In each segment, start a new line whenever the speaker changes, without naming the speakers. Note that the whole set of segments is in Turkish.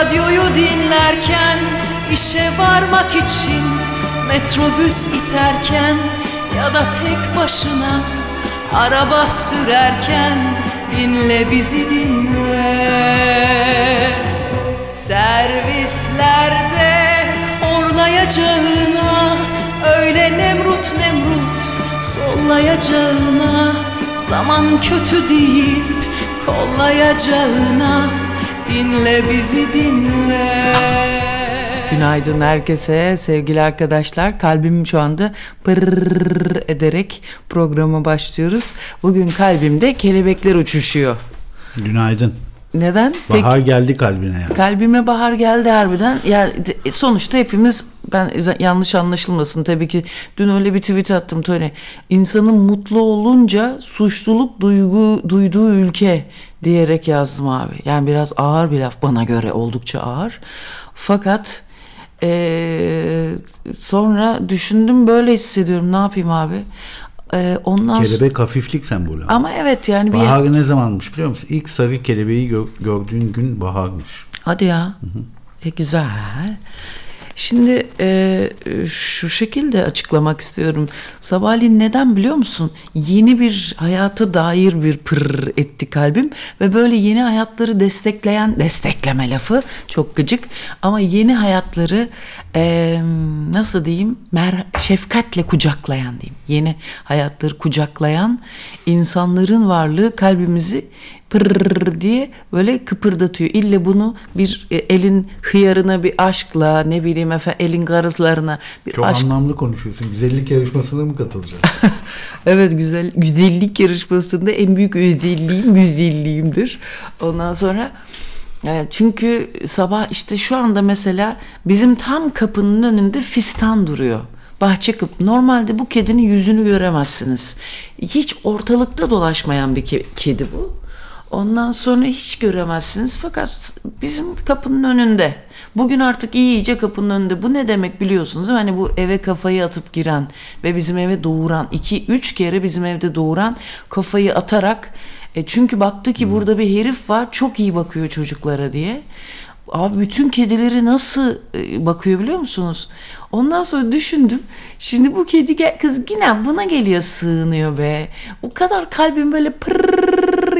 Radyoyu dinlerken işe varmak için Metrobüs iterken ya da tek başına Araba sürerken dinle bizi dinle. Servislerde horlayacağına Öyle nemrut nemrut sollayacağına Zaman kötü deyip kollayacağına Dinle bizi dinle
Günaydın herkese sevgili arkadaşlar. Kalbim şu anda pırrrr ederek programa başlıyoruz. Bugün kalbimde kelebekler uçuşuyor.
Günaydın.
Neden?
Bahar geldi kalbine ya.
Kalbime bahar geldi harbiden. Yani de- sonuçta hepimiz ben yanlış anlaşılmasın tabii ki dün öyle bir tweet attım Tony. İnsanın mutlu olunca suçluluk duygu duyduğu ülke diyerek yazdım abi. Yani biraz ağır bir laf bana göre oldukça ağır. Fakat eee, sonra düşündüm böyle hissediyorum ne yapayım abi. Eee, ondan sonra
Kelebek hafiflik sembolü.
ama evet yani bir
Bahar ne zamanmış biliyor musun? İlk sarı kelebeği gö- gördüğün gün baharmış.
Hadi ya. E, güzel. Şimdi e, şu şekilde açıklamak istiyorum. Sabahleyin neden biliyor musun? Yeni bir hayata dair bir pırr etti kalbim ve böyle yeni hayatları destekleyen destekleme lafı çok gıcık ama yeni hayatları e, nasıl diyeyim mer şefkatle kucaklayan diyeyim. Yeni hayatları kucaklayan insanların varlığı kalbimizi pırr diye böyle kıpırdatıyor. İlle bunu bir e, elin hıyarına bir aşkla ne bileyim efendim elin karıslarına bir
Çok
aşk.
anlamlı konuşuyorsun. Güzellik yarışmasına mı katılacaksın?
evet güzel güzellik yarışmasında en büyük özelliğim güzelliğimdir. Ondan sonra e, çünkü sabah işte şu anda mesela bizim tam kapının önünde fistan duruyor. Bahçe kapı. Normalde bu kedinin yüzünü göremezsiniz. Hiç ortalıkta dolaşmayan bir ke- kedi bu. Ondan sonra hiç göremezsiniz fakat bizim kapının önünde. Bugün artık iyice kapının önünde. Bu ne demek biliyorsunuz? Hani bu eve kafayı atıp giren ve bizim eve doğuran, iki üç kere bizim evde doğuran kafayı atarak e, çünkü baktı ki burada bir herif var çok iyi bakıyor çocuklara diye. Abi bütün kedileri nasıl e, bakıyor biliyor musunuz? Ondan sonra düşündüm. Şimdi bu kedi gel, kız yine buna geliyor sığınıyor be. O kadar kalbim böyle pırrrr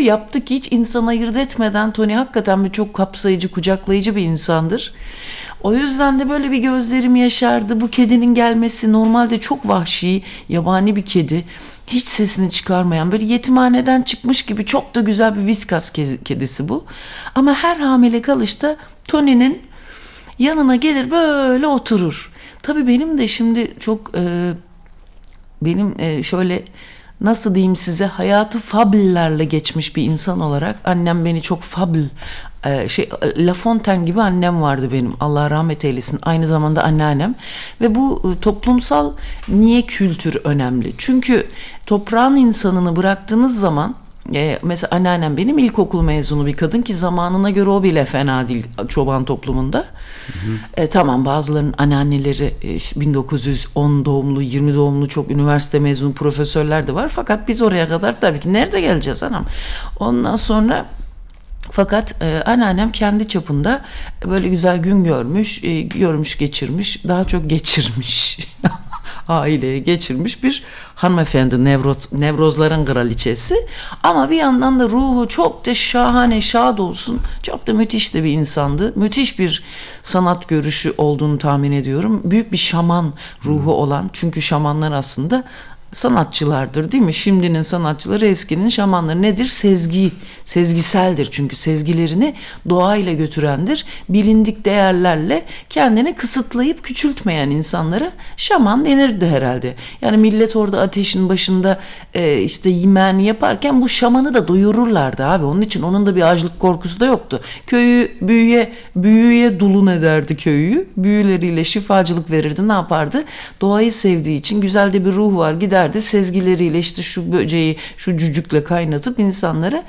yaptı ki hiç insan ayırt etmeden Tony hakikaten bir çok kapsayıcı, kucaklayıcı bir insandır. O yüzden de böyle bir gözlerim yaşardı. Bu kedinin gelmesi normalde çok vahşi, yabani bir kedi. Hiç sesini çıkarmayan, böyle yetimhaneden çıkmış gibi çok da güzel bir viskas ke- kedisi bu. Ama her hamile kalışta Tony'nin yanına gelir böyle oturur. Tabii benim de şimdi çok e, benim e, şöyle nasıl diyeyim size hayatı fabüllerle geçmiş bir insan olarak annem beni çok fabül e, şey e, La Fontaine gibi annem vardı benim. Allah rahmet eylesin. Aynı zamanda anneannem. Ve bu e, toplumsal niye kültür önemli? Çünkü toprağın insanını bıraktığınız zaman e, mesela anneannem benim ilkokul mezunu bir kadın ki zamanına göre o bile fena değil çoban toplumunda. E, tamam bazılarının anneanneleri e, 1910 doğumlu, 20 doğumlu çok üniversite mezunu profesörler de var. Fakat biz oraya kadar tabii ki nerede geleceğiz anam? Ondan sonra fakat e, anneannem kendi çapında böyle güzel gün görmüş, e, görmüş geçirmiş, daha çok geçirmiş. aileye geçirmiş bir hanımefendi nevroz, nevrozların kraliçesi. Ama bir yandan da ruhu çok da şahane şad olsun çok da müthiş de bir insandı. Müthiş bir sanat görüşü olduğunu tahmin ediyorum. Büyük bir şaman ruhu olan çünkü şamanlar aslında sanatçılardır değil mi? Şimdinin sanatçıları eskinin şamanları nedir? Sezgi, sezgiseldir çünkü sezgilerini doğayla götürendir. Bilindik değerlerle kendini kısıtlayıp küçültmeyen insanlara şaman denirdi herhalde. Yani millet orada ateşin başında e, işte yemeğini yaparken bu şamanı da doyururlardı abi. Onun için onun da bir açlık korkusu da yoktu. Köyü büyüye büyüye dulun ederdi köyü. Büyüleriyle şifacılık verirdi. Ne yapardı? Doğayı sevdiği için güzel de bir ruh var. Gider giderdi sezgileriyle işte şu böceği şu cücükle kaynatıp insanları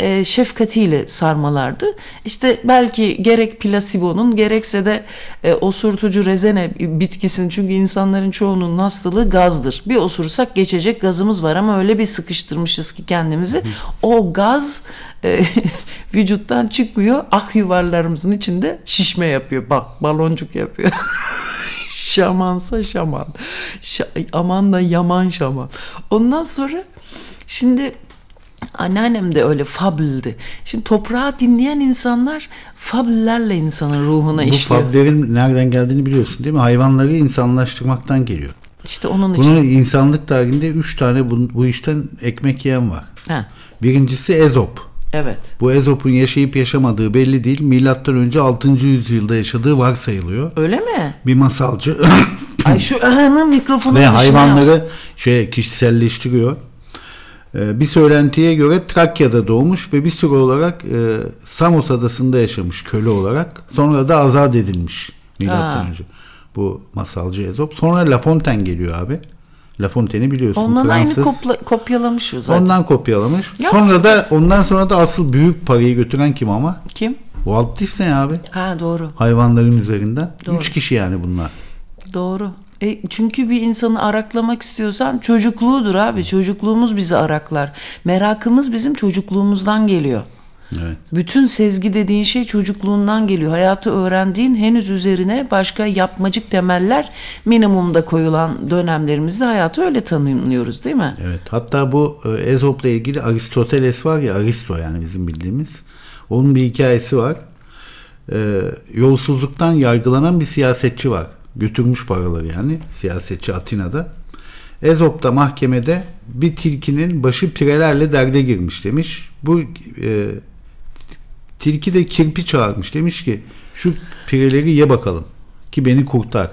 e, şefkatiyle sarmalardı. İşte belki gerek plasibonun gerekse de e, osurtucu rezene bitkisinin çünkü insanların çoğunun hastalığı gazdır. Bir osursak geçecek gazımız var ama öyle bir sıkıştırmışız ki kendimizi o gaz e, vücuttan çıkmıyor. Ak yuvarlarımızın içinde şişme yapıyor. Bak baloncuk yapıyor. Şamansa şaman. Şa- aman da yaman şaman. Ondan sonra şimdi anneannem de öyle fabıldı. Şimdi toprağı dinleyen insanlar fabüllerle insanın ruhuna
Bu
işliyor.
fablerin nereden geldiğini biliyorsun değil mi? Hayvanları insanlaştırmaktan geliyor.
işte onun için.
Bunun insanlık tarihinde 3 tane bu, bu işten ekmek yiyen var.
Ha,
Birincisi Ezop.
Evet.
Bu Ezop'un yaşayıp yaşamadığı belli değil. Milattan önce 6. yüzyılda yaşadığı varsayılıyor.
Öyle mi?
Bir masalcı
Ay şu ahanın mikrofonu
ve hayvanları şey kişiselleştiriyor. Ee, Bir söylentiye göre Trakya'da doğmuş ve bir süre olarak e, Samos adasında yaşamış köle olarak. Sonra da azat edilmiş milattan önce. Bu masalcı Ezop. Sonra La Fontaine geliyor abi. La Fontaine'i biliyorsun.
Ondan aynı
Fransız.
kopla- kopyalamış zaten.
Ondan kopyalamış.
Yalnız-
Sonra da ondan sonra da asıl büyük parayı götüren kim ama?
Kim?
Walt Disney abi.
Ha doğru.
Hayvanların üzerinden.
Doğru.
Üç kişi yani bunlar.
Doğru. E, çünkü bir insanı araklamak istiyorsan çocukluğudur abi. Çocukluğumuz bizi araklar. Merakımız bizim çocukluğumuzdan geliyor.
Evet.
Bütün sezgi dediğin şey çocukluğundan geliyor. Hayatı öğrendiğin henüz üzerine başka yapmacık temeller minimumda koyulan dönemlerimizde hayatı öyle tanımlıyoruz değil mi?
Evet. Hatta bu Ezop'la ilgili Aristoteles var ya Aristo yani bizim bildiğimiz. Onun bir hikayesi var. E, yolsuzluktan yargılanan bir siyasetçi var. Götürmüş paraları yani siyasetçi Atina'da. Ezop da mahkemede bir tilkinin başı pirelerle derde girmiş demiş. Bu e, tilki de kirpi çağırmış demiş ki şu pireleri ye bakalım ki beni kurtar.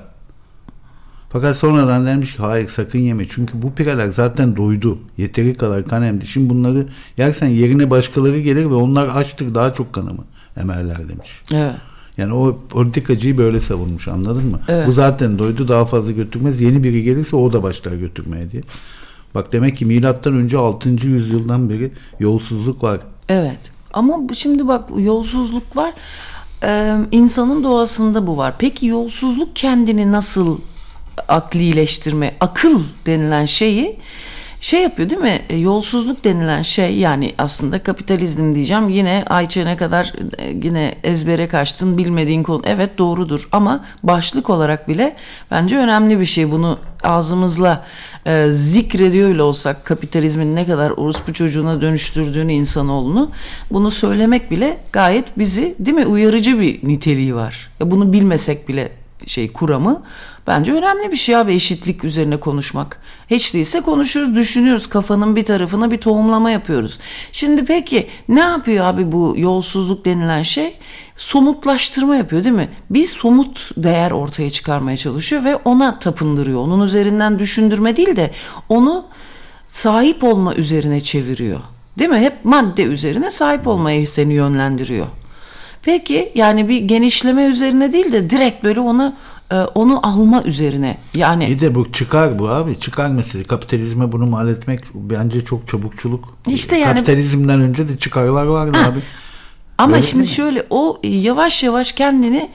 Fakat sonradan demiş ki hayır sakın yeme. Çünkü bu pireler zaten doydu. Yeteri kadar kan emdi. Şimdi bunları yersen yerine başkaları gelir ve onlar açtır daha çok kanımı emerler demiş.
Evet.
Yani o politikacıyı böyle savunmuş anladın mı?
Evet.
Bu zaten doydu daha fazla götürmez. Yeni biri gelirse o da başlar götürmeye diye. Bak demek ki milattan önce 6. yüzyıldan beri yolsuzluk var.
Evet. Ama şimdi bak yolsuzluk var. Ee, insanın doğasında bu var. Peki yolsuzluk kendini nasıl aklileştirme, akıl denilen şeyi şey yapıyor değil mi? E, Yolsuzluk denilen şey yani aslında kapitalizm diyeceğim. Yine Ayça ne kadar e, yine ezbere kaçtın bilmediğin konu. Evet doğrudur ama başlık olarak bile bence önemli bir şey. Bunu ağzımızla e, zikrediyor bile olsak kapitalizmin ne kadar orospu çocuğuna dönüştürdüğünü insanoğlunu bunu söylemek bile gayet bizi değil mi uyarıcı bir niteliği var. Ya bunu bilmesek bile şey kuramı bence önemli bir şey abi eşitlik üzerine konuşmak. Hiç değilse konuşuyoruz, düşünüyoruz. Kafanın bir tarafına bir tohumlama yapıyoruz. Şimdi peki ne yapıyor abi bu yolsuzluk denilen şey? Somutlaştırma yapıyor değil mi? Bir somut değer ortaya çıkarmaya çalışıyor ve ona tapındırıyor. Onun üzerinden düşündürme değil de onu sahip olma üzerine çeviriyor. Değil mi? Hep madde üzerine sahip olmayı seni yönlendiriyor. Peki yani bir genişleme üzerine değil de direkt böyle onu e, onu alma üzerine. Yani
İyi de bu çıkar bu abi. Çıkar mesele. Kapitalizme bunu mal etmek bence çok çabukçuluk.
İşte yani-
Kapitalizmden önce de çıkarlar vardı abi.
Ama
Öyle
şimdi şöyle o yavaş yavaş kendini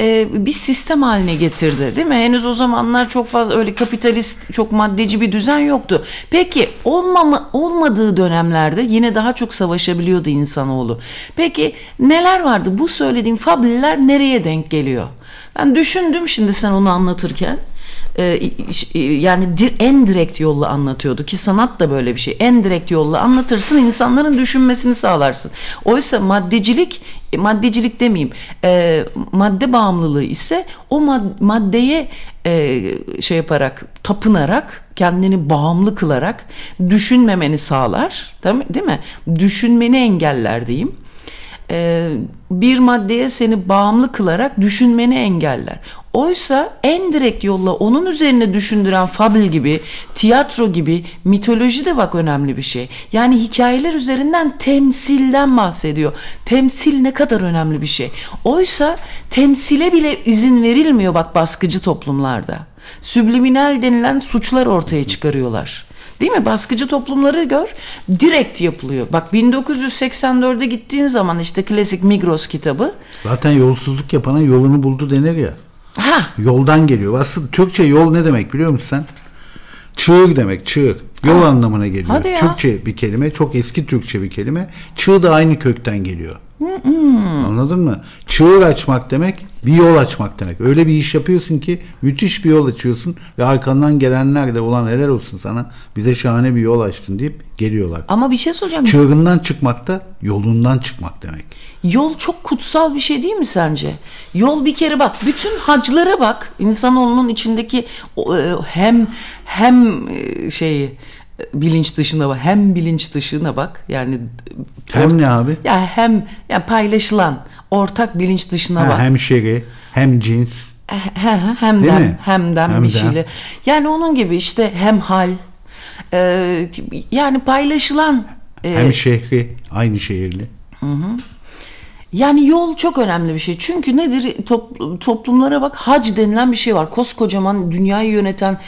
e, bir sistem haline getirdi değil mi? Henüz o zamanlar çok fazla öyle kapitalist çok maddeci bir düzen yoktu. Peki olmama, olmadığı dönemlerde yine daha çok savaşabiliyordu insanoğlu. Peki neler vardı? Bu söylediğim fabliler nereye denk geliyor? Ben düşündüm şimdi sen onu anlatırken. Ee, yani en direkt yolla anlatıyordu ki sanat da böyle bir şey. En direkt yolla anlatırsın insanların düşünmesini sağlarsın. Oysa maddecilik e, maddecilik demeyeyim e, madde bağımlılığı ise o mad- maddeye e, şey yaparak tapınarak kendini bağımlı kılarak düşünmemeni sağlar değil mi? Düşünmeni engeller diyeyim bir maddeye seni bağımlı kılarak düşünmeni engeller. Oysa en direkt yolla onun üzerine düşündüren fabl gibi, tiyatro gibi, mitoloji de bak önemli bir şey. Yani hikayeler üzerinden temsilden bahsediyor. Temsil ne kadar önemli bir şey. Oysa temsile bile izin verilmiyor bak baskıcı toplumlarda. Sübliminal denilen suçlar ortaya çıkarıyorlar. Değil mi? Baskıcı toplumları gör. Direkt yapılıyor. Bak 1984'e gittiğin zaman işte klasik Migros kitabı.
Zaten yolsuzluk yapana yolunu buldu denir ya.
Ha
Yoldan geliyor. Aslında Türkçe yol ne demek biliyor musun sen? Çığır demek çığır. Yol anlamına geliyor. Türkçe bir kelime. Çok eski Türkçe bir kelime. Çığ da aynı kökten geliyor. Anladın mı? Çığır açmak demek bir yol açmak demek. Öyle bir iş yapıyorsun ki müthiş bir yol açıyorsun ve arkandan gelenler de ulan helal olsun sana bize şahane bir yol açtın deyip geliyorlar.
ama bir şey soracağım.
Çığırından çıkmak da yolundan çıkmak demek.
Yol çok kutsal bir şey değil mi sence? Yol bir kere bak bütün haclara bak. İnsanoğlunun içindeki e, hem hem e, şeyi bilinç dışına bak hem bilinç dışına bak. Yani
Hem ne abi?
ya hem ya paylaşılan ortak bilinç dışına
Ha,
bak.
hem şeri, hem cins.
He- he- hemden
Değil mi?
hemden bir
Hemden.
şeyle. Yani onun gibi işte hem hal e, yani paylaşılan e,
Hem şehri, aynı şehirli.
Yani yol çok önemli bir şey. Çünkü nedir? Top- toplumlara bak hac denilen bir şey var. Koskocaman dünyayı yöneten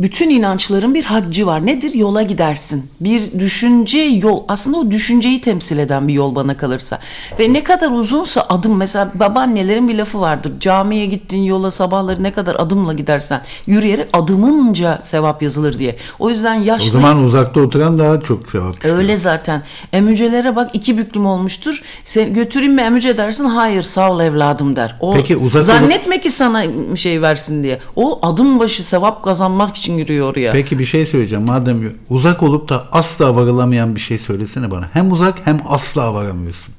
bütün inançların bir haccı var. Nedir? Yola gidersin. Bir düşünce yol. Aslında o düşünceyi temsil eden bir yol bana kalırsa. Ve ne kadar uzunsa adım. Mesela babaannelerin bir lafı vardır. Camiye gittiğin yola sabahları ne kadar adımla gidersen yürüyerek adımınca sevap yazılır diye. O yüzden
O
yaşlı
zaman uzakta oturan daha çok sevap düşüyor.
Öyle zaten. Emücelere bak iki büklüm olmuştur. Sen götüreyim mi emüce dersin. Hayır sağ ol evladım der. O
Peki, uzak
zannetme ki sana şey versin diye. O adım başı sevap kazanmak için giriyor oraya.
Peki bir şey söyleyeceğim. Madem uzak olup da asla varılamayan bir şey söylesene bana. Hem uzak hem asla varamıyorsun.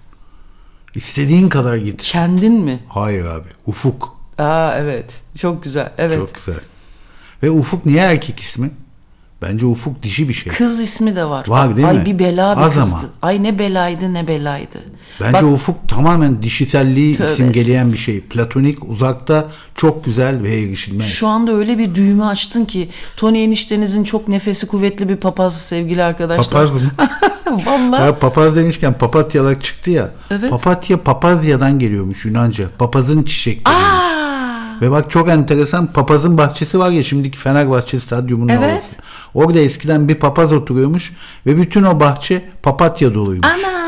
İstediğin kadar git.
Kendin mi?
Hayır abi. Ufuk.
Aa evet. Çok güzel. Evet.
Çok güzel. Ve Ufuk niye erkek ismi? Bence Ufuk dişi bir şey.
Kız ismi de var.
Var değil
Ay
mi?
bir bela bir
Az
kızdı.
ama.
Ay ne belaydı ne belaydı.
Bence
Bak,
Ufuk tamamen dişiselliği
Tövbe
simgeleyen bir şey. Platonik, uzakta, çok güzel ve erişilmez.
Şu anda öyle bir düğme açtın ki Tony eniştenizin çok nefesi kuvvetli bir papaz sevgili arkadaşlar.
Papaz mı?
Vallahi.
Ya papaz demişken papatyalar çıktı ya.
Evet.
Papatya papazyadan geliyormuş Yunanca. Papazın çiçekleriymiş.
Aa!
Ve bak çok enteresan papazın bahçesi var ya şimdiki Fenerbahçe stadyumunun
Evet.
orası. Orada eskiden bir papaz oturuyormuş ve bütün o bahçe papatya doluymuş.
Ana!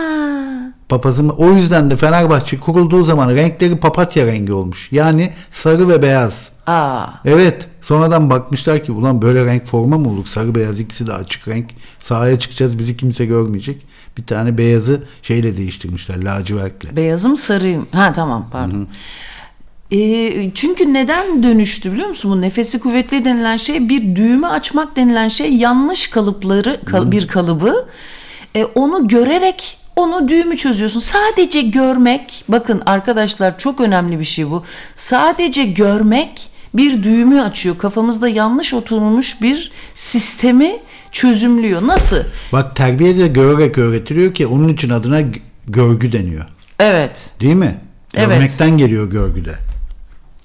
Papazın o yüzden de Fenerbahçe kurulduğu zaman renkleri papatya rengi olmuş. Yani sarı ve beyaz.
Aa!
Evet. Sonradan bakmışlar ki ulan böyle renk forma mı olur? Sarı beyaz ikisi de açık renk. Sahaya çıkacağız bizi kimse görmeyecek. Bir tane beyazı şeyle değiştirmişler lacivertle.
Beyazım sarıyım. Ha tamam pardon. Ee, çünkü neden dönüştü biliyor musun? Bu nefesi kuvvetli denilen şey bir düğme açmak denilen şey yanlış kalıpları kal- bir kalıbı e, onu görerek onu düğümü çözüyorsun. Sadece görmek bakın arkadaşlar çok önemli bir şey bu. Sadece görmek bir düğümü açıyor. Kafamızda yanlış oturmuş bir sistemi çözümlüyor. Nasıl?
Bak terbiye de görerek öğretiliyor ki onun için adına görgü deniyor.
Evet.
Değil mi?
Evet.
Görmekten geliyor görgüde.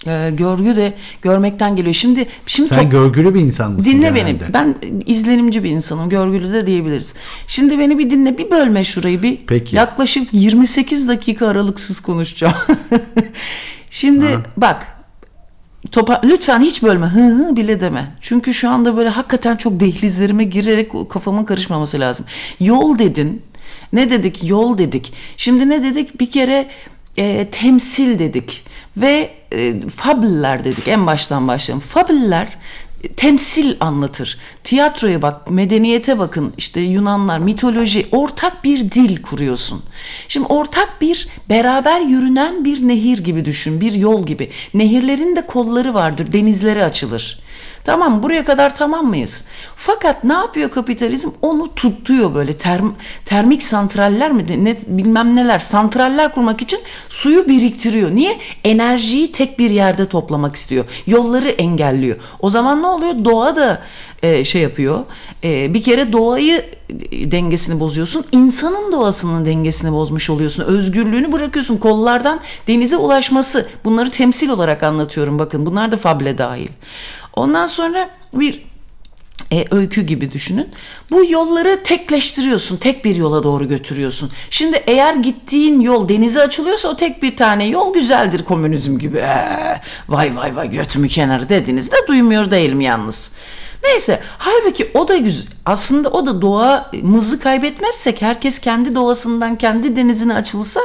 Ee, görgü de görmekten geliyor. Şimdi şimdi
Sen görgülü bir insan mısın
dinle
genelde?
beni. Ben izlenimci bir insanım. Görgülü de diyebiliriz. Şimdi beni bir dinle. Bir bölme şurayı bir.
Peki.
Yaklaşık 28 dakika aralıksız konuşacağım. Şimdi bak topa lütfen hiç bölme. Hı hı bile deme. Çünkü şu anda böyle hakikaten çok dehlizlerime girerek kafamın karışmaması lazım. Yol dedin. Ne dedik? Yol dedik. Şimdi ne dedik? Bir kere e, temsil dedik ve e, fabiller dedik. En baştan başlayalım. Fabiller e, temsil anlatır. Tiyatroya bak, medeniyete bakın. İşte Yunanlar, mitoloji, ortak bir dil kuruyorsun. Şimdi ortak bir beraber yürünen bir nehir gibi düşün, bir yol gibi. Nehirlerin de kolları vardır, denizlere açılır. Tamam buraya kadar tamam mıyız? Fakat ne yapıyor kapitalizm? Onu tutuyor böyle term, termik santraller mi ne bilmem neler santraller kurmak için suyu biriktiriyor. Niye? Enerjiyi tek bir yerde toplamak istiyor. Yolları engelliyor. O zaman ne oluyor? Doğa da e, şey yapıyor. E, bir kere doğayı e, dengesini bozuyorsun. İnsanın doğasının dengesini bozmuş oluyorsun. Özgürlüğünü bırakıyorsun. Kollardan denize ulaşması. Bunları temsil olarak anlatıyorum. Bakın bunlar da fable dahil. Ondan sonra bir e, öykü gibi düşünün. Bu yolları tekleştiriyorsun. Tek bir yola doğru götürüyorsun. Şimdi eğer gittiğin yol denize açılıyorsa o tek bir tane yol güzeldir komünizm gibi. Ee, vay vay vay götümü kenarı dediğinizde duymuyor değilim yalnız. Neyse halbuki o da güzel. Aslında o da doğamızı kaybetmezsek herkes kendi doğasından kendi denizine açılsa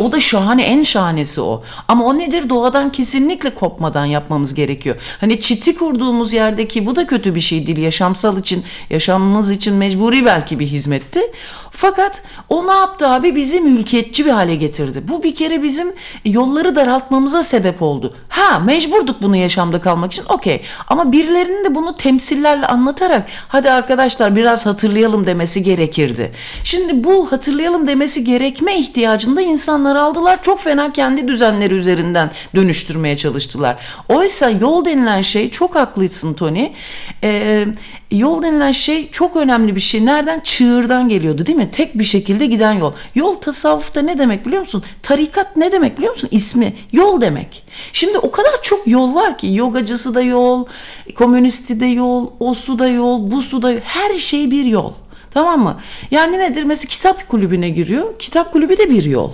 o da şahane en şahanesi o. Ama o nedir doğadan kesinlikle kopmadan yapmamız gerekiyor. Hani çiti kurduğumuz yerdeki bu da kötü bir şey değil. Yaşamsal için yaşamımız için mecburi belki bir hizmetti. Fakat o ne yaptı abi? Bizi mülkiyetçi bir hale getirdi. Bu bir kere bizim yolları daraltmamıza sebep oldu. Ha mecburduk bunu yaşamda kalmak için okey. Ama birilerinin de bunu temsillerle anlatarak hadi arkadaşlar biraz hatırlayalım demesi gerekirdi. Şimdi bu hatırlayalım demesi gerekme ihtiyacında insanlar aldılar. Çok fena kendi düzenleri üzerinden dönüştürmeye çalıştılar. Oysa yol denilen şey çok haklısın Tony. Ee, yol denilen şey çok önemli bir şey. Nereden? Çığırdan geliyordu değil mi? Tek bir şekilde giden yol. Yol tasavvufta ne demek biliyor musun? Tarikat ne demek biliyor musun? İsmi yol demek. Şimdi o kadar çok yol var ki yogacısı da yol, komünisti de yol, o su da yol, bu su da yol. Her şey bir yol. Tamam mı? Yani nedir? Mesela kitap kulübüne giriyor. Kitap kulübü de bir yol.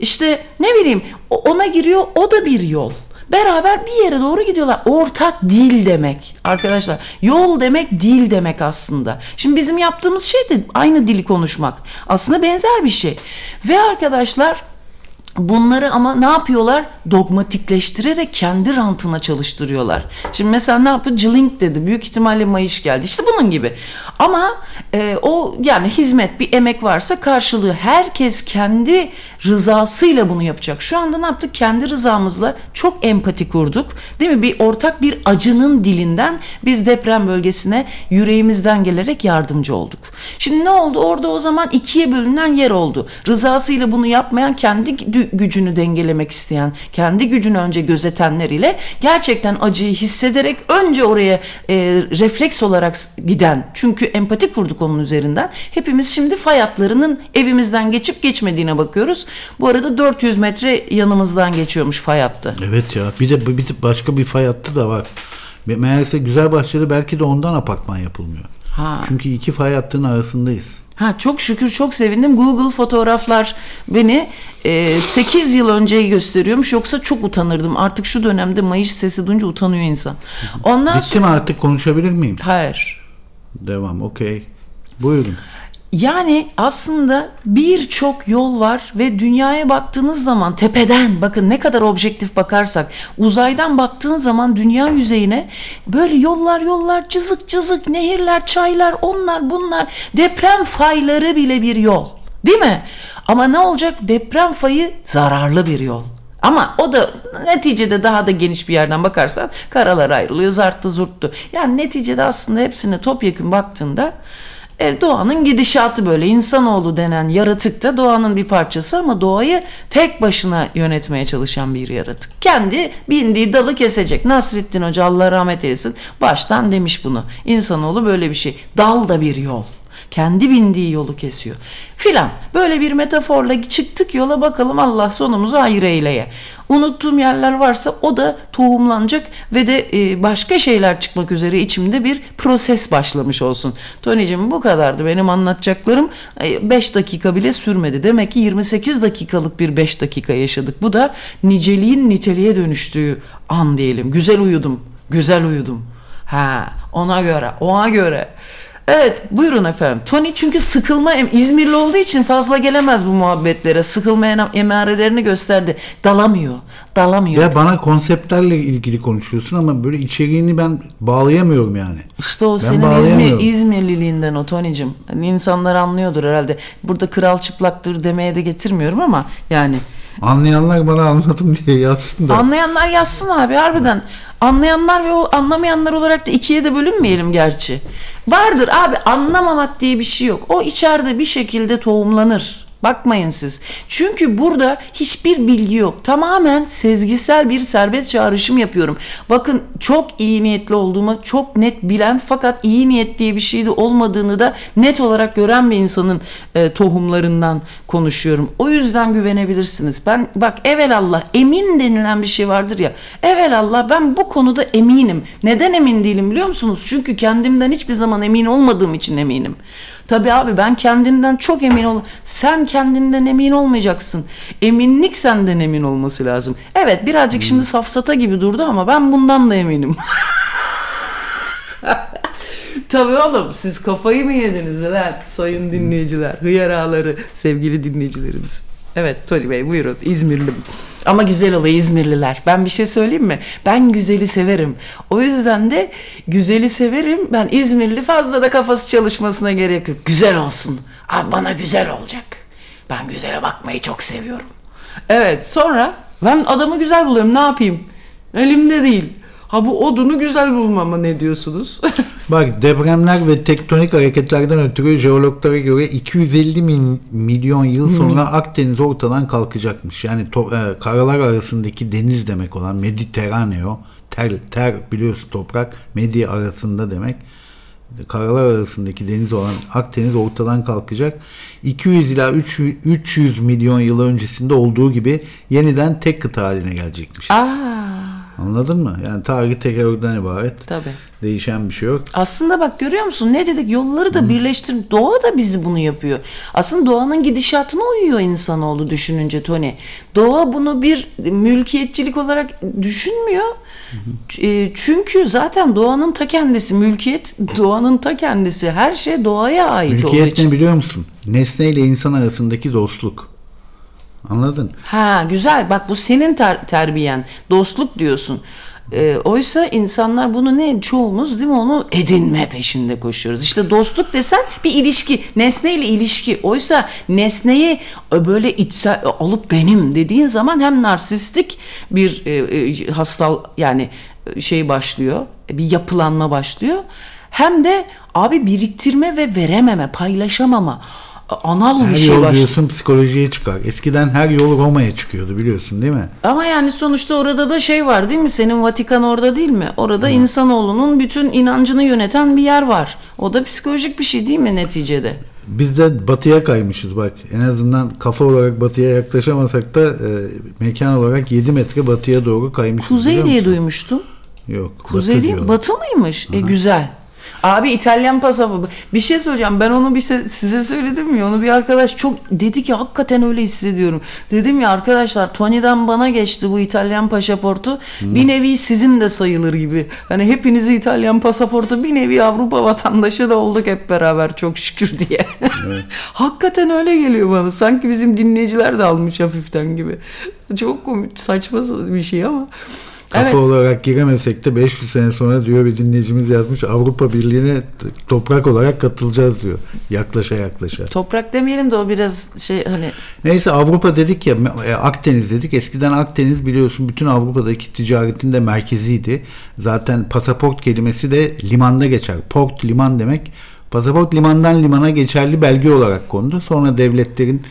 İşte ne bileyim ona giriyor o da bir yol. Beraber bir yere doğru gidiyorlar. Ortak dil demek. Arkadaşlar yol demek dil demek aslında. Şimdi bizim yaptığımız şey de aynı dili konuşmak. Aslında benzer bir şey. Ve arkadaşlar Bunları ama ne yapıyorlar? Dogmatikleştirerek kendi rantına çalıştırıyorlar. Şimdi mesela ne yapıyor? Cılink dedi. Büyük ihtimalle Mayış geldi. İşte bunun gibi. Ama e, o yani hizmet bir emek varsa karşılığı herkes kendi rızasıyla bunu yapacak. Şu anda ne yaptık? Kendi rızamızla çok empati kurduk. Değil mi? Bir ortak bir acının dilinden biz deprem bölgesine yüreğimizden gelerek yardımcı olduk. Şimdi ne oldu? Orada o zaman ikiye bölünen yer oldu. Rızasıyla bunu yapmayan kendi gücünü dengelemek isteyen, kendi gücünü önce gözetenler ile gerçekten acıyı hissederek önce oraya e, refleks olarak giden. Çünkü empati kurduk onun üzerinden. Hepimiz şimdi fay hatlarının evimizden geçip geçmediğine bakıyoruz. Bu arada 400 metre yanımızdan geçiyormuş fay hattı.
Evet ya. Bir de bir başka bir fay hattı da var. Meğerse güzel bahçede belki de ondan apartman yapılmıyor. Ha. Çünkü iki fay hattının arasındayız.
Ha çok şükür çok sevindim. Google fotoğraflar beni e, 8 yıl önceyi gösteriyormuş. Yoksa çok utanırdım. Artık şu dönemde mayış sesi duyunca utanıyor insan.
Ondan Bitti sonra... mi artık konuşabilir miyim?
Hayır.
Devam okey. Buyurun.
Yani aslında birçok yol var ve dünyaya baktığınız zaman tepeden bakın ne kadar objektif bakarsak uzaydan baktığın zaman dünya yüzeyine böyle yollar yollar cızık cızık nehirler çaylar onlar bunlar deprem fayları bile bir yol değil mi? Ama ne olacak deprem fayı zararlı bir yol. Ama o da neticede daha da geniş bir yerden bakarsan karalar ayrılıyor zarttı zurttu. Yani neticede aslında hepsine topyekun baktığında e, doğanın gidişatı böyle. İnsanoğlu denen yaratık da doğanın bir parçası ama doğayı tek başına yönetmeye çalışan bir yaratık. Kendi bindiği dalı kesecek. Nasrettin Hoca Allah rahmet eylesin baştan demiş bunu. İnsanoğlu böyle bir şey. Dal da bir yol kendi bindiği yolu kesiyor filan. Böyle bir metaforla çıktık yola bakalım Allah sonumuzu hayır eyleye. Unuttuğum yerler varsa o da tohumlanacak ve de e, başka şeyler çıkmak üzere içimde bir proses başlamış olsun. Tony'cim bu kadardı benim anlatacaklarım. 5 e, dakika bile sürmedi. Demek ki 28 dakikalık bir 5 dakika yaşadık. Bu da niceliğin niteliğe dönüştüğü an diyelim. Güzel uyudum. Güzel uyudum. Ha, ona göre, ona göre. Evet buyurun efendim. Tony çünkü sıkılma İzmirli olduğu için fazla gelemez bu muhabbetlere. Sıkılma emarelerini gösterdi. Dalamıyor. Dalamıyor.
Ya bana konseptlerle ilgili konuşuyorsun ama böyle içeriğini ben bağlayamıyorum yani.
İşte o ben senin İzmir, İzmirliliğinden o Tony'cim. Yani insanlar anlıyordur herhalde. Burada kral çıplaktır demeye de getirmiyorum ama yani.
Anlayanlar bana anladım diye yazsın da.
Anlayanlar yazsın abi harbiden. Anlayanlar ve o anlamayanlar olarak da ikiye de bölünmeyelim gerçi. Vardır abi anlamamak diye bir şey yok. O içeride bir şekilde tohumlanır. Bakmayın siz. Çünkü burada hiçbir bilgi yok. Tamamen sezgisel bir serbest çağrışım yapıyorum. Bakın çok iyi niyetli olduğumu çok net bilen fakat iyi niyet diye bir şey de olmadığını da net olarak gören bir insanın e, tohumlarından konuşuyorum. O yüzden güvenebilirsiniz. Ben bak evelallah emin denilen bir şey vardır ya. Evelallah ben bu konuda eminim. Neden emin değilim biliyor musunuz? Çünkü kendimden hiçbir zaman emin olmadığım için eminim. Tabi abi ben kendinden çok emin ol. Sen kendinden emin olmayacaksın. Eminlik senden emin olması lazım. Evet birazcık hmm. şimdi safsata gibi durdu ama ben bundan da eminim. Tabii oğlum siz kafayı mı yediniz lan sayın dinleyiciler, hıyar ağaları, sevgili dinleyicilerimiz. Evet Tony Bey buyurun İzmirli. Ama güzel oluyor İzmirliler. Ben bir şey söyleyeyim mi? Ben güzeli severim. O yüzden de güzeli severim. Ben İzmirli fazla da kafası çalışmasına gerek yok. Güzel olsun. Abi bana güzel olacak. Ben güzele bakmayı çok seviyorum. Evet sonra ben adamı güzel buluyorum ne yapayım? Elimde değil. Ha bu odunu güzel bulmama ne diyorsunuz?
Bak depremler ve tektonik hareketlerden ötürü jeologlara göre 250 min, milyon yıl sonra Akdeniz ortadan kalkacakmış. Yani to- e, karalar arasındaki deniz demek olan Mediterraneo, ter, ter biliyorsun toprak, Medya arasında demek. Karalar arasındaki deniz olan Akdeniz ortadan kalkacak. 200 ila 300, 300 milyon yıl öncesinde olduğu gibi yeniden tek kıta haline gelecekmiş.
Aa,
Anladın mı? Yani tarih tekerrürden ibaret.
tabii.
Değişen bir şey yok.
Aslında bak görüyor musun ne dedik yolları da birleştir. Doğa da bizi bunu yapıyor. Aslında doğanın gidişatına uyuyor insanoğlu düşününce Tony. Doğa bunu bir mülkiyetçilik olarak düşünmüyor. E, Çünkü zaten doğanın ta kendisi mülkiyet doğanın ta kendisi her şey doğaya ait olduğu
Mülkiyet
için.
ne biliyor musun? Nesne ile insan arasındaki dostluk. Anladın?
Ha güzel bak bu senin ter- terbiyen dostluk diyorsun. Ee, oysa insanlar bunu ne çoğumuz değil mi onu edinme peşinde koşuyoruz. İşte dostluk desen bir ilişki nesneyle ilişki. Oysa nesneyi e, böyle içsel e, alıp benim dediğin zaman hem narsistik bir e, e, hastal yani e, şey başlıyor bir yapılanma başlıyor. Hem de abi biriktirme ve verememe paylaşamama anal
Her
bir şey
yol
başlıyor.
diyorsun psikolojiye çıkar. Eskiden her yol Roma'ya çıkıyordu biliyorsun değil mi?
Ama yani sonuçta orada da şey var değil mi? Senin Vatikan orada değil mi? Orada insanoğlunun bütün inancını yöneten bir yer var. O da psikolojik bir şey değil mi neticede?
Biz de batıya kaymışız bak. En azından kafa olarak batıya yaklaşamasak da e, mekan olarak 7 metre batıya doğru kaymışız.
Kuzey diye duymuştum.
Yok.
Kuzey
batı
değil,
diyorlar.
batı mıymış? E güzel. Abi İtalyan pasaportu. Bir şey söyleyeceğim. Ben onu bir se- size söyledim ya. Onu bir arkadaş çok dedi ki hakikaten öyle hissediyorum. Dedim ya arkadaşlar Tony'den bana geçti bu İtalyan pasaportu. Bir nevi sizin de sayılır gibi. Hani hepinizi İtalyan pasaportu bir nevi Avrupa vatandaşı da olduk hep beraber çok şükür diye. hakikaten öyle geliyor bana. Sanki bizim dinleyiciler de almış hafiften gibi. Çok komik, saçma bir şey ama.
Kafa
Evet.
olarak giremesek de 500 sene sonra diyor bir dinleyicimiz yazmış Avrupa Birliği'ne toprak olarak katılacağız diyor. Yaklaşa yaklaşa.
Toprak demeyelim de o biraz şey hani
Neyse Avrupa dedik ya e, Akdeniz dedik. Eskiden Akdeniz biliyorsun bütün Avrupa'daki ticaretin de merkeziydi. Zaten pasaport kelimesi de limanda geçer. Port liman demek. Pasaport limandan limana geçerli belge olarak kondu. Sonra devletlerin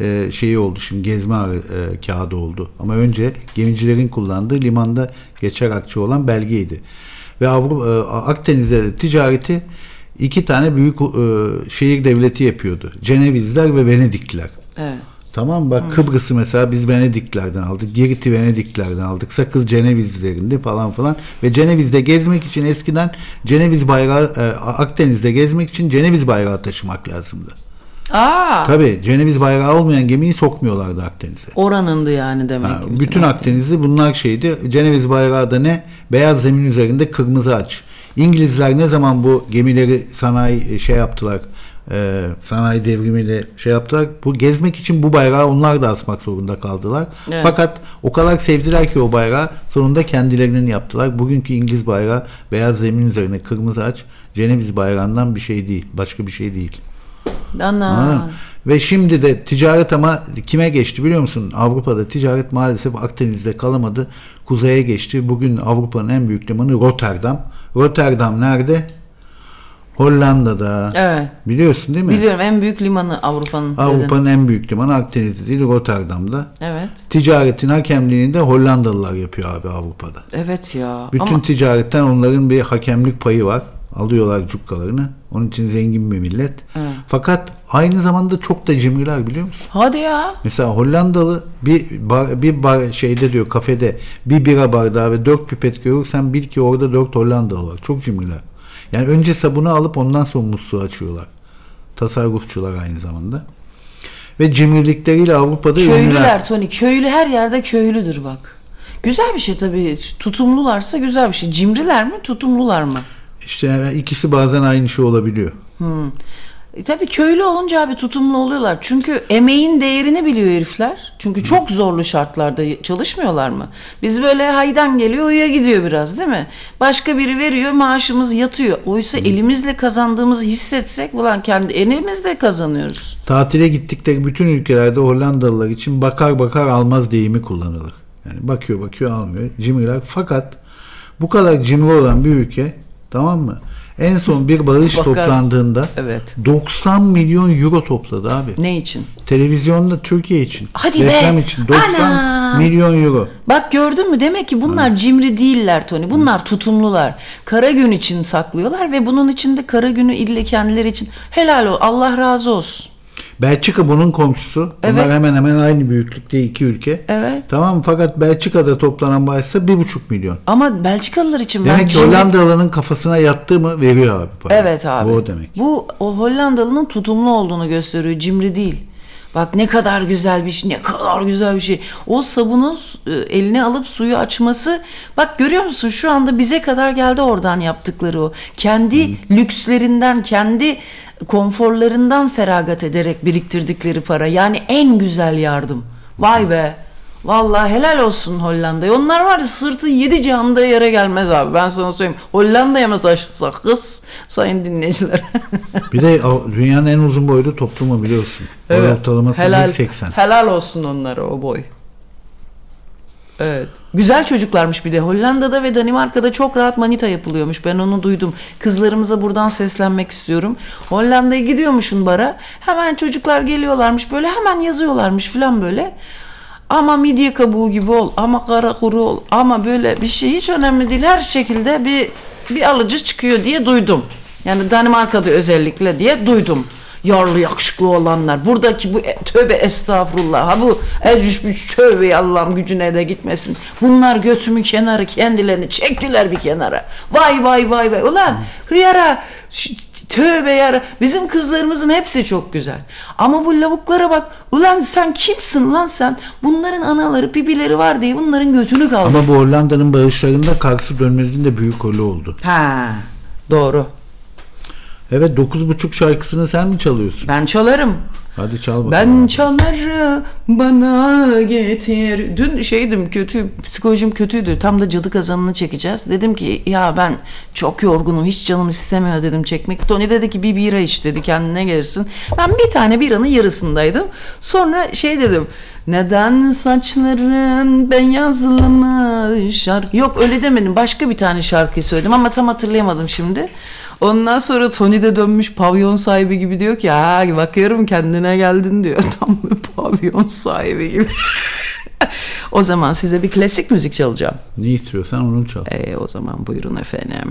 e, şeyi oldu şimdi gezme e, kağıdı oldu. Ama önce gemicilerin kullandığı limanda geçer akçe olan belgeydi. Ve Avrupa e, Akdeniz'de de ticareti iki tane büyük e, şehir devleti yapıyordu. Cenevizler ve Venedikliler.
evet.
Tamam bak Kıbrıs'ı mesela biz Venediklerden aldık. Girit'i Venediklerden aldık. Sakız Cenevizlerinde falan falan. Ve Ceneviz'de gezmek için eskiden Ceneviz bayrağı e, Akdeniz'de gezmek için Ceneviz bayrağı taşımak lazımdı.
Aa,
Tabii Ceneviz bayrağı olmayan gemiyi sokmuyorlardı Akdeniz'e.
oranındı yani demek.
Ha,
ki
bütün Akdeniz'de bunlar şeydi. Ceneviz bayrağı da ne? Beyaz zemin üzerinde kırmızı aç. İngilizler ne zaman bu gemileri sanayi şey yaptılar, e, sanayi devrimiyle şey yaptılar. Bu gezmek için bu bayrağı onlar da asmak zorunda kaldılar.
Evet.
Fakat o kadar sevdiler ki o bayrağı sonunda kendilerinin yaptılar. Bugünkü İngiliz bayrağı beyaz zemin üzerine kırmızı aç. Ceneviz bayrağından bir şey değil, başka bir şey değil.
Ana.
mı? Ve şimdi de ticaret ama kime geçti biliyor musun? Avrupa'da ticaret maalesef Akdeniz'de kalamadı. Kuzeye geçti. Bugün Avrupa'nın en büyük limanı Rotterdam. Rotterdam nerede? Hollanda'da.
Evet.
Biliyorsun değil mi?
Biliyorum en büyük limanı Avrupa'nın.
Avrupa'nın en büyük limanı Akdeniz'de değil Rotterdam'da.
Evet.
Ticaretin hakemliğini de Hollandalılar yapıyor abi Avrupa'da.
Evet ya.
Bütün
Ama
ticaretten onların bir hakemlik payı var. Alıyorlar cukkalarını. Onun için zengin bir millet.
Evet.
Fakat aynı zamanda çok da cimriler biliyor musun?
hadi ya.
Mesela Hollandalı bir bar, bir bar şeyde diyor kafede bir bira bardağı ve dört pipet görürsen bil ki orada dört Hollandalı var. Çok cimriler. Yani önce sabunu alıp ondan sonra musluğu açıyorlar. Tasarrufçular aynı zamanda. Ve cimrilikleriyle Avrupa'da ünlüler.
Köylüler Tony. Köylü her yerde köylüdür bak. Güzel bir şey tabii. Tutumlularsa güzel bir şey. Cimriler mi tutumlular mı?
İşte ikisi bazen aynı şey olabiliyor.
E tabii köylü olunca abi tutumlu oluyorlar. Çünkü emeğin değerini biliyor herifler. Çünkü çok zorlu şartlarda çalışmıyorlar mı? Biz böyle haydan geliyor uya gidiyor biraz değil mi? Başka biri veriyor maaşımız yatıyor. Oysa elimizle kazandığımızı hissetsek ulan kendi elimizle kazanıyoruz.
Tatile gittikleri bütün ülkelerde Hollandalılar için bakar bakar almaz deyimi kullanılır. Yani bakıyor bakıyor almıyor. Cimriler. Fakat bu kadar cimri olan bir ülke tamam mı? En son bir bağış
Bakar.
toplandığında
Evet.
90 milyon euro topladı abi.
Ne için?
Televizyonda Türkiye için.
Hadi be!
reklam için 90
Ana!
milyon euro.
Bak gördün mü? Demek ki bunlar cimri değiller Tony. Bunlar tutumlular. Kara gün için saklıyorlar ve bunun için de kara günü ille kendileri için helal ol. Allah razı olsun.
Belçika bunun komşusu. Bunlar
Evet.
hemen hemen aynı büyüklükte iki ülke.
Evet.
Tamam? Fakat Belçika'da toplanan bağışsa 1,5 milyon.
Ama Belçikalılar için ben
Demek ki
cimri-
Hollandalı'nın kafasına yattı mı veriyor abi parayı.
Evet abi.
Bu o demek.
Bu o Hollandalı'nın tutumlu olduğunu gösteriyor. Cimri değil. Bak ne kadar güzel bir şey, ne kadar güzel bir şey. O sabunu e, eline alıp suyu açması. Bak görüyor musun şu anda bize kadar geldi oradan yaptıkları o. Kendi lükslerinden, kendi konforlarından feragat ederek biriktirdikleri para. Yani en güzel yardım. Vay be. Vallahi helal olsun Hollanda'ya. Onlar var ya sırtı yedi cihanda yere gelmez abi. Ben sana söyleyeyim. Hollanda'ya mı taşısak kız? Sayın dinleyiciler.
Bir de dünyanın en uzun boylu toplumu biliyorsun. Boy ortalaması
helal,
1.80.
helal olsun onlara o boy. Evet. Güzel çocuklarmış bir de. Hollanda'da ve Danimarka'da çok rahat manita yapılıyormuş. Ben onu duydum. Kızlarımıza buradan seslenmek istiyorum. Hollanda'ya gidiyormuşsun bara. Hemen çocuklar geliyorlarmış böyle hemen yazıyorlarmış falan böyle. Ama midye kabuğu gibi ol, ama kara kuru ol, ama böyle bir şey hiç önemli değil. Her şekilde bir bir alıcı çıkıyor diye duydum. Yani Danimarka'da özellikle diye duydum. Yarlı yakışıklı olanlar. Buradaki bu e- tövbe estağfurullah. Ha bu ecüş tövbe Allah'ım gücüne de gitmesin. Bunlar götümü kenarı kendilerini çektiler bir kenara. Vay vay vay vay. Ulan hıyara tövbe yara. Bizim kızlarımızın hepsi çok güzel. Ama bu lavuklara bak. Ulan sen kimsin lan sen? Bunların anaları pipileri var diye bunların götünü kaldı.
Ama bu Hollanda'nın bağışlarında Karsu Dönmez'in de büyük rolü oldu.
Ha doğru.
Evet 9.5 şarkısını sen mi çalıyorsun?
Ben çalarım.
Hadi çal bakalım.
Ben çalarım bana getir. Dün şeydim kötü psikolojim kötüydü. Tam da cadı kazanını çekeceğiz. Dedim ki ya ben çok yorgunum hiç canım istemiyor dedim çekmek. Tony dedi ki bir bira iç dedi kendine gelirsin. Ben bir tane biranın yarısındaydım. Sonra şey dedim. Neden saçların beyazlamış şarkı. Yok öyle demedim. Başka bir tane şarkıyı söyledim ama tam hatırlayamadım şimdi. Ondan sonra Tony de dönmüş pavyon sahibi gibi diyor ki ha bakıyorum kendine geldin diyor. Tam bir pavyon sahibi gibi. o zaman size bir klasik müzik çalacağım.
Ne istiyorsan onu çal.
E, o zaman buyurun efendim.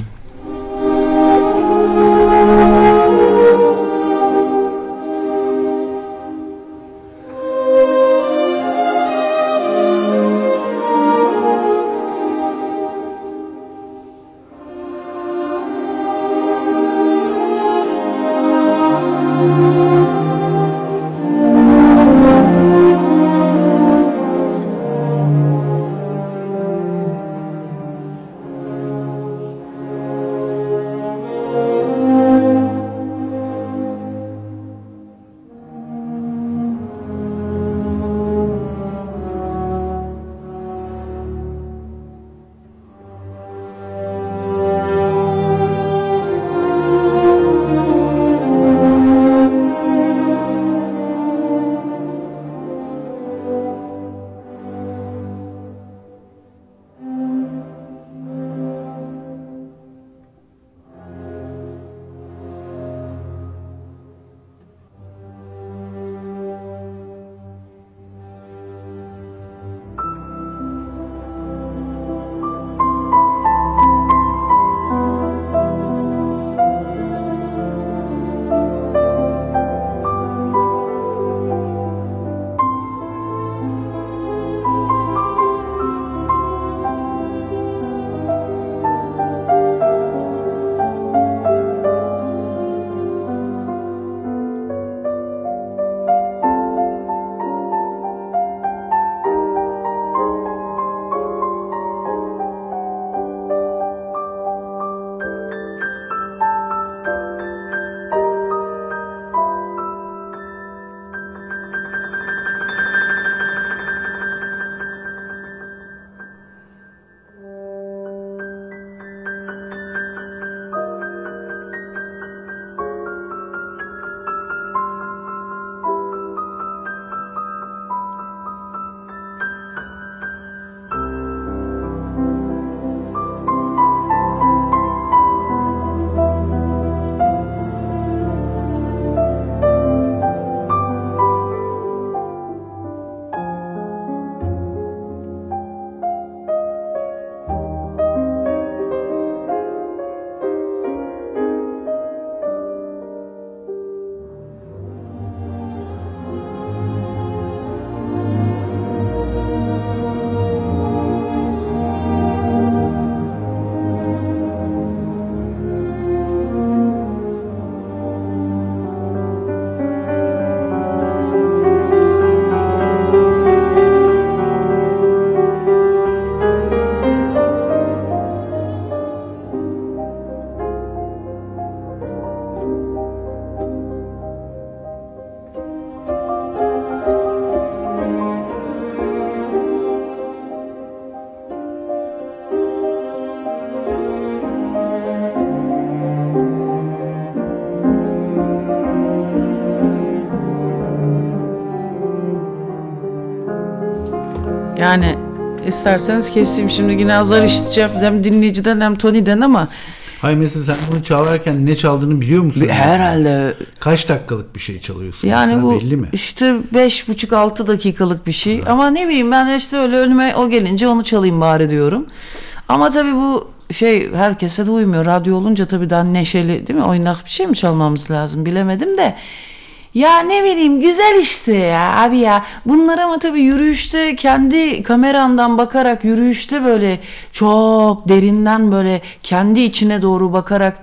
İsterseniz keseyim şimdi yine azar işiteceğim hem dinleyiciden hem Tony'den ama
Hayır mesela sen bunu çalarken ne çaldığını biliyor musun?
herhalde
Kaç dakikalık bir şey çalıyorsun
yani
mesela,
bu
belli mi?
işte beş buçuk altı dakikalık bir şey ama ne bileyim ben işte öyle önüme o gelince onu çalayım bari diyorum. Ama tabii bu şey herkese de uymuyor. Radyo olunca tabii daha neşeli değil mi? Oynak bir şey mi çalmamız lazım bilemedim de. Ya ne bileyim güzel işte ya abi ya. Bunlar ama tabii yürüyüşte kendi kamerandan bakarak yürüyüşte böyle çok derinden böyle kendi içine doğru bakarak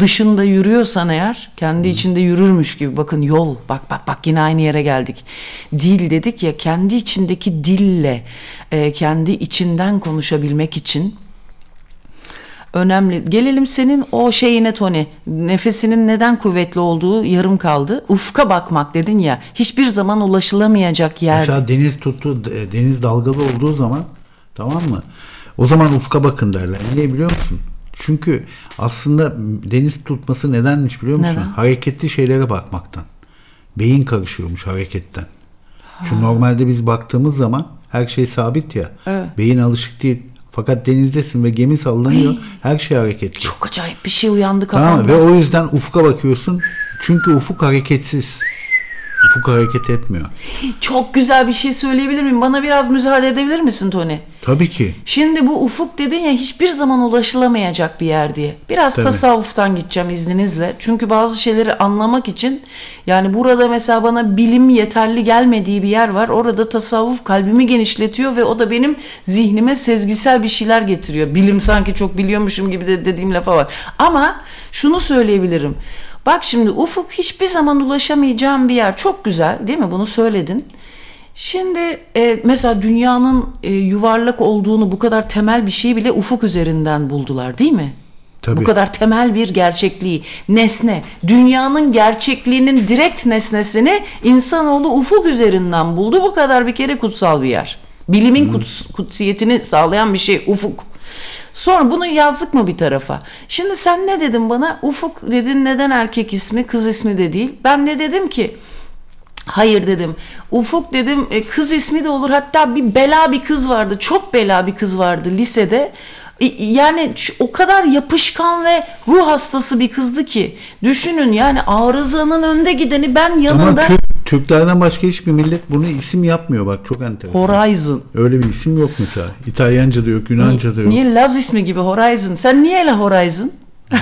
dışında yürüyorsan eğer kendi içinde yürürmüş gibi bakın yol bak bak bak yine aynı yere geldik. Dil dedik ya kendi içindeki dille e, kendi içinden konuşabilmek için önemli. Gelelim senin o şeyine Tony. Nefesinin neden kuvvetli olduğu yarım kaldı. Ufka bakmak dedin ya. Hiçbir zaman ulaşılamayacak yer.
Mesela deniz tuttu, de- deniz dalgalı olduğu zaman tamam mı? O zaman ufka bakın derler. Niye biliyor musun? Çünkü aslında deniz tutması nedenmiş biliyor musun?
Neden?
Hareketli şeylere bakmaktan. Beyin karışıyormuş hareketten. Çünkü normalde biz baktığımız zaman her şey sabit ya.
Evet.
Beyin alışık değil. Fakat denizdesin ve gemi sallanıyor. Her şey hareketli.
Çok acayip bir şey uyandı
Tamam
kafamda.
mı? Ve o yüzden ufka bakıyorsun. Çünkü ufuk hareketsiz. Ufuk hareket etmiyor.
Çok güzel bir şey söyleyebilir miyim? Bana biraz müsaade edebilir misin Tony?
Tabii ki.
Şimdi bu ufuk dedin ya hiçbir zaman ulaşılamayacak bir yer diye. Biraz
Tabii.
tasavvuftan gideceğim izninizle. Çünkü bazı şeyleri anlamak için yani burada mesela bana bilim yeterli gelmediği bir yer var. Orada tasavvuf kalbimi genişletiyor ve o da benim zihnime sezgisel bir şeyler getiriyor. Bilim sanki çok biliyormuşum gibi de dediğim lafa var. Ama şunu söyleyebilirim. Bak şimdi ufuk hiçbir zaman ulaşamayacağım bir yer. Çok güzel değil mi? Bunu söyledin. Şimdi e, mesela dünyanın e, yuvarlak olduğunu bu kadar temel bir şeyi bile ufuk üzerinden buldular değil mi?
Tabii.
Bu kadar temel bir gerçekliği, nesne, dünyanın gerçekliğinin direkt nesnesini insanoğlu ufuk üzerinden buldu. Bu kadar bir kere kutsal bir yer. Bilimin kuts- kutsiyetini sağlayan bir şey ufuk. Sonra bunu yazdık mı bir tarafa? Şimdi sen ne dedin bana? Ufuk dedin neden erkek ismi, kız ismi de değil. Ben de dedim ki Hayır dedim. Ufuk dedim e, kız ismi de olur. Hatta bir bela bir kız vardı. Çok bela bir kız vardı lisede. E, Yani o kadar yapışkan ve ruh hastası bir kızdı ki. Düşünün yani arızanın önde gideni ben
Ama
yanında
Türk, Türklerden başka hiçbir millet bunu isim yapmıyor bak çok enteresan.
Horizon.
Öyle bir isim yok mesela. İtalyanca da yok, Yunanca da yok.
Niye Laz ismi gibi Horizon? Sen niye öyle Horizon?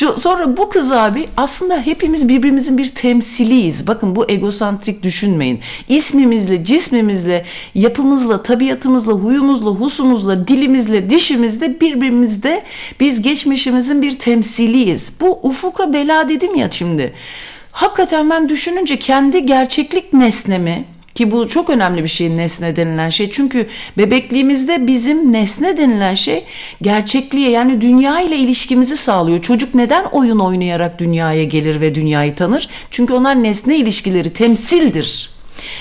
Sonra bu kız abi aslında hepimiz birbirimizin bir temsiliyiz. Bakın bu egosantrik düşünmeyin. İsmimizle, cismimizle, yapımızla, tabiatımızla, huyumuzla, husumuzla, dilimizle, dişimizle birbirimizde biz geçmişimizin bir temsiliyiz. Bu ufuka bela dedim ya şimdi. Hakikaten ben düşününce kendi gerçeklik nesnemi ki bu çok önemli bir şey nesne denilen şey. Çünkü bebekliğimizde bizim nesne denilen şey gerçekliğe yani dünya ile ilişkimizi sağlıyor. Çocuk neden oyun oynayarak dünyaya gelir ve dünyayı tanır? Çünkü onlar nesne ilişkileri temsildir.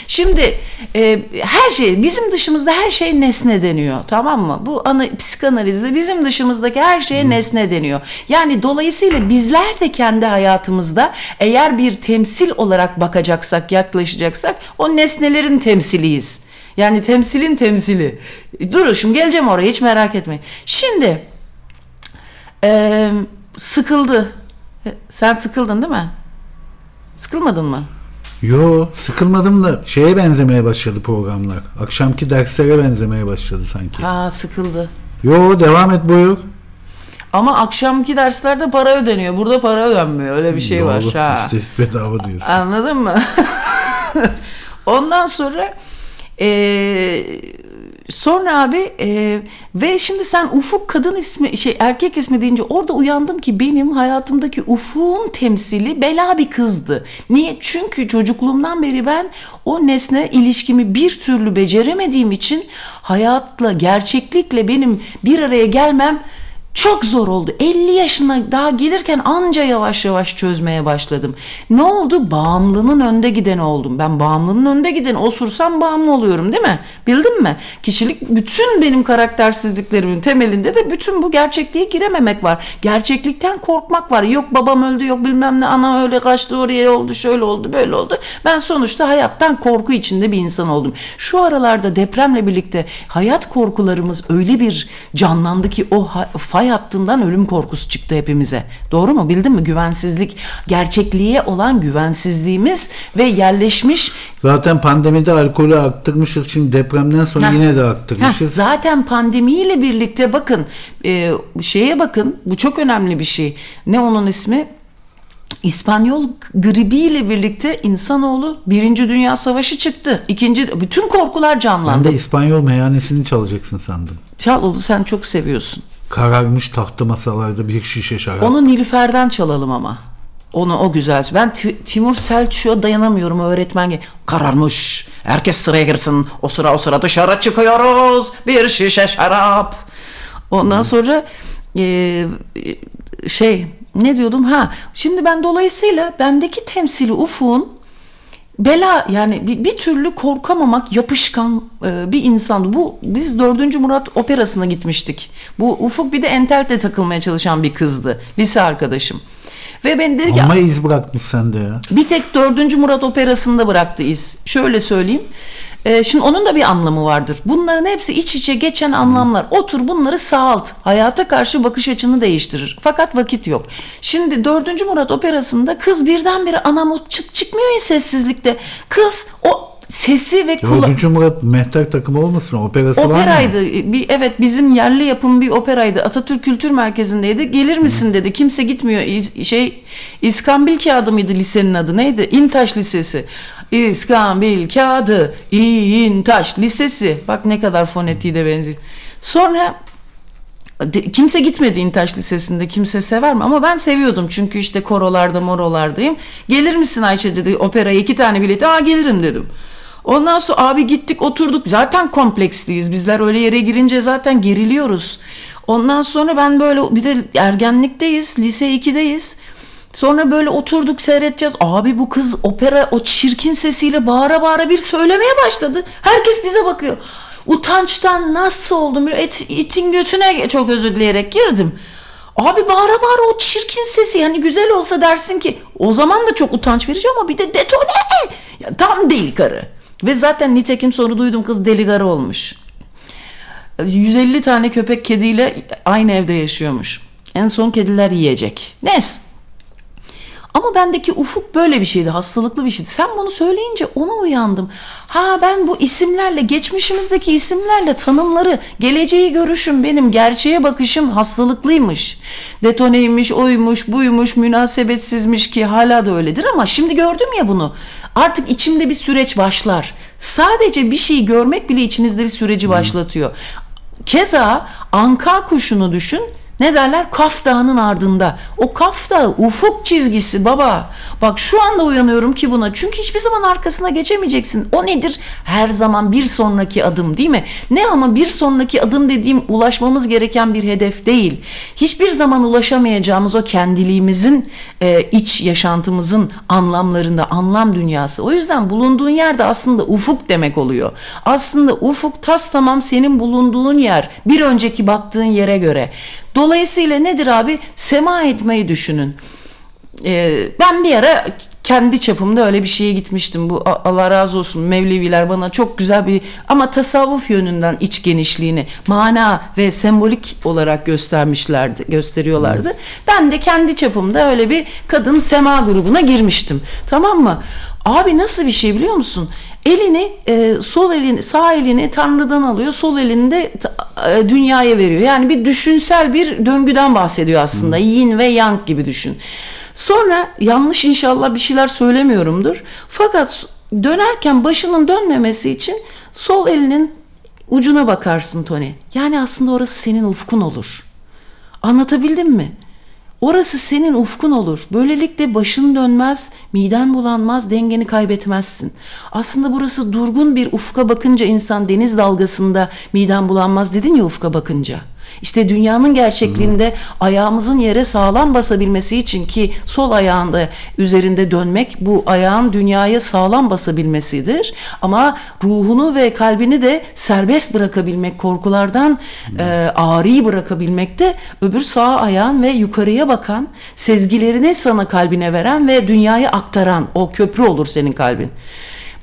Şimdi e, her şey bizim dışımızda her şey nesne deniyor tamam mı? Bu ana, psikanalizde bizim dışımızdaki her şeye nesne deniyor. Yani dolayısıyla bizler de kendi hayatımızda eğer bir temsil olarak bakacaksak yaklaşacaksak o nesnelerin temsiliyiz. Yani temsilin temsili. Dur şimdi geleceğim oraya hiç merak etmeyin. Şimdi e, sıkıldı. Sen sıkıldın değil mi? Sıkılmadın mı?
Yo sıkılmadım da şeye benzemeye başladı programlar. Akşamki derslere benzemeye başladı sanki.
Ha sıkıldı.
Yo devam et buyur.
Ama akşamki derslerde para ödeniyor. Burada para ödenmiyor. Öyle bir şey var.
Doğru.
Ha.
İşte bedava diyorsun.
Anladın mı? Ondan sonra eee, sonra abi eee, ve şimdi sen Ufuk kadın ismi şey erkek ismi deyince orada uyandım ki benim hayatımdaki Ufuk'un temsili bela bir kızdı. Niye? Çünkü çocukluğumdan beri ben o nesne ilişkimi bir türlü beceremediğim için hayatla gerçeklikle benim bir araya gelmem Çok zor oldu. 50 yaşına daha gelirken anca yavaş yavaş çözmeye başladım. Ne oldu? Bağımlının önde gideni oldum. Ben bağımlının önde gideni osursam bağımlı oluyorum değil mi? Bildin mi? Kişilik bütün benim karaktersizliklerimin temelinde de bütün bu gerçekliğe girememek var. Gerçeklikten korkmak var. Yok babam öldü yok bilmem ne ana öyle kaçtı oraya oldu şöyle oldu böyle oldu. Ben sonuçta hayattan korku içinde bir insan oldum. Şu aralarda depremle birlikte hayat korkularımız öyle bir canlandı ki o fay hattından ölüm korkusu çıktı hepimize. Doğru mu? Bildin mi? Güvensizlik, gerçekliğe olan güvensizliğimiz ve yerleşmiş
Zaten pandemide alkolü arttırmışız. Şimdi depremden sonra
Heh.
yine de
Heh,
arttırmışız.
zaten pandemiyle birlikte bakın e, şeye bakın bu çok önemli bir şey. Ne onun ismi? İspanyol gribiyle birlikte insanoğlu Birinci Dünya Savaşı çıktı. İkinci bütün korkular
Ben
canlandı.
de İspanyol meyhanesini çalacaksın sandım.
Çaloğlu sen çok seviyorsun.
Kararmış tahta masalarda bir şişe şarap.
Onu Nilüfer'den çalalım ama. Onu o güzel. Ben Ti- Timur Selçuk'a dayanamıyorum öğretmen. ge- Kararmış. Herkes sıraya girsin. O sıra o sıra dışarı çıkıyoruz. Bir şişe şarap. Ondan sonra e, şey ne diyordum ha şimdi ben dolayısıyla bendeki temsili ufuğun bela yani bir, bir türlü korkamamak yapışkan e, bir insandı. Bu biz 4. Murat operasına gitmiştik. Bu Ufuk bir de entelte takılmaya çalışan bir kızdı. Lise arkadaşım. Ve ben dedi ki
Ama iz bırakmış sende ya.
bir tek 4. Murat operasında bıraktı iz. Şöyle söyleyeyim. Ee, şimdi onun da bir anlamı vardır. Bunların hepsi iç içe geçen anlamlar. Otur bunları sağalt. Hayata karşı bakış açını değiştirir. Fakat vakit yok. Şimdi 4. Murat operasında kız birdenbire anam o çıt çıkmıyor ya sessizlikte. Kız o sesi ve kula-
Dördüncü Murat Mehter takımı olmasın? Operası var mı?
Operaydı. Bir evet bizim yerli yapım bir operaydı. Atatürk Kültür Merkezi'ndeydi. Gelir misin dedi. Kimse gitmiyor. İz- Şey İskambil Kağıdı mıydı lisenin adı? Neydi? İntaş Lisesi. İskambil Kağıdı İntaş Lisesi. Bak ne kadar fonetiği de benziyor. Sonra kimse gitmedi İntaş Lisesi'nde kimse sever mi? Ama ben seviyordum çünkü işte korolarda morolardayım. Gelir misin Ayşe dedi operaya iki tane bileti. Aa gelirim dedim. Ondan sonra abi gittik oturduk. Zaten kompleksliyiz. Bizler öyle yere girince zaten geriliyoruz. Ondan sonra ben böyle bir de ergenlikteyiz. Lise 2'deyiz. Sonra böyle oturduk seyredeceğiz. Abi bu kız opera o çirkin sesiyle bağıra bağıra bir söylemeye başladı. Herkes bize bakıyor. Utançtan nasıl oldum? Et, itin götüne çok özür dileyerek girdim. Abi bağıra bağıra o çirkin sesi yani güzel olsa dersin ki o zaman da çok utanç verici ama bir de detone. Ya, tam deli karı. Ve zaten nitekim sonra duydum kız deli karı olmuş. 150 tane köpek kediyle aynı evde yaşıyormuş. En son kediler yiyecek. Neyse. Ama bendeki ufuk böyle bir şeydi, hastalıklı bir şeydi. Sen bunu söyleyince ona uyandım. Ha ben bu isimlerle, geçmişimizdeki isimlerle tanımları, geleceği görüşüm benim, gerçeğe bakışım hastalıklıymış. Detoneymiş, oymuş, buymuş, münasebetsizmiş ki hala da öyledir ama şimdi gördüm ya bunu. Artık içimde bir süreç başlar. Sadece bir şeyi görmek bile içinizde bir süreci başlatıyor. Keza anka kuşunu düşün. Ne derler? Kaf Dağı'nın ardında. O Kaf Dağı ufuk çizgisi baba. Bak şu anda uyanıyorum ki buna. Çünkü hiçbir zaman arkasına geçemeyeceksin. O nedir? Her zaman bir sonraki adım değil mi? Ne ama bir sonraki adım dediğim ulaşmamız gereken bir hedef değil. Hiçbir zaman ulaşamayacağımız o kendiliğimizin, e, iç yaşantımızın anlamlarında, anlam dünyası. O yüzden bulunduğun yerde aslında ufuk demek oluyor. Aslında ufuk tas tamam senin bulunduğun yer. Bir önceki baktığın yere göre. Dolayısıyla nedir abi? Sema etmeyi düşünün. Ee, ben bir ara kendi çapımda öyle bir şeye gitmiştim. Bu Allah razı olsun Mevleviler bana çok güzel bir ama tasavvuf yönünden iç genişliğini mana ve sembolik olarak göstermişlerdi, gösteriyorlardı. Ben de kendi çapımda öyle bir kadın sema grubuna girmiştim. Tamam mı? Abi nasıl bir şey biliyor musun? Elini e, sol elini sağ elini Tanrı'dan alıyor, sol elini de e, dünyaya veriyor. Yani bir düşünsel bir döngüden bahsediyor aslında. Yin ve yang gibi düşün. Sonra yanlış inşallah bir şeyler söylemiyorumdur. Fakat dönerken başının dönmemesi için sol elinin ucuna bakarsın Tony. Yani aslında orası senin ufkun olur. Anlatabildim mi? Orası senin ufkun olur. Böylelikle başın dönmez, miden bulanmaz, dengeni kaybetmezsin. Aslında burası durgun bir ufka bakınca insan deniz dalgasında miden bulanmaz dedin ya ufka bakınca. İşte dünyanın gerçekliğinde ayağımızın yere sağlam basabilmesi için ki sol ayağında üzerinde dönmek bu ayağın dünyaya sağlam basabilmesidir. Ama ruhunu ve kalbini de serbest bırakabilmek, korkulardan e, ağrıyı bırakabilmek de öbür sağ ayağın ve yukarıya bakan, sezgilerini sana kalbine veren ve dünyaya aktaran o köprü olur senin kalbin.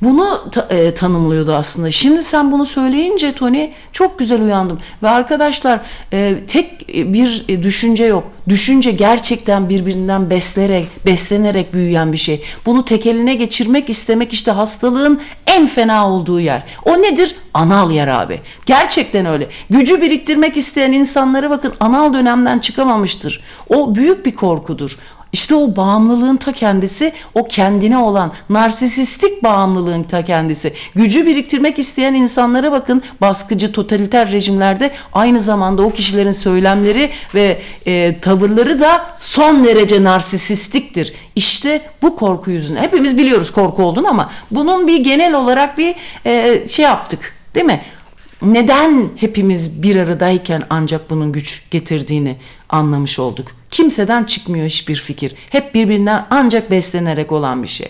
Bunu ta- e, tanımlıyordu aslında. Şimdi sen bunu söyleyince Tony çok güzel uyandım. Ve arkadaşlar e, tek bir düşünce yok. Düşünce gerçekten birbirinden beslerek, beslenerek büyüyen bir şey. Bunu tek eline geçirmek istemek işte hastalığın en fena olduğu yer. O nedir? Anal yer abi. Gerçekten öyle. Gücü biriktirmek isteyen insanlara bakın anal dönemden çıkamamıştır. O büyük bir korkudur. İşte o bağımlılığın ta kendisi, o kendine olan narsisistik bağımlılığın ta kendisi. Gücü biriktirmek isteyen insanlara bakın baskıcı totaliter rejimlerde aynı zamanda o kişilerin söylemleri ve e, tavırları da son derece narsisistiktir. İşte bu korku yüzünden. Hepimiz biliyoruz korku olduğunu ama bunun bir genel olarak bir e, şey yaptık değil mi? Neden hepimiz bir aradayken ancak bunun güç getirdiğini anlamış olduk. Kimseden çıkmıyor hiçbir fikir. Hep birbirinden ancak beslenerek olan bir şey.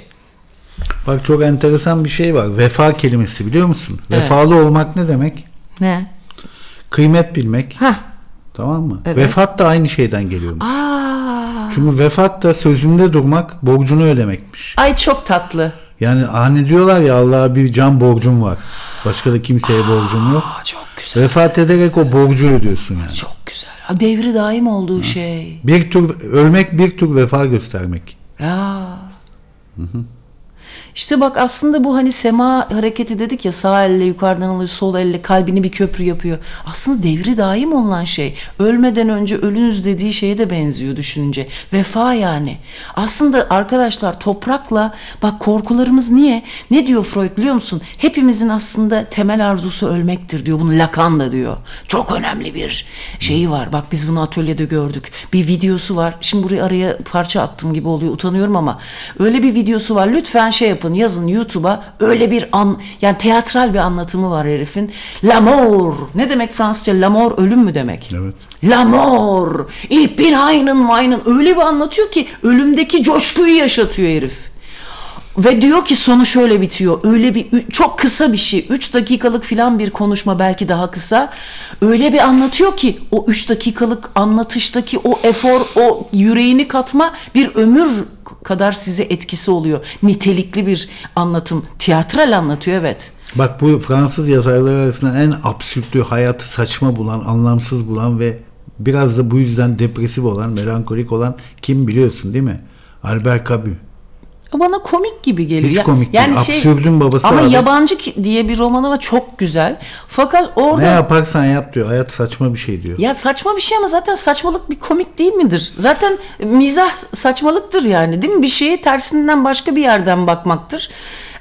Bak çok enteresan bir şey var. Vefa kelimesi biliyor musun?
Evet.
Vefalı olmak ne demek?
Ne?
Kıymet bilmek.
Ha.
Tamam mı?
Evet.
Vefat da aynı şeyden geliyormuş.
Aa.
Çünkü vefat da sözünde durmak, borcunu ödemekmiş.
Ay çok tatlı.
Yani hani diyorlar ya Allah'a bir can borcum var. Başka da kimseye borcum yok.
Aa, çok güzel.
Vefat ederek o borcu ödüyorsun yani.
Çok güzel. Ha, devri daim olduğu şey.
Bir tür ölmek bir tür vefa göstermek.
Ya. İşte bak aslında bu hani sema hareketi dedik ya sağ elle yukarıdan alıyor sol elle kalbini bir köprü yapıyor. Aslında devri daim olan şey. Ölmeden önce ölünüz dediği şeye de benziyor düşününce. Vefa yani. Aslında arkadaşlar toprakla bak korkularımız niye? Ne diyor Freud biliyor musun? Hepimizin aslında temel arzusu ölmektir diyor. Bunu Lacan da diyor. Çok önemli bir şeyi var. Bak biz bunu atölyede gördük. Bir videosu var. Şimdi buraya araya parça attım gibi oluyor. Utanıyorum ama öyle bir videosu var. Lütfen şey yapın yazın YouTube'a öyle bir an yani teatral bir anlatımı var herifin. La mort. Ne demek Fransızca? La mort ölüm mü demek?
Evet.
La mort. Ich bin einen meinen. Öyle bir anlatıyor ki ölümdeki coşkuyu yaşatıyor herif. Ve diyor ki sonu şöyle bitiyor. Öyle bir çok kısa bir şey. 3 dakikalık filan bir konuşma belki daha kısa. Öyle bir anlatıyor ki o 3 dakikalık anlatıştaki o efor, o yüreğini katma bir ömür kadar size etkisi oluyor. Nitelikli bir anlatım. Tiyatral anlatıyor evet.
Bak bu Fransız yazarlar arasında en absürtlü, hayatı saçma bulan, anlamsız bulan ve biraz da bu yüzden depresif olan, melankolik olan kim biliyorsun değil mi? Albert Camus.
Bana komik gibi geliyor.
Hiç komik değil. Absürdün babası
Ama
abi.
yabancı diye bir romanı var çok güzel. Fakat orada
Ne yaparsan yap diyor. Hayat saçma bir şey diyor.
Ya saçma bir şey ama zaten saçmalık bir komik değil midir? Zaten mizah saçmalıktır yani değil mi? Bir şeye tersinden başka bir yerden bakmaktır.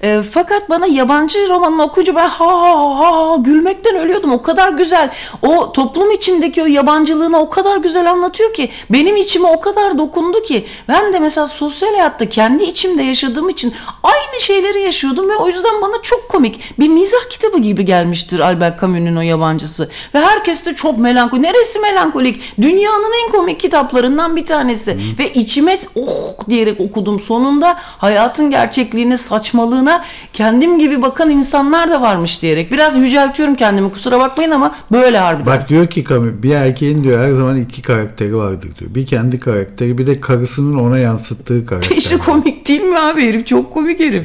E, fakat bana yabancı romanını okuyunca ben ha ha ha ha gülmekten ölüyordum. O kadar güzel. O toplum içindeki o yabancılığını o kadar güzel anlatıyor ki benim içime o kadar dokundu ki ben de mesela sosyal hayatta kendi içimde yaşadığım için aynı şeyleri yaşıyordum ve o yüzden bana çok komik bir mizah kitabı gibi gelmiştir Albert Camus'un o yabancısı. Ve herkes de çok melankolik. Neresi melankolik? Dünyanın en komik kitaplarından bir tanesi. Ve içime oh diyerek okudum. Sonunda hayatın gerçekliğine, saçmalığına kendim gibi bakan insanlar da varmış diyerek. Biraz yüceltiyorum kendimi kusura bakmayın ama böyle harbiden.
Bak diyor ki bir erkeğin diyor her zaman iki karakteri vardır diyor. Bir kendi karakteri bir de karısının ona yansıttığı karakter.
İşte komik değil mi abi herif? Çok komik herif.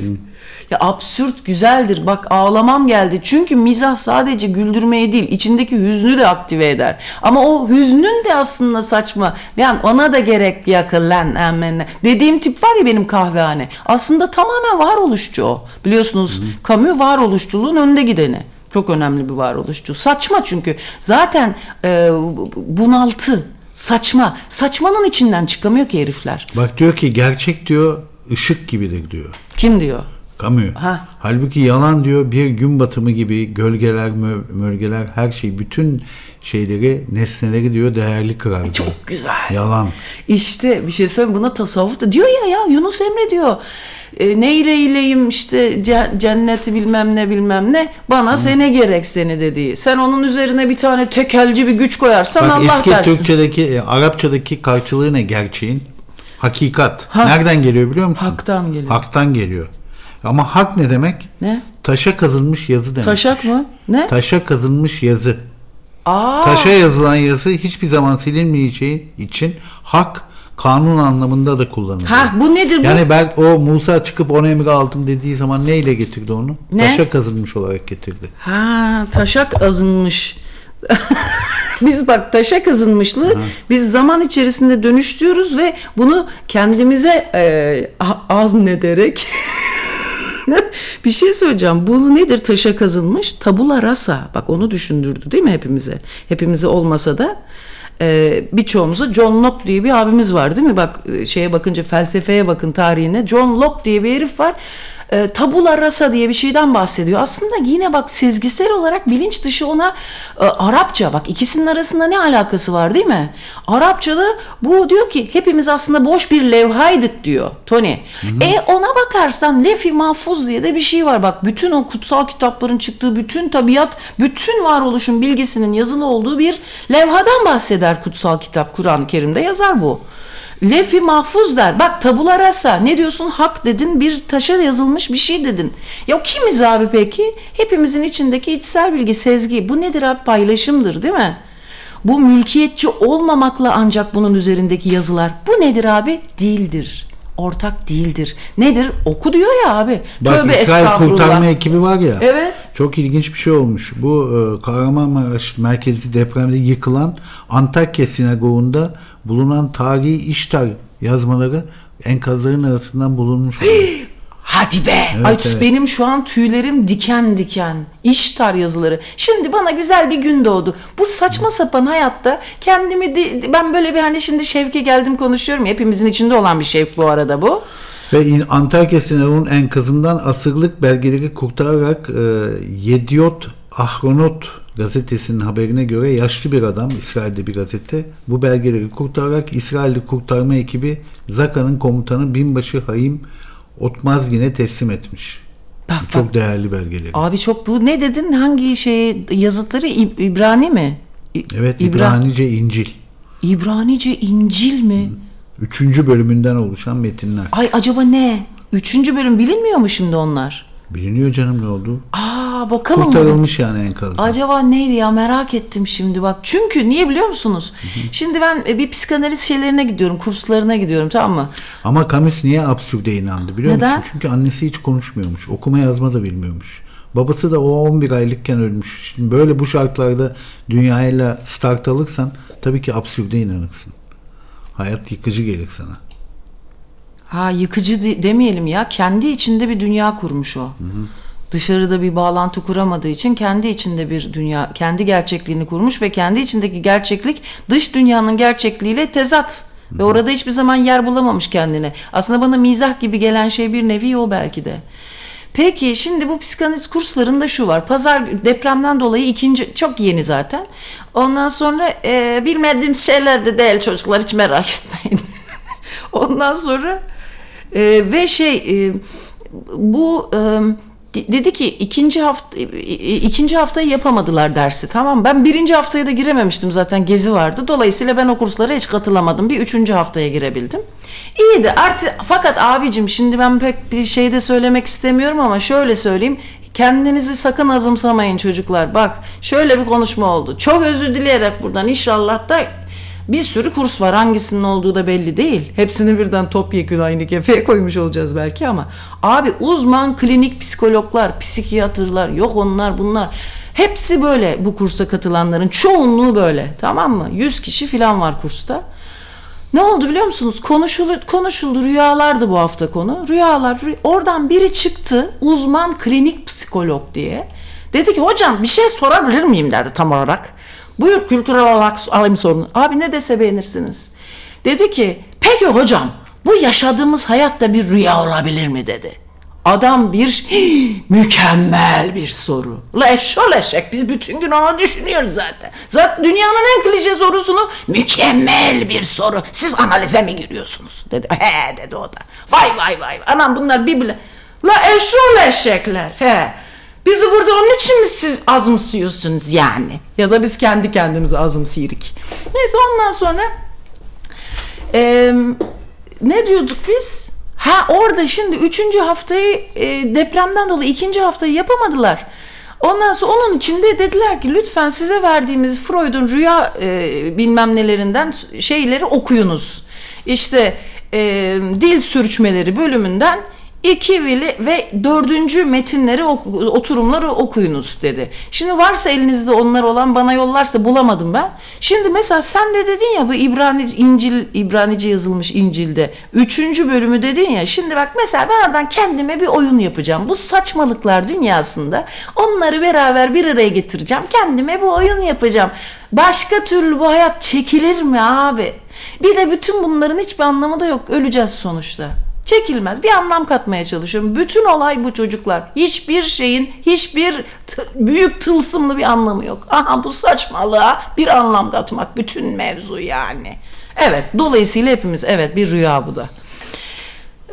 Ya absürt güzeldir. Bak ağlamam geldi. Çünkü mizah sadece güldürmeyi değil, içindeki hüznü de aktive eder. Ama o hüznün de aslında saçma. Yani ona da gerek yakılan emmenne. Dediğim tip var ya benim kahvehane. Aslında tamamen varoluşçu o. Biliyorsunuz Camus varoluşçuluğun önde gideni. Çok önemli bir varoluşçu. Saçma çünkü. Zaten e, bunaltı, saçma. Saçmanın içinden çıkamıyor ki herifler.
Bak diyor ki gerçek diyor ışık gibidir diyor.
Kim diyor?
Camus.
Ha.
Halbuki yalan diyor bir gün batımı gibi gölgeler, mö- mölgeler her şey bütün şeyleri, nesneleri diyor değerli kırar. diyor.
Çok güzel.
Yalan.
İşte bir şey söyleyeyim buna tasavvuf da diyor ya ya Yunus Emre diyor. E, ne ile eyleyim işte ce- cenneti bilmem ne bilmem ne bana sene gerek seni dediği. Sen onun üzerine bir tane tekelci bir güç koyarsan
Bak
Allah
eski
dersin.
Türkçedeki, e, Arapçadaki karşılığı ne gerçeğin? Hakikat.
Hak.
Nereden geliyor biliyor musun?
Haktan geliyor.
Haktan geliyor. Ama hak ne demek?
Ne?
Taşa kazılmış yazı demek.
Taşak mı? Ne?
Taşa kazılmış yazı.
Aa,
Taşa yazılan yazı hiçbir zaman silinmeyeceği için hak kanun anlamında da kullanılıyor.
ha bu nedir bu?
Yani ben o Musa çıkıp onu emri aldım dediği zaman neyle getirdi onu?
Ne?
Taşa kazılmış olarak getirdi.
Ha taşak azınmış. biz bak taşa kazınmışlığı biz zaman içerisinde dönüştürüyoruz ve bunu kendimize e, a- aznederek bir şey söyleyeceğim. Bu nedir taşa kazınmış? Tabula rasa. Bak onu düşündürdü değil mi hepimize? Hepimize olmasa da e, birçoğumuza John Locke diye bir abimiz var değil mi? Bak e, şeye bakınca felsefeye bakın tarihine. John Locke diye bir herif var. E, tabula rasa diye bir şeyden bahsediyor. Aslında yine bak sezgisel olarak bilinç dışı ona e, Arapça bak ikisinin arasında ne alakası var değil mi? Arapçada bu diyor ki hepimiz aslında boş bir levhaydık diyor Tony. E ona bakarsan lefi mahfuz diye de bir şey var bak bütün o kutsal kitapların çıktığı bütün tabiat bütün varoluşun bilgisinin yazılı olduğu bir levhadan bahseder kutsal kitap Kur'an-ı Kerim'de yazar bu. Lefi mahfuz der. Bak tabula rasa. Ne diyorsun? Hak dedin. Bir taşa yazılmış bir şey dedin. Ya kimiz abi peki? Hepimizin içindeki içsel bilgi, sezgi. Bu nedir abi? Paylaşımdır değil mi? Bu mülkiyetçi olmamakla ancak bunun üzerindeki yazılar. Bu nedir abi? Değildir. Ortak değildir. Nedir? Oku diyor ya abi.
Bak
Tövbe
İsrail kurtarma ekibi var ya.
Evet.
Çok ilginç bir şey olmuş. Bu e, Kahramanmaraş merkezli depremde yıkılan Antakya sinagoğunda bulunan tarihi iştar yazmaları enkazların arasından bulunmuş.
Hadi be.
Evet,
Ay
evet.
benim şu an tüylerim diken diken. İştar yazıları. Şimdi bana güzel bir gün doğdu. Bu saçma sapan hayatta kendimi de- ben böyle bir hani şimdi Şevke geldim konuşuyorum. Hepimizin içinde olan bir şevk bu arada bu.
Ve Antakya sinagoğunun enkazından asırlık belgeleri kurtararak e, Yediot Ahronot gazetesinin haberine göre yaşlı bir adam İsrail'de bir gazete bu belgeleri kurtararak İsrailli kurtarma ekibi Zaka'nın komutanı binbaşı Hayim Otmazgin'e teslim etmiş.
Bak,
çok değerli belgeleri.
Abi çok bu ne dedin? Hangi şey yazıtları İb- İbrani mi? İ-
Evet
İbra-
İbranice İncil.
İbranice İncil mi?
Üçüncü bölümünden oluşan metinler.
Ay acaba ne? Üçüncü bölüm bilinmiyor mu şimdi onlar?
Biliniyor canım ne oldu?
Aa bakalım mı?
Kurtarılmış yani enkazdan.
Acaba neydi ya merak ettim şimdi bak. Çünkü niye biliyor musunuz? Şimdi ben e, bir psikanaliz şeylerine gidiyorum, kurslarına gidiyorum tamam mı?
Ama Camus niye absürde inandı biliyor
Neden?
musun? Çünkü annesi hiç konuşmuyormuş. Okuma yazma da bilmiyormuş. Babası da o 11 aylıkken ölmüş. Şimdi böyle bu şartlarda dünyayla start alırsan tabii ki absürde inanırsın. Hayat yıkıcı gelir sana.
Ha yıkıcı de- demeyelim ya. Kendi içinde bir dünya kurmuş o. Dışarıda bir bağlantı kuramadığı için kendi içinde bir dünya, kendi gerçekliğini kurmuş ve kendi içindeki gerçeklik dış dünyanın gerçekliğiyle tezat. Ve orada hiçbir zaman yer bulamamış kendine. Aslında bana mizah gibi gelen şey bir nevi o belki de. Peki şimdi bu psikanaliz kurslarında şu var. Pazar depremden dolayı ikinci çok yeni zaten. Ondan sonra e, bilmediğim şeyler de değil çocuklar hiç merak etmeyin. Ondan sonra e, ve şey e, bu e, de- dedi ki ikinci hafta e, e, ikinci haftayı yapamadılar dersi tamam ben birinci haftaya da girememiştim zaten gezi vardı. Dolayısıyla ben o kurslara hiç katılamadım. Bir üçüncü haftaya girebildim. İyiydi artık fakat abicim şimdi ben pek bir şey de söylemek istemiyorum ama şöyle söyleyeyim. Kendinizi sakın azımsamayın çocuklar. Bak şöyle bir konuşma oldu. Çok özür dileyerek buradan inşallah da bir sürü kurs var. Hangisinin olduğu da belli değil. Hepsini birden topyekun aynı kefeye koymuş olacağız belki ama. Abi uzman klinik psikologlar, psikiyatrlar, yok onlar bunlar. Hepsi böyle bu kursa katılanların çoğunluğu böyle. Tamam mı? 100 kişi falan var kursta. Ne oldu biliyor musunuz? Konuşuldu, konuşuldu rüyalardı bu hafta konu. Rüyalar, rü- oradan biri çıktı uzman klinik psikolog diye. Dedi ki hocam bir şey sorabilir miyim dedi tam olarak. Buyur kültürel olarak alayım sorunu. Abi ne dese beğenirsiniz. Dedi ki peki hocam bu yaşadığımız hayatta bir rüya olabilir mi dedi. Adam bir mükemmel bir soru. La eşşol eşek biz bütün gün onu düşünüyoruz zaten. Zaten dünyanın en klişe sorusunu mükemmel bir soru. Siz analize mi giriyorsunuz? Dedi. He dedi o da. Vay vay vay. Anam bunlar birbirine. La eşşol eşekler. He. Bizi burada onun için mi siz azımsıyorsunuz yani? Ya da biz kendi kendimize azımsıyırık. Neyse ondan sonra e, ne diyorduk biz? Ha orada şimdi üçüncü haftayı e, depremden dolayı ikinci haftayı yapamadılar. Ondan sonra onun için de dediler ki lütfen size verdiğimiz Freud'un rüya e, bilmem nelerinden şeyleri okuyunuz. İşte e, dil sürçmeleri bölümünden İki ve, ve dördüncü metinleri oturumları okuyunuz dedi. Şimdi varsa elinizde onlar olan bana yollarsa bulamadım ben. Şimdi mesela sen de dedin ya bu İbrani İncil İbranice yazılmış İncil'de üçüncü bölümü dedin ya. Şimdi bak mesela ben oradan kendime bir oyun yapacağım. Bu saçmalıklar dünyasında onları beraber bir araya getireceğim. Kendime bu oyun yapacağım. Başka türlü bu hayat çekilir mi abi? Bir de bütün bunların hiçbir anlamı da yok. Öleceğiz sonuçta çekilmez. Bir anlam katmaya çalışıyorum. Bütün olay bu çocuklar. Hiçbir şeyin hiçbir büyük tılsımlı bir anlamı yok. Aha bu saçmalığa bir anlam katmak bütün mevzu yani. Evet dolayısıyla hepimiz evet bir rüya bu da.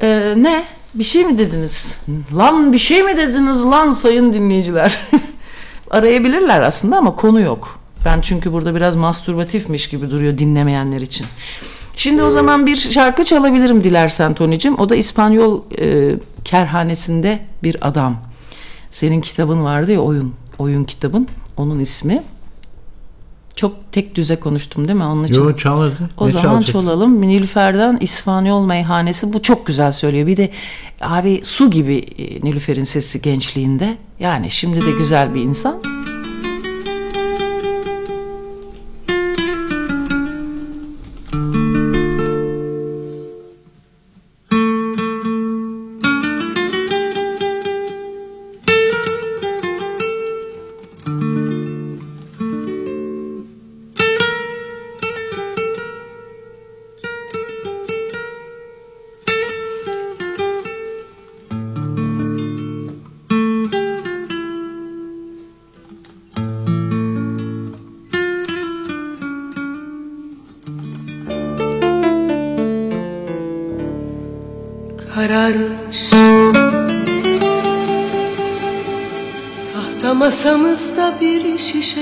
Ee, ne? Bir şey mi dediniz? Lan bir şey mi dediniz lan sayın dinleyiciler? Arayabilirler aslında ama konu yok. Ben çünkü burada biraz mastürbatifmiş gibi duruyor dinlemeyenler için. Şimdi o zaman bir şarkı çalabilirim dilersen Tony'cim. O da İspanyol e, kerhanesinde bir adam. Senin kitabın vardı ya oyun, oyun kitabın. Onun ismi. Çok tek düze konuştum değil mi onun için?
Yok çal
O ne zaman çalalım. Nilüfer'den İspanyol meyhanesi. Bu çok güzel söylüyor. Bir de abi su gibi e, Nilüfer'in sesi gençliğinde. Yani şimdi de güzel bir insan.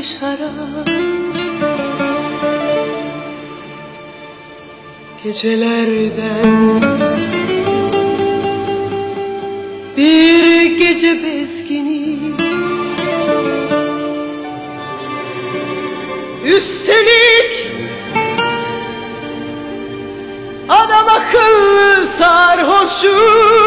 Şarap Gecelerden bir gece bezginiz. Üstelik Adam akıllı sarhoşuz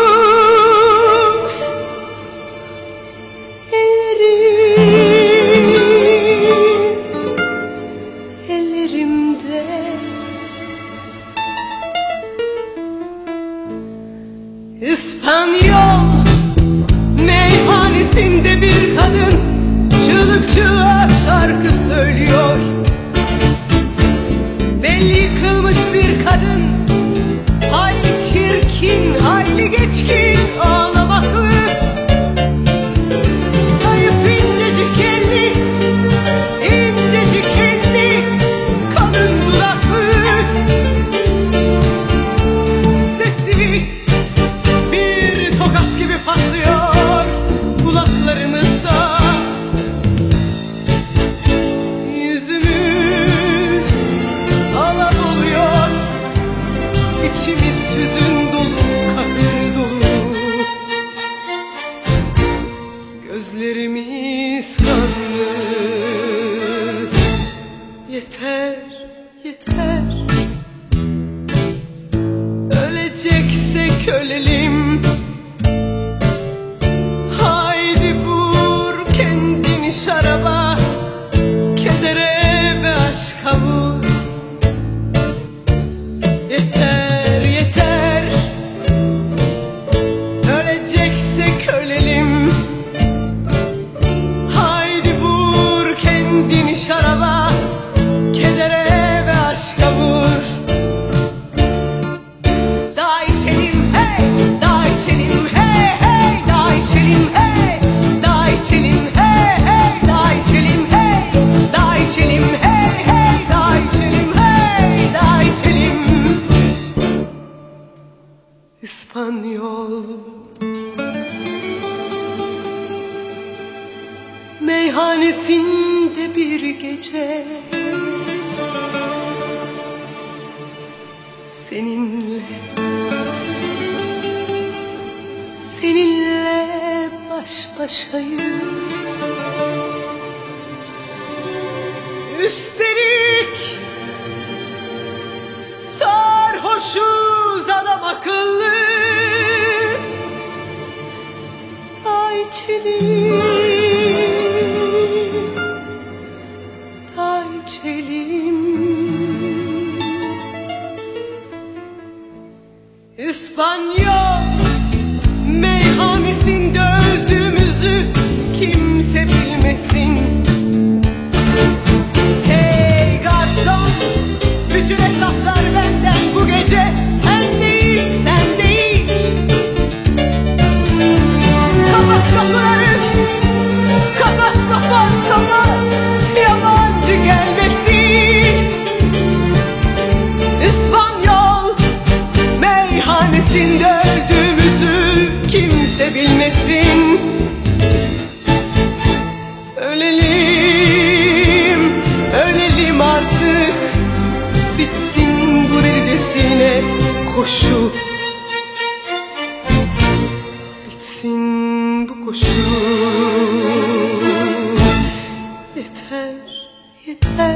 yeter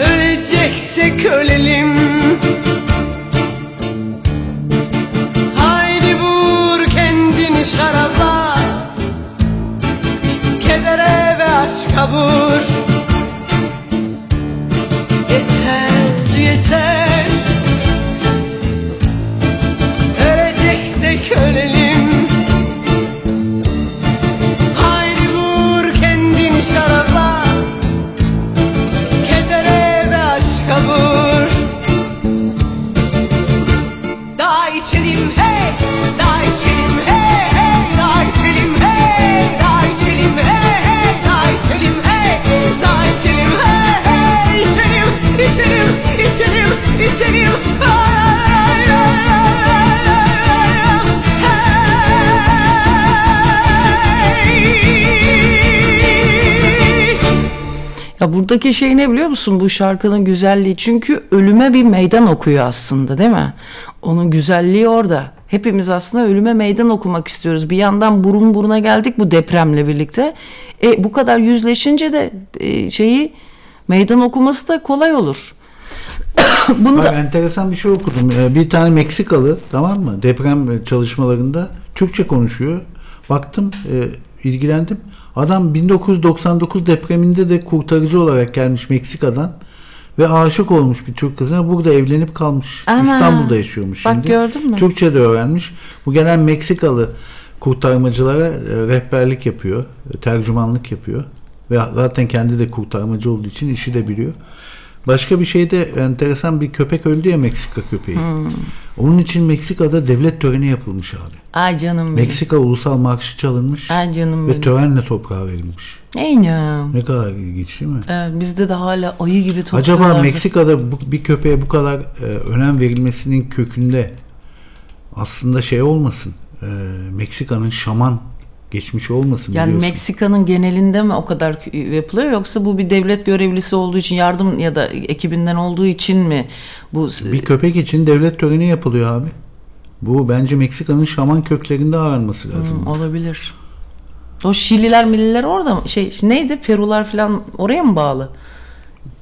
Öleceksek ölelim
Buradaki şey ne biliyor musun bu şarkının güzelliği? Çünkü ölüme bir meydan okuyor aslında değil mi? Onun güzelliği orada. Hepimiz aslında ölüme meydan okumak istiyoruz. Bir yandan burun buruna geldik bu depremle birlikte. E, bu kadar yüzleşince de e, şeyi meydan okuması da kolay olur. Bunu
Bak,
da
enteresan bir şey okudum. Ee, Bir tane Meksikalı tamam mı? Deprem çalışmalarında Türkçe konuşuyor. Baktım, e, ilgilendim. Adam 1999 depreminde de kurtarıcı olarak gelmiş Meksika'dan ve aşık olmuş bir Türk kızına. Burada evlenip kalmış.
Ana.
İstanbul'da yaşıyormuş
Bak
şimdi.
gördün mü?
Türkçe de öğrenmiş. Bu gelen Meksikalı kurtarmacılara e, rehberlik yapıyor, tercümanlık yapıyor. Ve zaten kendi de kurtarmacı olduğu için işi de biliyor. Başka bir şey de enteresan bir köpek öldü ya Meksika köpeği.
Hmm.
Onun için Meksika'da devlet töreni yapılmış abi.
ay canım benim.
Meksika ulusal marşı çalınmış
Ay canım
ve
benim.
törenle toprağa verilmiş.
Aynen.
Ne kadar ilginç değil mi?
Evet, bizde de hala ayı gibi
Acaba
topluyorlardı.
Meksika'da bu, bir köpeğe bu kadar e, önem verilmesinin kökünde aslında şey olmasın. e, Meksika'nın şaman geçmişi olmasın
Yani
biliyorsun.
Meksika'nın genelinde mi o kadar yapılıyor yoksa bu bir devlet görevlisi olduğu için yardım ya da ekibinden olduğu için mi bu
Bir köpek için devlet töreni yapılıyor abi. Bu bence Meksika'nın şaman köklerinde aranması lazım.
Hmm, olabilir. O Şililer, Milliler orada mı? Şey neydi? Perular falan oraya mı bağlı?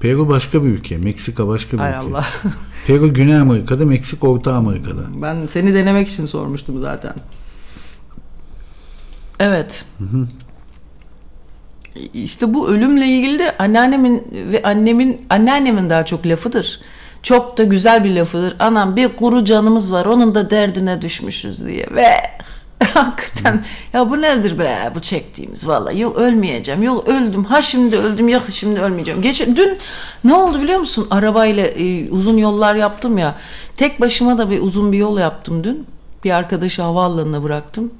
Peru başka bir ülke, Meksika başka bir
Hay
ülke.
Allah.
Peru Güney Amerika'da, Meksika Orta Amerika'da.
Ben seni denemek için sormuştum zaten. Evet. İşte bu ölümle ilgili de anneannemin ve annemin anneannemin daha çok lafıdır. Çok da güzel bir lafıdır. Anam bir kuru canımız var onun da derdine düşmüşüz diye. Ve hakikaten ya bu nedir be bu çektiğimiz vallahi yok ölmeyeceğim yok öldüm ha şimdi öldüm yok şimdi ölmeyeceğim. Geç, dün ne oldu biliyor musun arabayla e, uzun yollar yaptım ya tek başıma da bir uzun bir yol yaptım dün bir arkadaşı havaalanına bıraktım.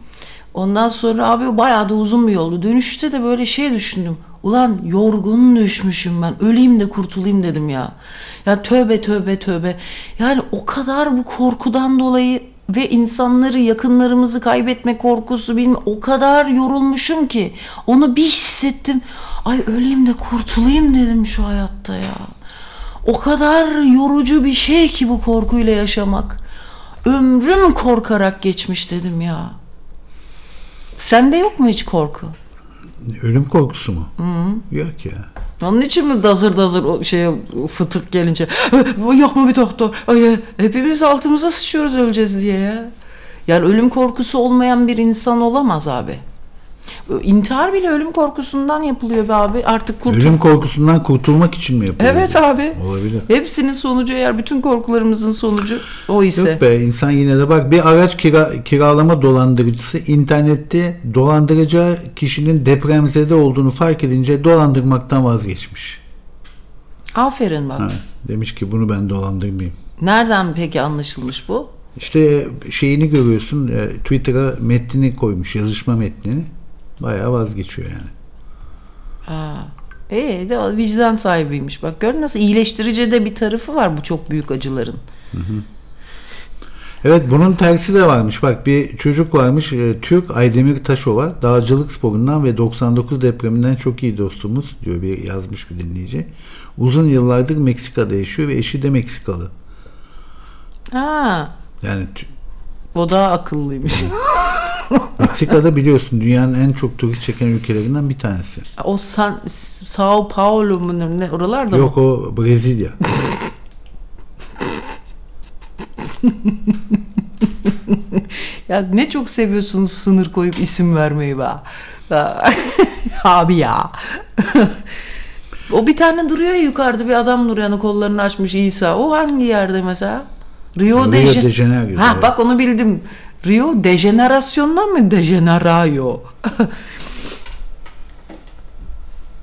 Ondan sonra abi bayağı da uzun bir yoldu. Dönüşte de böyle şey düşündüm. Ulan yorgun düşmüşüm ben. Öleyim de kurtulayım dedim ya. Ya tövbe tövbe tövbe. Yani o kadar bu korkudan dolayı ve insanları yakınlarımızı kaybetme korkusu bilmem o kadar yorulmuşum ki onu bir hissettim. Ay öleyim de kurtulayım dedim şu hayatta ya. O kadar yorucu bir şey ki bu korkuyla yaşamak. Ömrüm korkarak geçmiş dedim ya. Sende yok mu hiç korku?
Ölüm korkusu mu? Yok ya.
Onun için mi dazır dazır o şeye fıtık gelince yok mu bir doktor? Ay, hepimiz altımıza sıçıyoruz öleceğiz diye ya. Yani ölüm korkusu olmayan bir insan olamaz abi. İntihar bile ölüm korkusundan yapılıyor be abi. Artık kurtul.
Ölüm korkusundan kurtulmak için mi yapılıyor?
Evet abi.
Olabilir.
Hepsinin sonucu eğer bütün korkularımızın sonucu o ise.
Yok be insan yine de bak bir araç kira, kiralama dolandırıcısı internette dolandıracağı kişinin depremzede olduğunu fark edince dolandırmaktan vazgeçmiş.
Aferin bak.
Ha, demiş ki bunu ben dolandırmayayım.
Nereden peki anlaşılmış bu?
İşte şeyini görüyorsun e, Twitter'a metnini koymuş yazışma metnini. Bayağı vazgeçiyor yani.
Ha. E de vicdan sahibiymiş. Bak gör nasıl iyileştirici de bir tarafı var bu çok büyük acıların.
Evet bunun tersi de varmış. Bak bir çocuk varmış e, Türk Aydemir Taşova dağcılık sporundan ve 99 depreminden çok iyi dostumuz diyor bir yazmış bir dinleyici. Uzun yıllardır Meksika'da yaşıyor ve eşi de Meksikalı.
Ha,
Yani
o daha akıllıymış.
Meksika'da biliyorsun dünyanın en çok turist çeken ülkelerinden bir tanesi.
o San, Sao Paulo mu ne oralarda
Yok
mı?
o Brezilya.
Ya ne çok seviyorsunuz sınır koyup isim vermeyi be. Abi ya. o bir tane duruyor ya yukarıda bir adam duruyor kollarını açmış İsa. O hangi yerde mesela? Rio, de,
Rio
Ja-
de Janeiro,
Ha
evet.
bak onu bildim. Rio dejenerasyondan mı dejenerayo?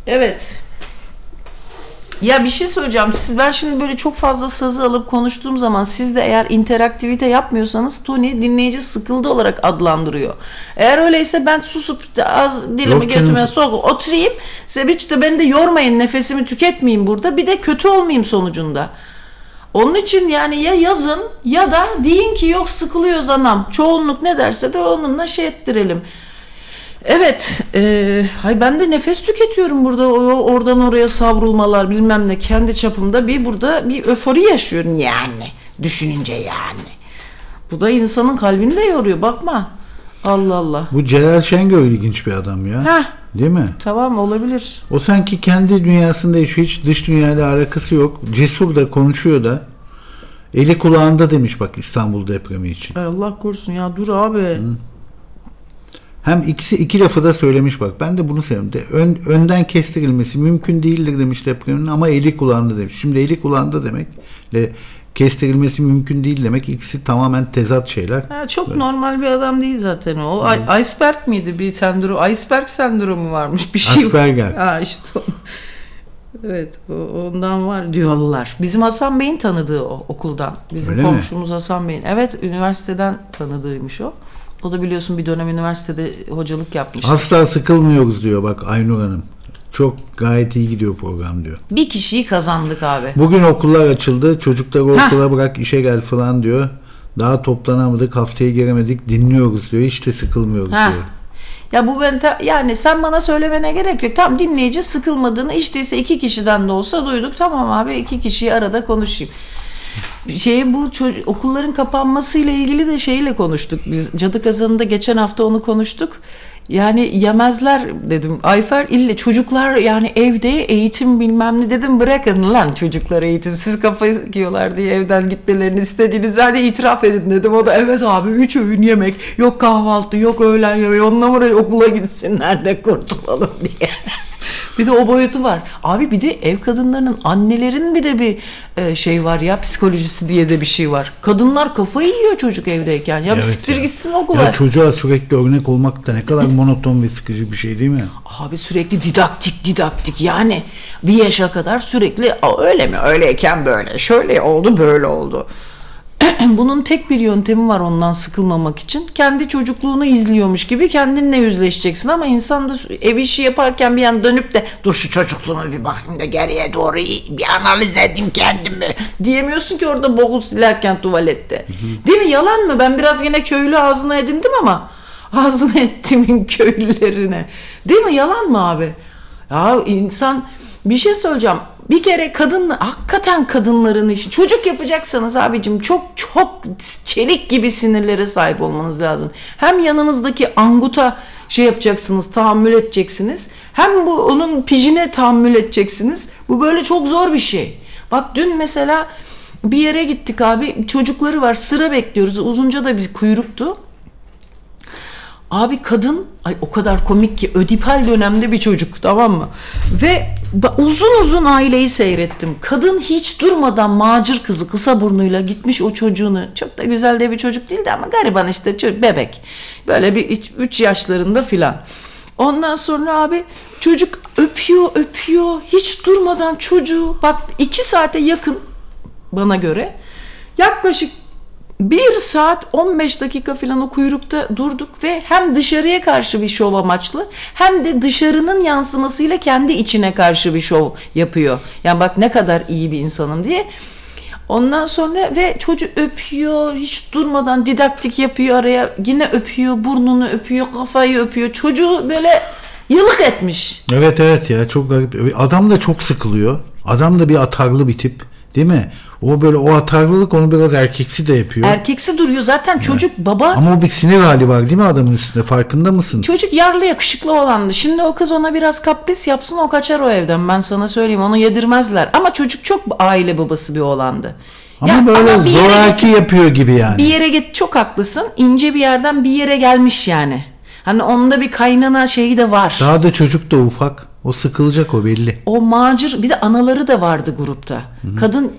evet. Ya bir şey söyleyeceğim. Siz ben şimdi böyle çok fazla sazı alıp konuştuğum zaman siz de eğer interaktivite yapmıyorsanız Tony dinleyici sıkıldı olarak adlandırıyor. Eğer öyleyse ben susup az dilimi
Yok
götüme sok oturayım. Size hiç de beni de yormayın nefesimi tüketmeyeyim burada. Bir de kötü olmayayım sonucunda. Onun için yani ya yazın ya da deyin ki yok sıkılıyoruz anam. Çoğunluk ne derse de onunla şey ettirelim. Evet, e, hay ben de nefes tüketiyorum burada o, oradan oraya savrulmalar bilmem ne kendi çapımda bir burada bir öfori yaşıyorum yani düşününce yani. Bu da insanın kalbini de yoruyor bakma. Allah Allah.
Bu Celal Şengör ilginç bir adam ya.
Heh
Değil mi?
tamam olabilir.
O sanki kendi dünyasında yaşıyor. Hiç dış dünyayla alakası yok. Cesur da konuşuyor da. Eli kulağında demiş bak İstanbul depremi için.
Ay Allah korusun ya dur abi.
Hem ikisi iki lafı da söylemiş bak. Ben de bunu seviyorum. De, ön, önden kestirilmesi mümkün değildir demiş depremin ama eli kulağında demiş. Şimdi eli kulağında demekle kestirilmesi mümkün değil demek. İkisi tamamen tezat şeyler.
Ha, çok normal bir adam değil zaten o. ay- iceberg miydi bir sendrom? Iceberg sendromu varmış bir şey.
Asperger.
Ha işte. Evet ondan var diyorlar. Bizim Hasan Bey'in tanıdığı o okuldan. Bizim
Öyle mi?
komşumuz Hasan Bey'in. Evet üniversiteden tanıdığıymış o. O da biliyorsun bir dönem üniversitede hocalık yapmıştı.
Asla sıkılmıyoruz diyor bak Aynur Hanım. Çok gayet iyi gidiyor program diyor.
bir kişiyi kazandık abi.
Bugün okullar açıldı. Çocukları okula bırak işe gel falan diyor. Daha toplanamadık, haftaya giremedik, dinliyoruz diyor. Hiç de sıkılmıyoruz
Ha.
diyor.
Ya bu ben ta- yani sen bana söylemene gerek yok. Tam dinleyici sıkılmadığını işte ise iki kişiden de olsa duyduk. Tamam abi iki kişiyi arada konuşayım. Şey bu ço- okulların kapanmasıyla ilgili de şeyle konuştuk biz. Cadı Kazanı'nda geçen hafta onu konuştuk. Yani yemezler dedim. Ayfer ille çocuklar yani evde eğitim bilmem ne dedim bırakın lan çocuklar eğitimsiz kafayı yiyorlar diye evden gitmelerini istediğiniz hadi itiraf edin dedim. O da evet abi üç öğün yemek yok kahvaltı yok öğlen yemeği onunla mı okula gitsinler de kurtulalım diye. Bir de o boyutu var. Abi bir de ev kadınlarının annelerin bir de bir e, şey var ya psikolojisi diye de bir şey var. Kadınlar kafayı yiyor çocuk evdeyken. Ya
Evet
siktir
ya.
gitsin okula.
Ya çocuğa sürekli örnek olmak da ne kadar monoton ve sıkıcı bir şey değil mi?
Abi sürekli didaktik didaktik yani bir yaşa kadar sürekli "Aa, öyle mi öyleyken böyle şöyle oldu böyle oldu. bunun tek bir yöntemi var ondan sıkılmamak için. Kendi çocukluğunu izliyormuş gibi kendinle yüzleşeceksin ama insan da ev işi yaparken bir an dönüp de dur şu çocukluğuma bir bakayım da geriye doğru bir analiz edeyim kendimi diyemiyorsun ki orada boku silerken tuvalette. Değil mi? Yalan mı? Ben biraz yine köylü ağzına edindim ama ağzına ettimin köylülerine. Değil mi? Yalan mı abi? Ya insan bir şey söyleyeceğim. Bir kere kadın hakikaten kadınların işi. Çocuk yapacaksanız abicim çok çok çelik gibi sinirlere sahip olmanız lazım. Hem yanınızdaki anguta şey yapacaksınız, tahammül edeceksiniz. Hem bu onun pijine tahammül edeceksiniz. Bu böyle çok zor bir şey. Bak dün mesela bir yere gittik abi. Çocukları var. Sıra bekliyoruz. Uzunca da bir kuyruktu. Abi kadın ay o kadar komik ki ödipal dönemde bir çocuk tamam mı? Ve uzun uzun aileyi seyrettim. Kadın hiç durmadan macir kızı kısa burnuyla gitmiş o çocuğunu. Çok da güzel de bir çocuk değildi ama gariban işte çocuk, bebek. Böyle bir 3 yaşlarında filan. Ondan sonra abi çocuk öpüyor öpüyor hiç durmadan çocuğu bak 2 saate yakın bana göre yaklaşık 1 saat 15 dakika falan o kuyrukta durduk ve hem dışarıya karşı bir şov amaçlı hem de dışarının yansımasıyla kendi içine karşı bir şov yapıyor. Yani bak ne kadar iyi bir insanım diye. Ondan sonra ve çocuk öpüyor hiç durmadan didaktik yapıyor araya yine öpüyor burnunu öpüyor kafayı öpüyor çocuğu böyle yılık etmiş.
Evet evet ya çok garip. Adam da çok sıkılıyor. Adam da bir atarlı bir tip. Değil mi? O böyle o atarlılık onu biraz erkeksi de yapıyor.
Erkeksi duruyor zaten çocuk baba
Ama o bir sinir hali var değil mi adamın üstünde? Farkında mısın?
Çocuk yarlı yakışıklı olandı. Şimdi o kız ona biraz kapris yapsın o kaçar o evden. Ben sana söyleyeyim onu yedirmezler. Ama çocuk çok aile babası bir oğlandı.
Ama
Ya
böyle
yere
zoraki yapıyor gibi yani.
Bir yere git çok haklısın. İnce bir yerden bir yere gelmiş yani. Hani onda bir kaynana şeyi de var.
Daha da çocuk da ufak. O sıkılacak o belli.
O macir bir de anaları da vardı grupta. Kadın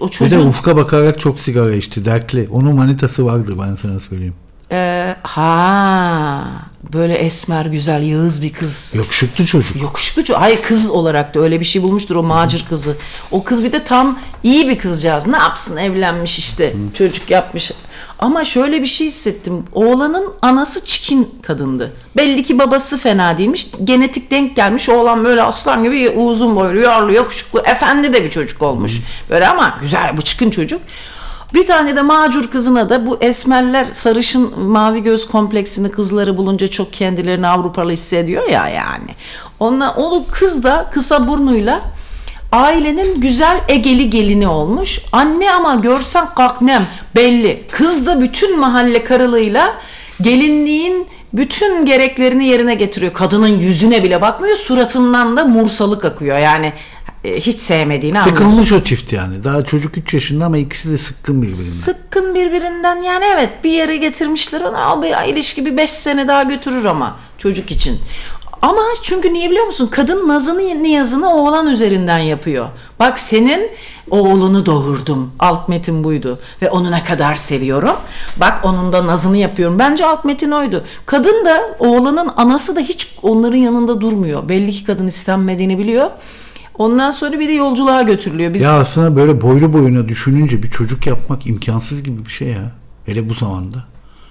o
Bir de
çocuğun
ufka bakarak çok sigara içti. Dertli. Onun manitası vardır ben sana söyleyeyim.
Ee, ha böyle esmer güzel yağız bir kız.
Yakışıklı çocuk.
Yakışıklı çocuk. Hayır kız olarak da öyle bir şey bulmuştur o macir kızı. O kız bir de tam iyi bir kızcağız. Ne yapsın evlenmiş işte. Çocuk yapmış. Ama şöyle bir şey hissettim. Oğlanın anası çikin kadındı. Belli ki babası fena değilmiş. Genetik denk gelmiş. Oğlan böyle aslan gibi uzun boylu, yarlı, yakışıklı, efendi de bir çocuk olmuş. Böyle ama güzel, bıçkın çocuk. Bir tane de macur kızına da bu esmerler sarışın mavi göz kompleksini kızları bulunca çok kendilerini Avrupalı hissediyor ya yani. Onunla, o kız da kısa burnuyla ailenin güzel egeli gelini olmuş. Anne ama görsen kaknem belli. Kız da bütün mahalle karılığıyla gelinliğin bütün gereklerini yerine getiriyor. Kadının yüzüne bile bakmıyor. Suratından da mursalık akıyor. Yani e, hiç sevmediğini anlıyorsun.
Sıkılmış o çift yani. Daha çocuk 3 yaşında ama ikisi de sıkkın birbirinden.
Sıkkın birbirinden yani evet bir yere getirmişler onu al bir ilişki bir 5 sene daha götürür ama çocuk için. Ama çünkü niye biliyor musun? Kadın nazını niyazını oğlan üzerinden yapıyor. Bak senin oğlunu doğurdum. Alt metin buydu. Ve onu ne kadar seviyorum. Bak onun da nazını yapıyorum. Bence alt metin oydu. Kadın da oğlanın anası da hiç onların yanında durmuyor. Belli ki kadın istenmediğini biliyor. Ondan sonra bir de yolculuğa götürülüyor. Biz
Ya aslında böyle boylu boyuna düşününce bir çocuk yapmak imkansız gibi bir şey ya. Hele bu zamanda.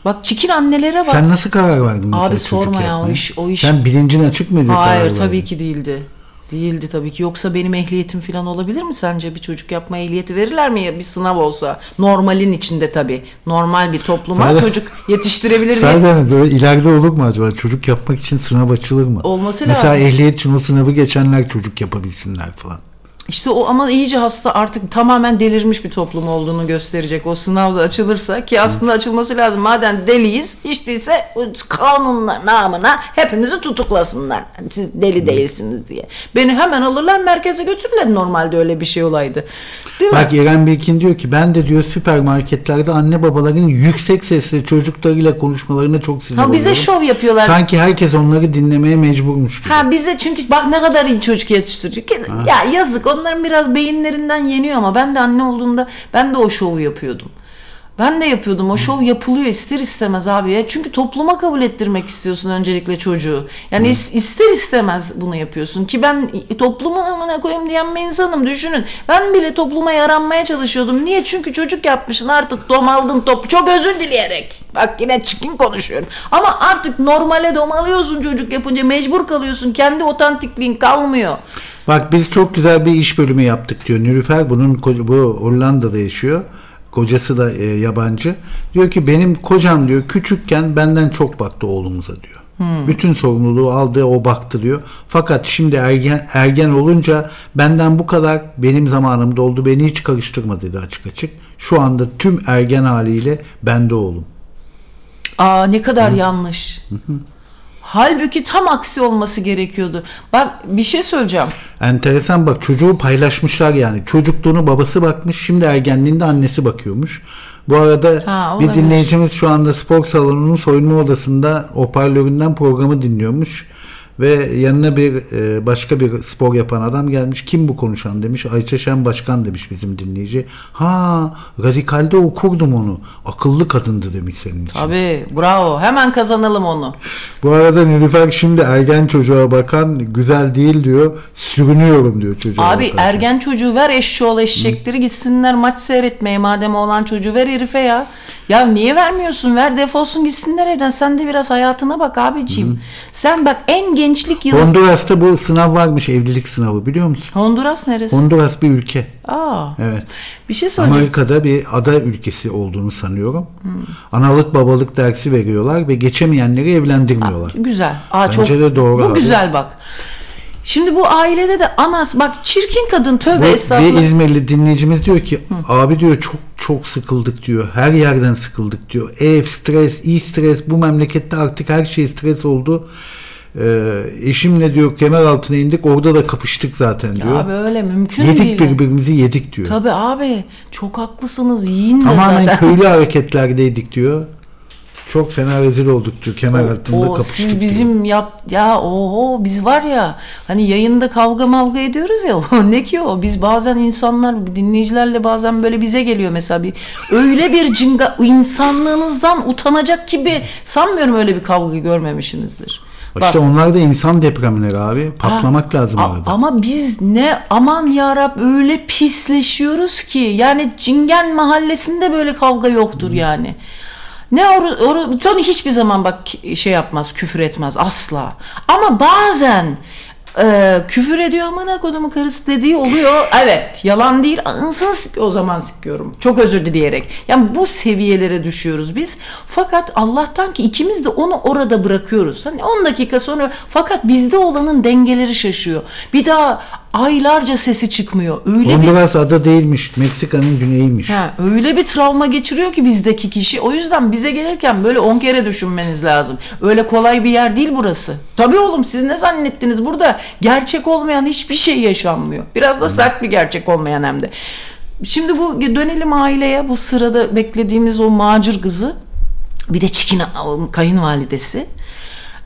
Bak çikin annelere bak.
Sen nasıl karar verdin mesela
Abi sorma ya, o iş- o iş-
Sen bilincin açık mıydı
Hayır tabii
verdin?
ki değildi. Değildi tabii ki. Yoksa benim ehliyetim falan olabilir mi sence? Bir çocuk yapma ehliyeti verirler mi ya bir sınav olsa? Normalin içinde tabii. Normal bir topluma
de-
çocuk yetiştirebilir mi?
de hani böyle ileride olur mu acaba? Çocuk yapmak için sınav açılır mı?
Olması
Mesela
lazım.
ehliyet için o sınavı geçenler çocuk yapabilsinler falan.
İşte o ama iyice hasta artık tamamen delirmiş bir toplum olduğunu gösterecek. O sınavda açılırsa ki aslında açılması lazım. Madem deliyiz hiç değilse kanunla namına hepimizi tutuklasınlar. Siz deli değilsiniz diye. Beni hemen alırlar merkeze götürürler normalde öyle bir şey olaydı. Değil mi?
Bak Eren Bilkin diyor ki ben de diyor süpermarketlerde anne babaların yüksek sesle çocuklarıyla konuşmalarına çok sinir
Ha bize
oluyorum.
şov yapıyorlar.
Sanki herkes onları dinlemeye mecburmuş gibi.
Ha bize çünkü bak ne kadar iyi çocuk yetiştirecek. Ya yazık onların biraz beyinlerinden yeniyor ama ben de anne olduğumda ben de o şovu yapıyordum. Ben de yapıyordum. O şov yapılıyor ister istemez abi ya. Çünkü topluma kabul ettirmek istiyorsun öncelikle çocuğu. Yani is- ister istemez bunu yapıyorsun. Ki ben toplumun amına koyayım diyen bir insanım düşünün. Ben bile topluma yaranmaya çalışıyordum. Niye? Çünkü çocuk yapmışsın artık domaldın top. Çok özür dileyerek. Bak yine çirkin konuşuyorum. Ama artık normale domalıyorsun çocuk yapınca. Mecbur kalıyorsun. Kendi otantikliğin kalmıyor.
Bak biz çok güzel bir iş bölümü yaptık diyor Nilüfer. Bunun bu Hollanda'da yaşıyor. Kocası da e, yabancı. Diyor ki benim kocam diyor küçükken benden çok baktı oğlumuza diyor. Bütün sorumluluğu aldı o baktı diyor. Fakat şimdi ergen ergen olunca benden bu kadar benim zamanımda oldu beni hiç karıştırma dedi açık açık. Şu anda tüm ergen haliyle bende oğlum.
Aa ne kadar yanlış. Halbuki tam aksi olması gerekiyordu. Bak bir şey söyleyeceğim.
Enteresan bak çocuğu paylaşmışlar yani. Çocukluğunu babası bakmış şimdi ergenliğinde annesi bakıyormuş. Bu arada
Ha,
bir dinleyicimiz şu anda spor salonunun soyunma odasında hoparlöründen programı dinliyormuş. Ve yanına bir e, başka bir spor yapan adam gelmiş. Kim bu konuşan demiş. Ayça Şen Başkan demiş bizim dinleyici. Ha radikalde okurdum onu. Akıllı kadındı demiş senin için.
Tabii bravo. Hemen kazanalım onu.
Bu arada Nilüfer şimdi ergen çocuğa bakan güzel değil diyor. Sürünüyorum diyor çocuğa
Abi
bakarken.
ergen çocuğu ver eşşoğlu eşekleri gitsinler maç seyretmeye madem oğlan çocuğu ver herife ya. Ya niye vermiyorsun? Ver defolsun gitsinler evden. Sen de biraz hayatına bak abiciğim. Sen bak en gençlik yılı.
Honduras'ta bu sınav varmış evlilik sınavı biliyor musun?
Honduras neresi?
Honduras bir ülke.
Aa.
Evet.
Bir şey söyleyeceğim.
Amerika'da bir ada ülkesi olduğunu sanıyorum. Analık babalık dersi veriyorlar ve geçemeyenleri evlendirmiyorlar.
Güzel. Aa,
Bence
çok,
de doğru
Bu
abi.
güzel bak. Şimdi bu ailede de anas bak çirkin kadın tövbe
Ve, ve
estağfurullah.
İzmirli dinleyicimiz diyor ki abi diyor çok çok sıkıldık diyor. Her yerden sıkıldık diyor. Ev stres, iyi stres bu memlekette artık her şey stres oldu. Ee, eşimle diyor kemer altına indik orada da kapıştık zaten diyor.
Abi öyle mümkün
yedik
değil.
birbirimizi yedik diyor.
Tabii abi çok haklısınız yiyin de
Tamamen
zaten.
köylü hareketlerdeydik diyor. Çok fena rezil olduk diyor. Kemer altında
O,
kapıştık
siz
diyor.
bizim yap ya oho biz var ya hani yayında kavga mavga ediyoruz ya o ne ki o biz bazen insanlar dinleyicilerle bazen böyle bize geliyor mesela bir öyle bir cinga insanlığınızdan utanacak gibi sanmıyorum öyle bir kavga görmemişsinizdir.
İşte onlar da insan depremleri abi. Patlamak lazım
A-
arada.
Ama biz ne aman yarab öyle pisleşiyoruz ki yani Cingen mahallesinde böyle kavga yoktur yani. Ne oru, oru, Tony hiçbir zaman bak şey yapmaz, küfür etmez asla. Ama bazen e, küfür ediyor aman kodumu karısı dediği oluyor. Evet yalan değil ansın sik- o zaman sikiyorum. Çok özür dileyerek. Yani bu seviyelere düşüyoruz biz. Fakat Allah'tan ki ikimiz de onu orada bırakıyoruz. Hani 10 dakika sonra fakat bizde olanın dengeleri şaşıyor. Bir daha aylarca sesi çıkmıyor. Öyle bir
Honduras ada değilmiş. Meksika'nın güneyiymiş.
Ha, öyle bir travma geçiriyor ki bizdeki kişi. O yüzden bize gelirken böyle 10 kere düşünmeniz lazım. Öyle kolay bir yer değil burası. Tabii oğlum siz ne zannettiniz? Burada gerçek olmayan hiçbir şey yaşanmıyor. Biraz da sert bir gerçek olmayan hem de. Şimdi bu dönelim aileye. Bu sırada beklediğimiz o macir kızı. Bir de çikin kayınvalidesi.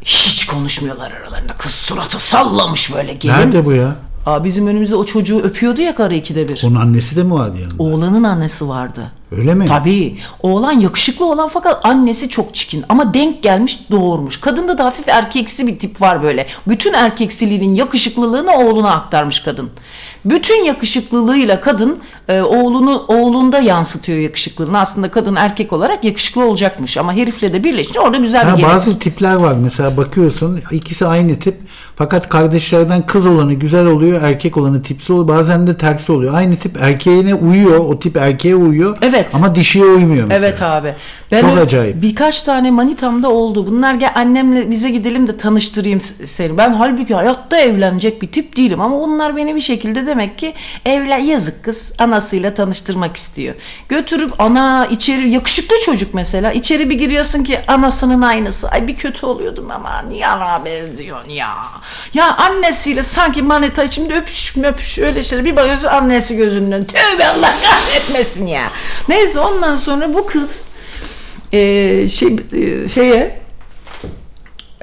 Hiç konuşmuyorlar aralarında. Kız suratı sallamış böyle gelin.
Nerede bu ya?
Aa, bizim önümüzde o çocuğu öpüyordu ya karı ikide bir.
Onun annesi de mi vardı yanında?
Oğlanın annesi vardı.
Öyle mi?
Tabii. Oğlan yakışıklı olan fakat annesi çok çikin. Ama denk gelmiş doğurmuş. Kadında da hafif erkeksi bir tip var böyle. Bütün erkeksiliğinin yakışıklılığını oğluna aktarmış kadın. Bütün yakışıklılığıyla kadın e, oğlunu oğlunda yansıtıyor yakışıklılığını. Aslında kadın erkek olarak yakışıklı olacakmış ama herifle de birleşince orada güzel bir
Ha, bazı tipler var mesela bakıyorsun ikisi aynı tip fakat kardeşlerden kız olanı güzel oluyor erkek olanı tipsi oluyor bazen de tersi oluyor. Aynı tip erkeğine uyuyor o tip erkeğe uyuyor
Evet.
ama dişiye uymuyor mesela.
Evet abi. Ben
Çok acayip.
Birkaç tane manitamda oldu. Bunlar gel annemle bize gidelim de tanıştırayım seni. Ben halbuki hayatta evlenecek bir tip değilim ama onlar beni bir şekilde demek ki evlen yazık kız anasıyla tanıştırmak istiyor. Götürüp ana içeri yakışıklı çocuk mesela. İçeri bir giriyorsun ki anasının aynısı. Ay bir kötü oluyordum ama niye ana benziyorsun ya. Ya annesiyle sanki manita içinde öpüş öpüş öyle şeyler. Bir bakıyorsun annesi gözünden. Tövbe Allah kahretmesin ya. Neyse ondan sonra bu kız e, şey şeye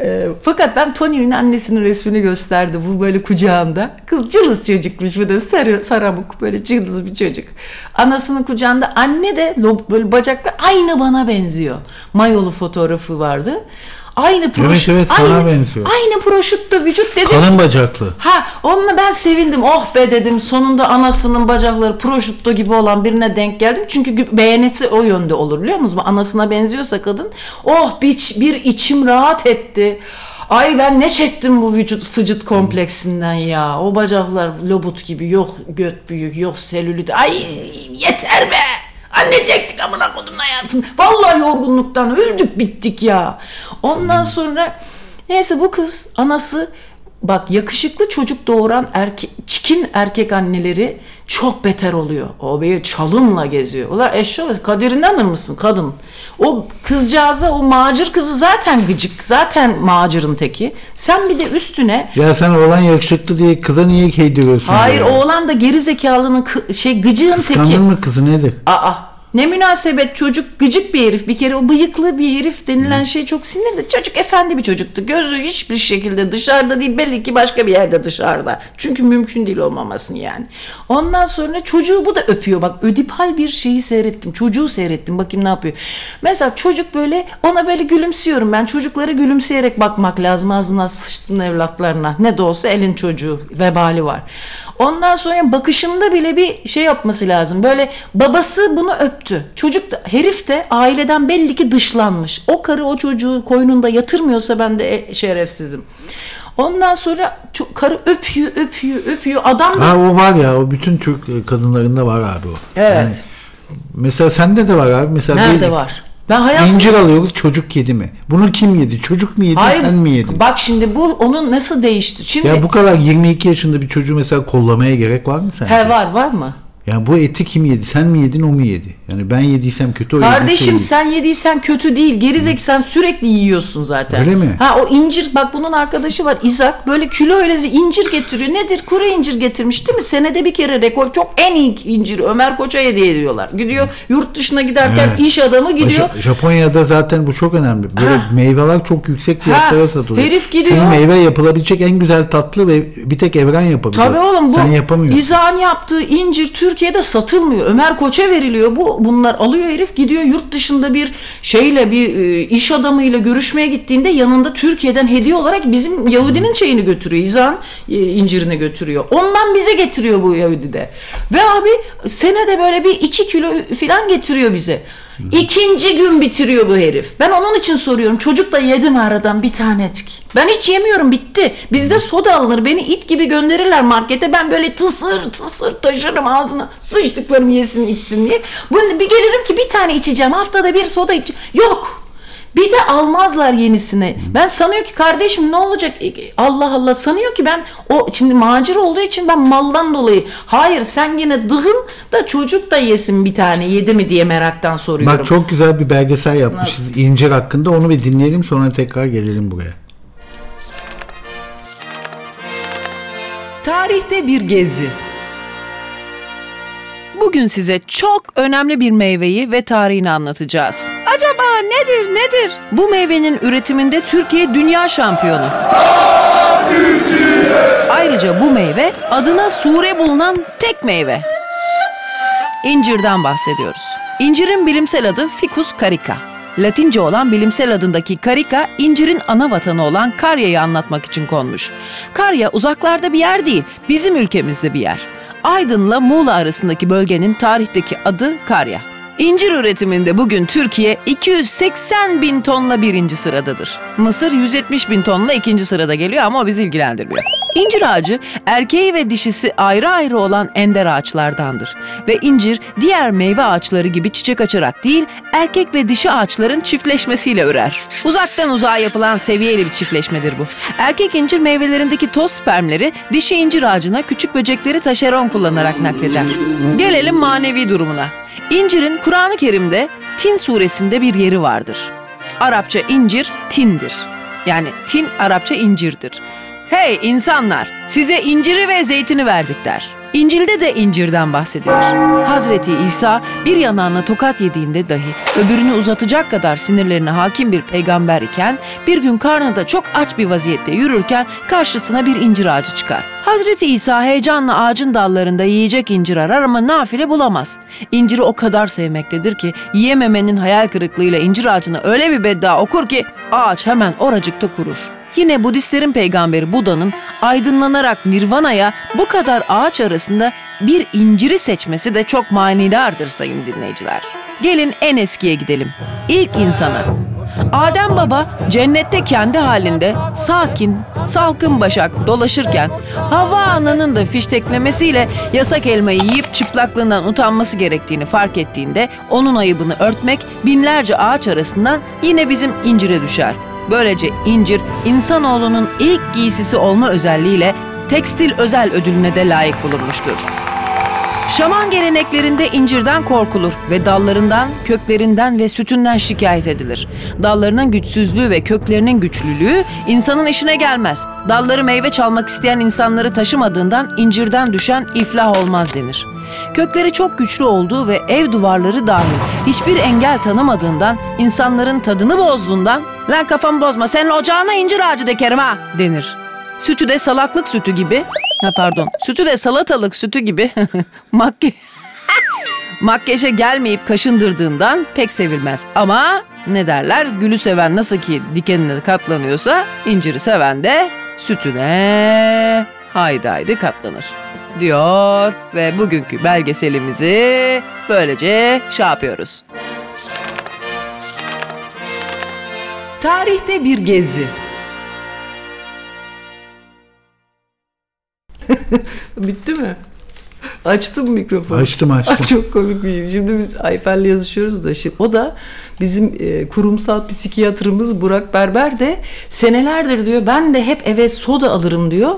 Ee, fakat ben Tony'nin annesinin resmini gösterdi. Bu böyle kucağında. Kız cılız çocukmuş bir de sarı, saramuk böyle cılız bir çocuk. Anasının kucağında anne de lo- böyle bacaklar aynı bana benziyor. Mayolu fotoğrafı vardı. Aynı proşut.
evet, sana
aynı,
benziyor.
Aynı proşutto vücut dedim.
Kalın bacaklı.
Ha onunla ben sevindim. Oh be dedim. Sonunda anasının bacakları proşutto gibi olan birine denk geldim. Çünkü beğenisi o yönde olur biliyor musunuz? Anasına benziyorsa kadın. Oh bir, bir içim rahat etti. Ay ben ne çektim bu vücut fıcıt kompleksinden ya. O bacaklar lobut gibi yok göt büyük yok selülit. Ay yeter be. Anne çektik amına kodum hayatım. Vallahi yorgunluktan öldük bittik ya. Ondan sonra neyse bu kız anası bak yakışıklı çocuk doğuran erkek, çikin erkek anneleri çok beter oluyor. O bir çalımla geziyor. Ulan eşşoğlu kaderinden alır mısın kadın? O kızcağıza o macir kızı zaten gıcık. Zaten macırın teki. Sen bir de üstüne
Ya sen oğlan yakışıklı diye kıza niye heydiriyorsun?
Hayır
ya?
oğlan da geri zekalının şey gıcığın teki.
Kıskandın mı kızı nedir?
Aa ne münasebet çocuk gıcık bir herif bir kere o bıyıklı bir herif denilen şey çok sinirli. Çocuk efendi bir çocuktu. Gözü hiçbir şekilde dışarıda değil belli ki başka bir yerde dışarıda. Çünkü mümkün değil olmamasın yani. Ondan sonra çocuğu bu da öpüyor. Bak ödipal bir şeyi seyrettim. Çocuğu seyrettim. Bakayım ne yapıyor. Mesela çocuk böyle ona böyle gülümsüyorum ben. Çocuklara gülümseyerek bakmak lazım. Ağzına sıçtın evlatlarına. Ne de olsa elin çocuğu. Vebali var. Ondan sonra bakışında bile bir şey yapması lazım. Böyle babası bunu öptü. Çocuk da herif de aileden belli ki dışlanmış. O karı o çocuğu koynunda yatırmıyorsa ben de e- şerefsizim. Ondan sonra karı öpüyor, öpüyor, öpüyor. Adam da
Ha o var ya o bütün Türk e, kadınlarında var abi o.
Evet.
mesela sende de var abi. Mesela
nerede
bir-
var? Ben hayatım
İncir alıyoruz çocuk yedi mi? Bunu kim yedi? Çocuk mu yedi
Hayır.
sen mi yedin?
Bak şimdi bu onun nasıl değişti? Şimdi
Ya bu kadar 22 yaşında bir çocuğu mesela kollamaya gerek var mı sence?
he var var mı?
Ya bu eti kim yedi? Sen mi yedin o mu yedi? Yani ben yediysem kötü o yediyse
Kardeşim
yedi.
sen yediysen kötü değil. Gerizek sen sürekli yiyorsun zaten.
Öyle mi?
Ha o incir bak bunun arkadaşı var İzak böyle kilo öyle incir getiriyor. Nedir? Kuru incir getirmiş değil mi? Senede bir kere rekor çok en iyi incir Ömer Koç'a hediye ediyorlar. Gidiyor yurt dışına giderken
Evet.
iş adamı gidiyor.
Ja- Japonya'da zaten bu çok önemli. Böyle
Ha.
meyveler çok yüksek fiyatlara satılıyor.
herif gidiyor.
Senin meyve yapılabilecek en güzel tatlı ve bir tek evren yapabiliyor.
Tabii oğlum bu
Sen yapamıyorsun.
İzak'ın yaptığı incir Türkiye'de satılmıyor. Ömer Koç'a veriliyor. Bu bunlar alıyor herif gidiyor yurt dışında bir şeyle bir e, iş adamıyla görüşmeye gittiğinde yanında Türkiye'den hediye olarak bizim Yahudinin şeyini götürüyor. İzak'ın e, incirini götürüyor. Ondan bize getiriyor bu Yahudi de. Ve abi senede böyle bir iki kilo falan getiriyor bize. İkinci gün bitiriyor bu herif. Ben onun için soruyorum. Çocuk da yedi mi aradan bir tanecik. Ben hiç yemiyorum bitti. Bizde soda alınır. Beni it gibi gönderirler markete. Ben böyle tısır tısır taşırım ağzına. Sıçtıklarımı yesin içsin diye. Bunu bir gelirim ki bir tane içeceğim. Haftada bir soda iç. Yok. Bir de almazlar yenisini. Ben sanıyor ki kardeşim ne olacak? E, Allah Allah sanıyor ki ben o şimdi macir olduğu için ben maldan dolayı. Hayır sen yine dıhın da çocuk da yesin bir tane yedi mi diye meraktan soruyorum.
Bak çok güzel bir belgesel yapmışız incir hakkında. Onu bir dinleyelim sonra tekrar gelelim buraya.
Tarihte bir gezi. Bugün size çok önemli bir meyveyi ve tarihini anlatacağız. Acaba nedir nedir? Bu meyvenin üretiminde Türkiye dünya şampiyonu. Ayrıca bu meyve adına sure bulunan tek meyve. İncirden bahsediyoruz. İncirin bilimsel adı Ficus carica. Latince olan bilimsel adındaki Carica, incirin ana vatanı olan Karya'yı anlatmak için konmuş. Karya uzaklarda bir yer değil, bizim ülkemizde bir yer. Aydın'la Muğla arasındaki bölgenin tarihteki adı Karya. İncir üretiminde bugün Türkiye 280 bin tonla birinci sıradadır. Mısır 170 bin tonla ikinci sırada geliyor ama o bizi ilgilendirmiyor. İncir ağacı erkeği ve dişisi ayrı ayrı olan ender ağaçlardandır. Ve incir diğer meyve ağaçları gibi çiçek açarak değil erkek ve dişi ağaçların çiftleşmesiyle ürer. Uzaktan uzağa yapılan seviyeli bir çiftleşmedir bu. Erkek incir meyvelerindeki toz spermleri dişi incir ağacına küçük böcekleri taşeron kullanarak nakleder. Gelelim manevi durumuna. İncirin Kur'an-ı Kerim'de Tin suresinde bir yeri vardır. Arapça incir tindir. Yani tin Arapça incirdir. Hey insanlar size inciri ve zeytini verdik der. İncil'de de incirden bahsedilir. Hazreti İsa bir yanağına tokat yediğinde dahi öbürünü uzatacak kadar sinirlerine hakim bir peygamber iken bir gün karnında çok aç bir vaziyette yürürken karşısına bir incir ağacı çıkar. Hazreti İsa heyecanla ağacın dallarında yiyecek incir arar ama nafile bulamaz. İnciri o kadar sevmektedir ki yiyememenin hayal kırıklığıyla incir ağacına öyle bir beddua okur ki ağaç hemen oracıkta kurur. Yine Budistlerin peygamberi Buda'nın aydınlanarak Nirvana'ya bu kadar ağaç arasında bir inciri seçmesi de çok manidardır sayın dinleyiciler. Gelin en eskiye gidelim. İlk insana. Adem Baba cennette kendi halinde sakin, salkın başak dolaşırken Havva Ana'nın da fişteklemesiyle yasak elmayı yiyip çıplaklığından utanması gerektiğini fark ettiğinde onun ayıbını örtmek binlerce ağaç arasından yine bizim incire düşer. Böylece incir insanoğlunun ilk giysisi olma özelliğiyle tekstil özel ödülüne de layık bulunmuştur. Şaman geleneklerinde incirden korkulur ve dallarından, köklerinden ve sütünden şikayet edilir. Dallarının güçsüzlüğü ve köklerinin güçlülüğü insanın işine gelmez. Dalları meyve çalmak isteyen insanları taşımadığından incirden düşen iflah olmaz denir. Kökleri çok güçlü olduğu ve ev duvarları dahil hiçbir engel tanımadığından insanların tadını bozduğundan lan kafamı bozma senin ocağına incir ağacı dekerim ha denir. Sütü de salaklık sütü gibi, ha pardon, sütü de salatalık sütü gibi makke makyaja gelmeyip kaşındırdığından pek sevilmez. Ama ne derler, gülü seven nasıl ki dikenine katlanıyorsa, inciri seven de sütüne haydi haydi katlanır diyor ve bugünkü belgeselimizi böylece şey yapıyoruz. Tarihte bir gezi.
Bitti mi? Açtım mikrofonu.
Açtım, açtım.
Çok komik bir şey. Şimdi biz Ayfer'le yazışıyoruz da şimdi o da bizim e, kurumsal psikiyatrımız Burak Berber de senelerdir diyor ben de hep eve soda alırım diyor.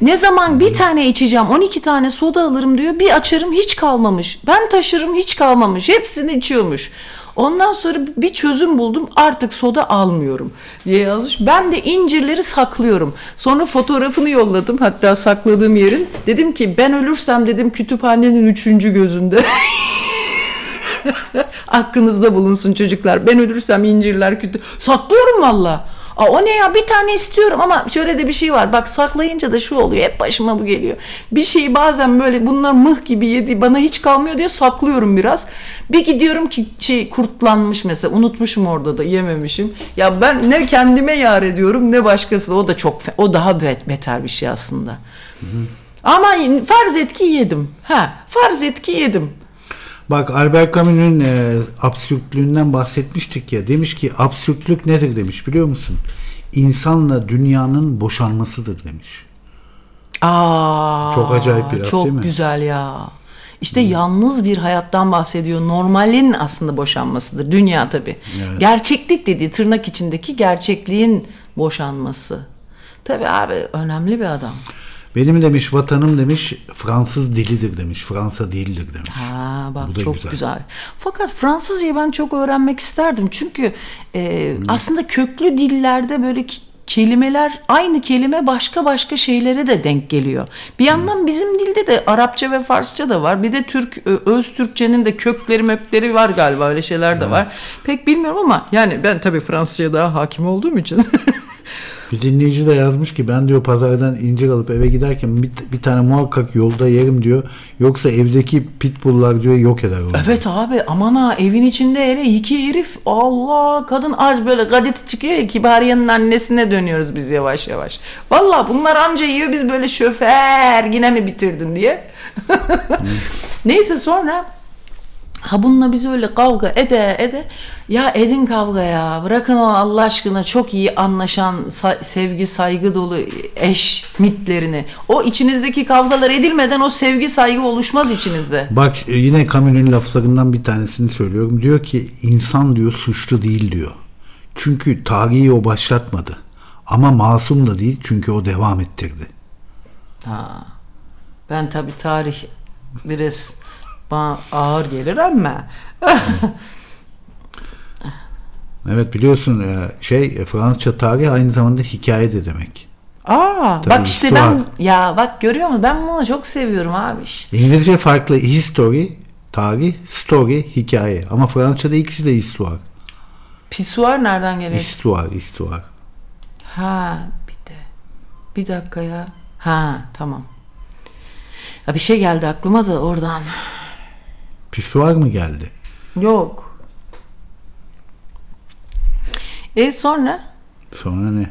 Ne zaman bir tane içeceğim 12 tane soda alırım diyor bir açarım hiç kalmamış. Ben taşırım hiç kalmamış hepsini içiyormuş. Ondan sonra bir çözüm buldum artık soda almıyorum diye yazmış. Ben de incirleri saklıyorum. Sonra fotoğrafını yolladım hatta sakladığım yerin. Dedim ki ben ölürsem dedim kütüphanenin üçüncü gözünde. Aklınızda bulunsun çocuklar. Ben ölürsem incirler kütü. Saklıyorum valla. Aa, o ne ya bir tane istiyorum ama şöyle de bir şey var. Bak saklayınca da şu oluyor. Hep başıma bu geliyor. Bir şeyi bazen böyle bunlar mıh gibi yedi bana hiç kalmıyor diye saklıyorum biraz. Bir gidiyorum ki şey kurtlanmış mesela unutmuşum orada da yememişim. Ya ben ne kendime yar ediyorum ne başkası o da çok o daha bet- beter bir şey aslında. Ama farz et ki yedim. Ha, farz et ki yedim.
Bak Albert Camus'un e, absürtlüğünden bahsetmiştik ya. Demiş ki absürtlük nedir demiş biliyor musun? İnsanla dünyanın boşanmasıdır demiş.
Aa,
Çok acayip bir laf
Çok
değil mi?
güzel ya. İşte yalnız bir hayattan bahsediyor. Normalin aslında boşanmasıdır. Dünya tabii. Gerçeklik dediği tırnak içindeki gerçekliğin boşanması. Tabii abi önemli bir adam.
Benim demiş vatanım demiş Fransız dilidir demiş. Fransa değildir demiş.
Ha bak
Bu
çok
güzel.
güzel. Fakat Fransızcayı ben çok öğrenmek isterdim. Çünkü e, aslında köklü dillerde böyle kelimeler aynı kelime başka başka şeylere de denk geliyor. Bir yandan bizim dilde de Arapça ve Farsça da var. Bir de Türk öz Türkçenin de kökleri mökleri var galiba öyle şeyler de var. Pek bilmiyorum ama yani ben tabii Fransızcaya daha hakim olduğum için.
Bir dinleyici de yazmış ki ben diyor pazardan incir alıp eve giderken bir, bir tane muhakkak yolda yerim diyor. Yoksa evdeki pitbulllar diyor yok eder onu.
Evet abi aman ha evin içinde hele iki herif Allah kadın az böyle gazete çıkıyor Kibariye'nin annesine dönüyoruz biz yavaş yavaş. Valla bunlar anca yiyor biz böyle şoför yine mi bitirdin diye. Neyse sonra ha bununla biz öyle kavga ede ede ya edin kavga ya bırakın o Allah aşkına çok iyi anlaşan sevgi saygı dolu eş mitlerini o içinizdeki kavgalar edilmeden o sevgi saygı oluşmaz içinizde.
Bak e, yine Camus'un laflarından bir tanesini söylüyorum. Diyor ki insan diyor suçlu değil diyor. Çünkü tarihi o başlatmadı. Ama masum da değil çünkü o devam ettirdi.
Ha. Ben tabi tarih biraz bana ağır gelir ama
Evet biliyorsun e, şey e, Fransızca tarih aynı zamanda hikaye de demek.
Aa,
Tabii,
bak işte
histoire.
ben ya bak görüyor musun? Ben bunu çok seviyorum abi işte.
İngilizce farklı history, tarih, story, hikaye. Ama Fransızca'da ikisi de histoire.
Pisuar nereden geliyor?
Histoire, histoire.
Ha bir de. Bir dakika ya. Ha tamam. Ya bir şey geldi aklıma da oradan.
Pissoir mı geldi?
Yok. E sonra?
Sonra ne?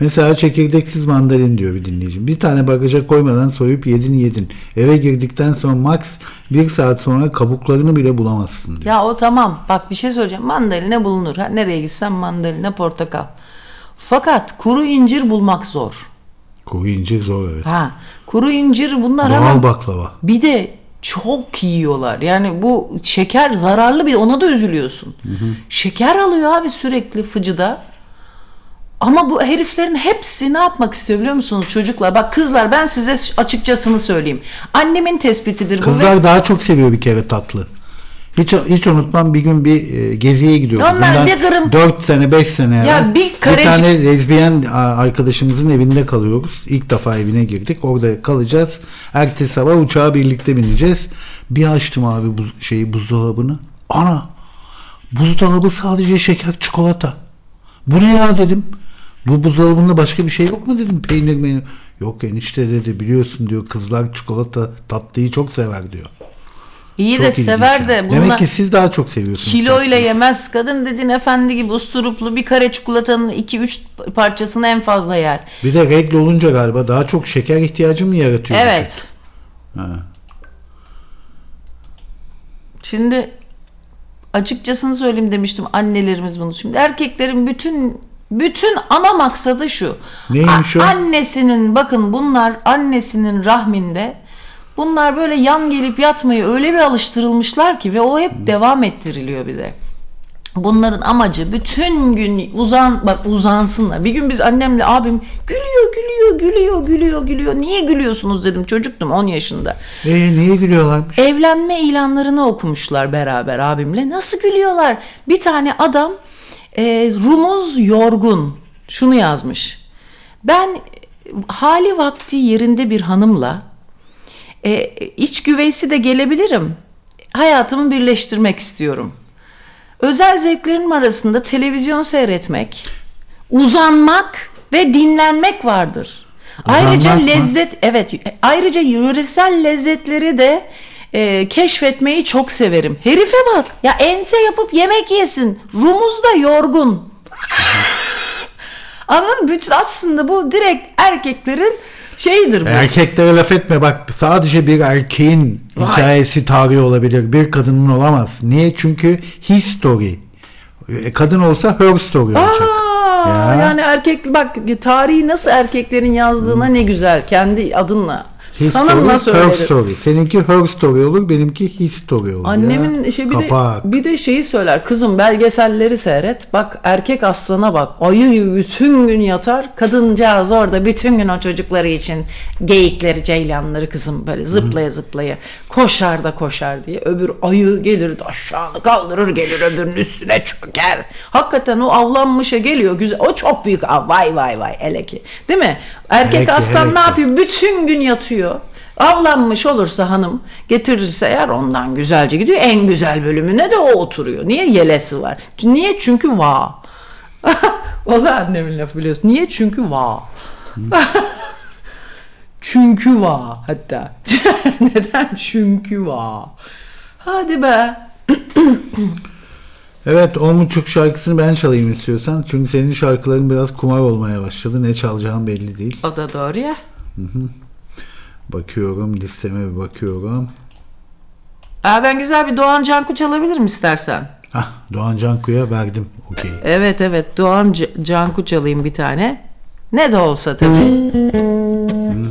Mesela çekirdeksiz mandalin diyor bir dinleyicim. Bir tane bagaja koymadan soyup yedin yedin. Eve girdikten sonra max bir saat sonra kabuklarını bile bulamazsın diyor.
Ya o tamam. Bak bir şey söyleyeceğim. Mandalina bulunur. Ha, nereye gitsen mandalina, portakal. Fakat kuru incir bulmak zor.
Kuru incir zor evet.
Ha, kuru incir bunlar
Doğal
hemen
baklava.
bir de çok yiyorlar. Yani bu şeker zararlı bir ona da üzülüyorsun. Şeker alıyor abi sürekli fıcıda. Ama bu heriflerin hepsi ne yapmak istiyor biliyor musunuz çocuklar? Bak kızlar ben size açıkçasını söyleyeyim. Annemin tespitidir bu. ve-
Kızlar daha çok seviyor bir kere tatlı. Hiç hiç unutmam bir gün bir e, geziye gidiyoruz.
Onlar bir gırım-
4 sene 5 sene evvel.
Ya bir karecik-
tane lezbiyen arkadaşımızın evinde kalıyoruz. İlk defa evine girdik. Orada kalacağız. Ertesi sabah uçağa birlikte bineceğiz. Bir açtım abi bu şeyi buzdolabını. Ana buzdolabı sadece şeker çikolata. Bu ne ya dedim. Bu buzdolabında başka bir şey yok mu dedim. Peynir meynir. Yok enişte dedi biliyorsun diyor kızlar çikolata tatlıyı çok sever diyor.
İyi
Çok
de sever
yani.
de
Demek ki siz daha çok seviyorsunuz.
kilo ile yemez. Kadın dedin efendi gibi usturuplu bir kare çikolatanın 2-3 parçasını en fazla yer.
Bir de regle olunca galiba daha çok şeker ihtiyacı mı yaratıyor?
Evet.
Ha.
Şimdi açıkçasını söyleyeyim demiştim annelerimiz bunu. Şimdi erkeklerin bütün bütün ana maksadı şu.
Neymiş o?
Annesinin bakın bunlar annesinin rahminde bunlar böyle yan gelip yatmayı öyle bir alıştırılmışlar ki ve o hep devam ettiriliyor bir de. Bunların amacı bütün gün uzan bak uzansınlar. Bir gün biz annemle abim gülüyor gülüyor gülüyor gülüyor gülüyor. Niye gülüyorsunuz dedim çocuktum 10 yaşında.
E niye gülüyorlarmış?
Evlenme ilanlarını okumuşlar beraber abimle. Nasıl gülüyorlar? Bir tane adam e, Rumuz Yorgun şunu yazmış. Ben hali vakti yerinde bir hanımla e, iç güveysi de gelebilirim. Hayatımı birleştirmek istiyorum. Özel zevklerim arasında televizyon seyretmek, uzanmak ve dinlenmek vardır. ayrıca
Uzanmak mı?
lezzet evet ayrıca yöresel lezzetleri de e, keşfetmeyi çok severim. Herife bak ya ense yapıp yemek yesin. Rumuz da yorgun. Anladın mı? Bütün aslında bu direkt erkeklerin şeyidir bu.
Erkeklere laf etme bak sadece bir erkeğin
Vay.
hikayesi tarihi olabilir. Bir kadının olamaz. Niye? Çünkü history. E, Kadın olsa her story olacak.
Aa,
Ya.
yani erkek bak tarihi nasıl erkeklerin yazdığına ne güzel kendi adınla. Sana
History,
nasıl
her
öyle?
story. Seninki her story olur, benimki his story olur.
Annemin
ya.
şey bir
Kapak.
de bir de şeyi söyler. Kızım belgeselleri seyret. Bak erkek aslana bak. Ayı gibi bütün gün yatar. Kadıncağız orada bütün gün o çocukları için geyikleri, ceylanları kızım böyle zıplaya zıplaya koşar da koşar diye. Öbür ayı gelir de aşağıda kaldırır gelir öbürünün üstüne çöker. Hakikaten o avlanmışa geliyor güzel. O çok büyük av. Vay vay vay ele ki. Değil mi? Erkek
Hele
aslan
hele
ne yapıyor? Bütün gün yatıyor. Avlanmış olursa hanım getirirse eğer ondan güzelce gidiyor. En güzel bölümüne de o oturuyor. Niye yelesi var? Niye? Çünkü va. o da annemin lafı biliyorsun. Niye? Çünkü va. çünkü va hatta. Neden? Çünkü va. Hadi be.
Evet, on buçuk şarkısını ben çalayım istiyorsan. Çünkü senin şarkıların biraz kumar olmaya başladı. Ne çalacağım belli değil.
O da doğru ya.
Bakıyorum listeme bir bakıyorum.
Aa, ben güzel bir Doğan Canku çalabilirim istersen.
Hah, Doğan Canku'ya verdim. Okey.
Evet evet Doğan C- Canku çalayım bir tane. Ne de olsa tabii. Hmm.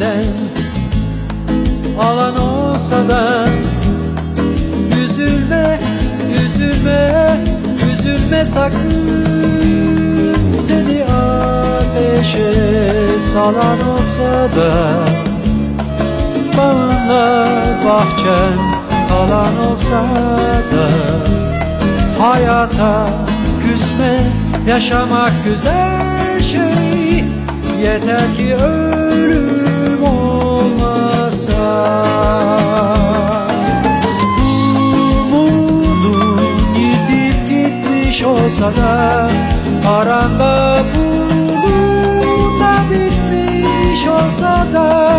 Elinden Alan olsa da Üzülme, üzülme, üzülme sakın. Seni ateşe salan olsa da Bağınla bahçen kalan olsa da Hayata küsme yaşamak güzel şey. Yeter ki ölüm olsa da Aranda bulun da bitmiş olsa da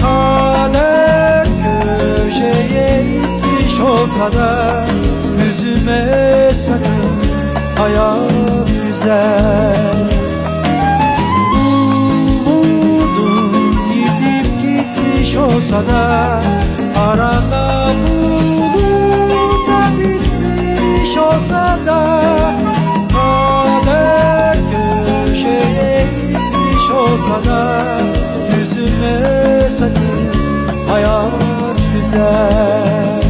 Kader köşeye itmiş olsa da Üzülme sakın hayat güzel olsa da Aranda bulup da bitmiş olsa da Kader köşeye gitmiş olsa da Üzülme sakın hayat güzel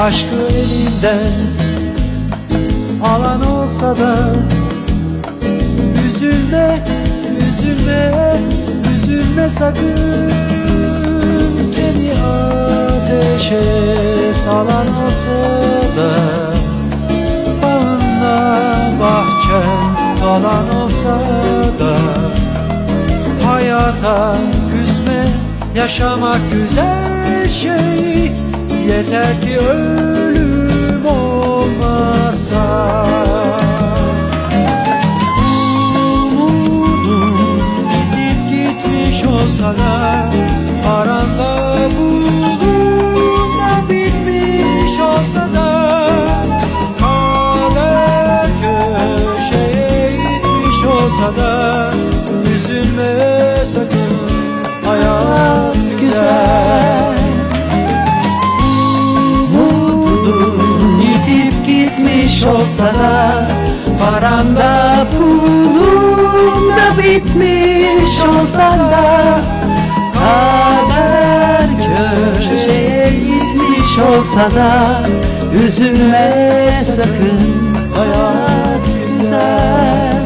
Aşkı elinden alan olsa da Üzülme, üzülme, üzülme sakın. Seni ateşe salan olsa da Bağınla bahçen kalan olsa da Hayata küsme, yaşamak güzel şey Yeter ki ölüm olmasa. Umudun gidip gitmiş olsa da Aranda bulun da bitmiş olsa da Kader köşeye gitmiş olsa da Üzülme sakın hayat güzel gitmiş olsa da Paranda pulun da bitmiş olsa da Kader köşeye gitmiş olsa da Üzülme sakın hayat güzel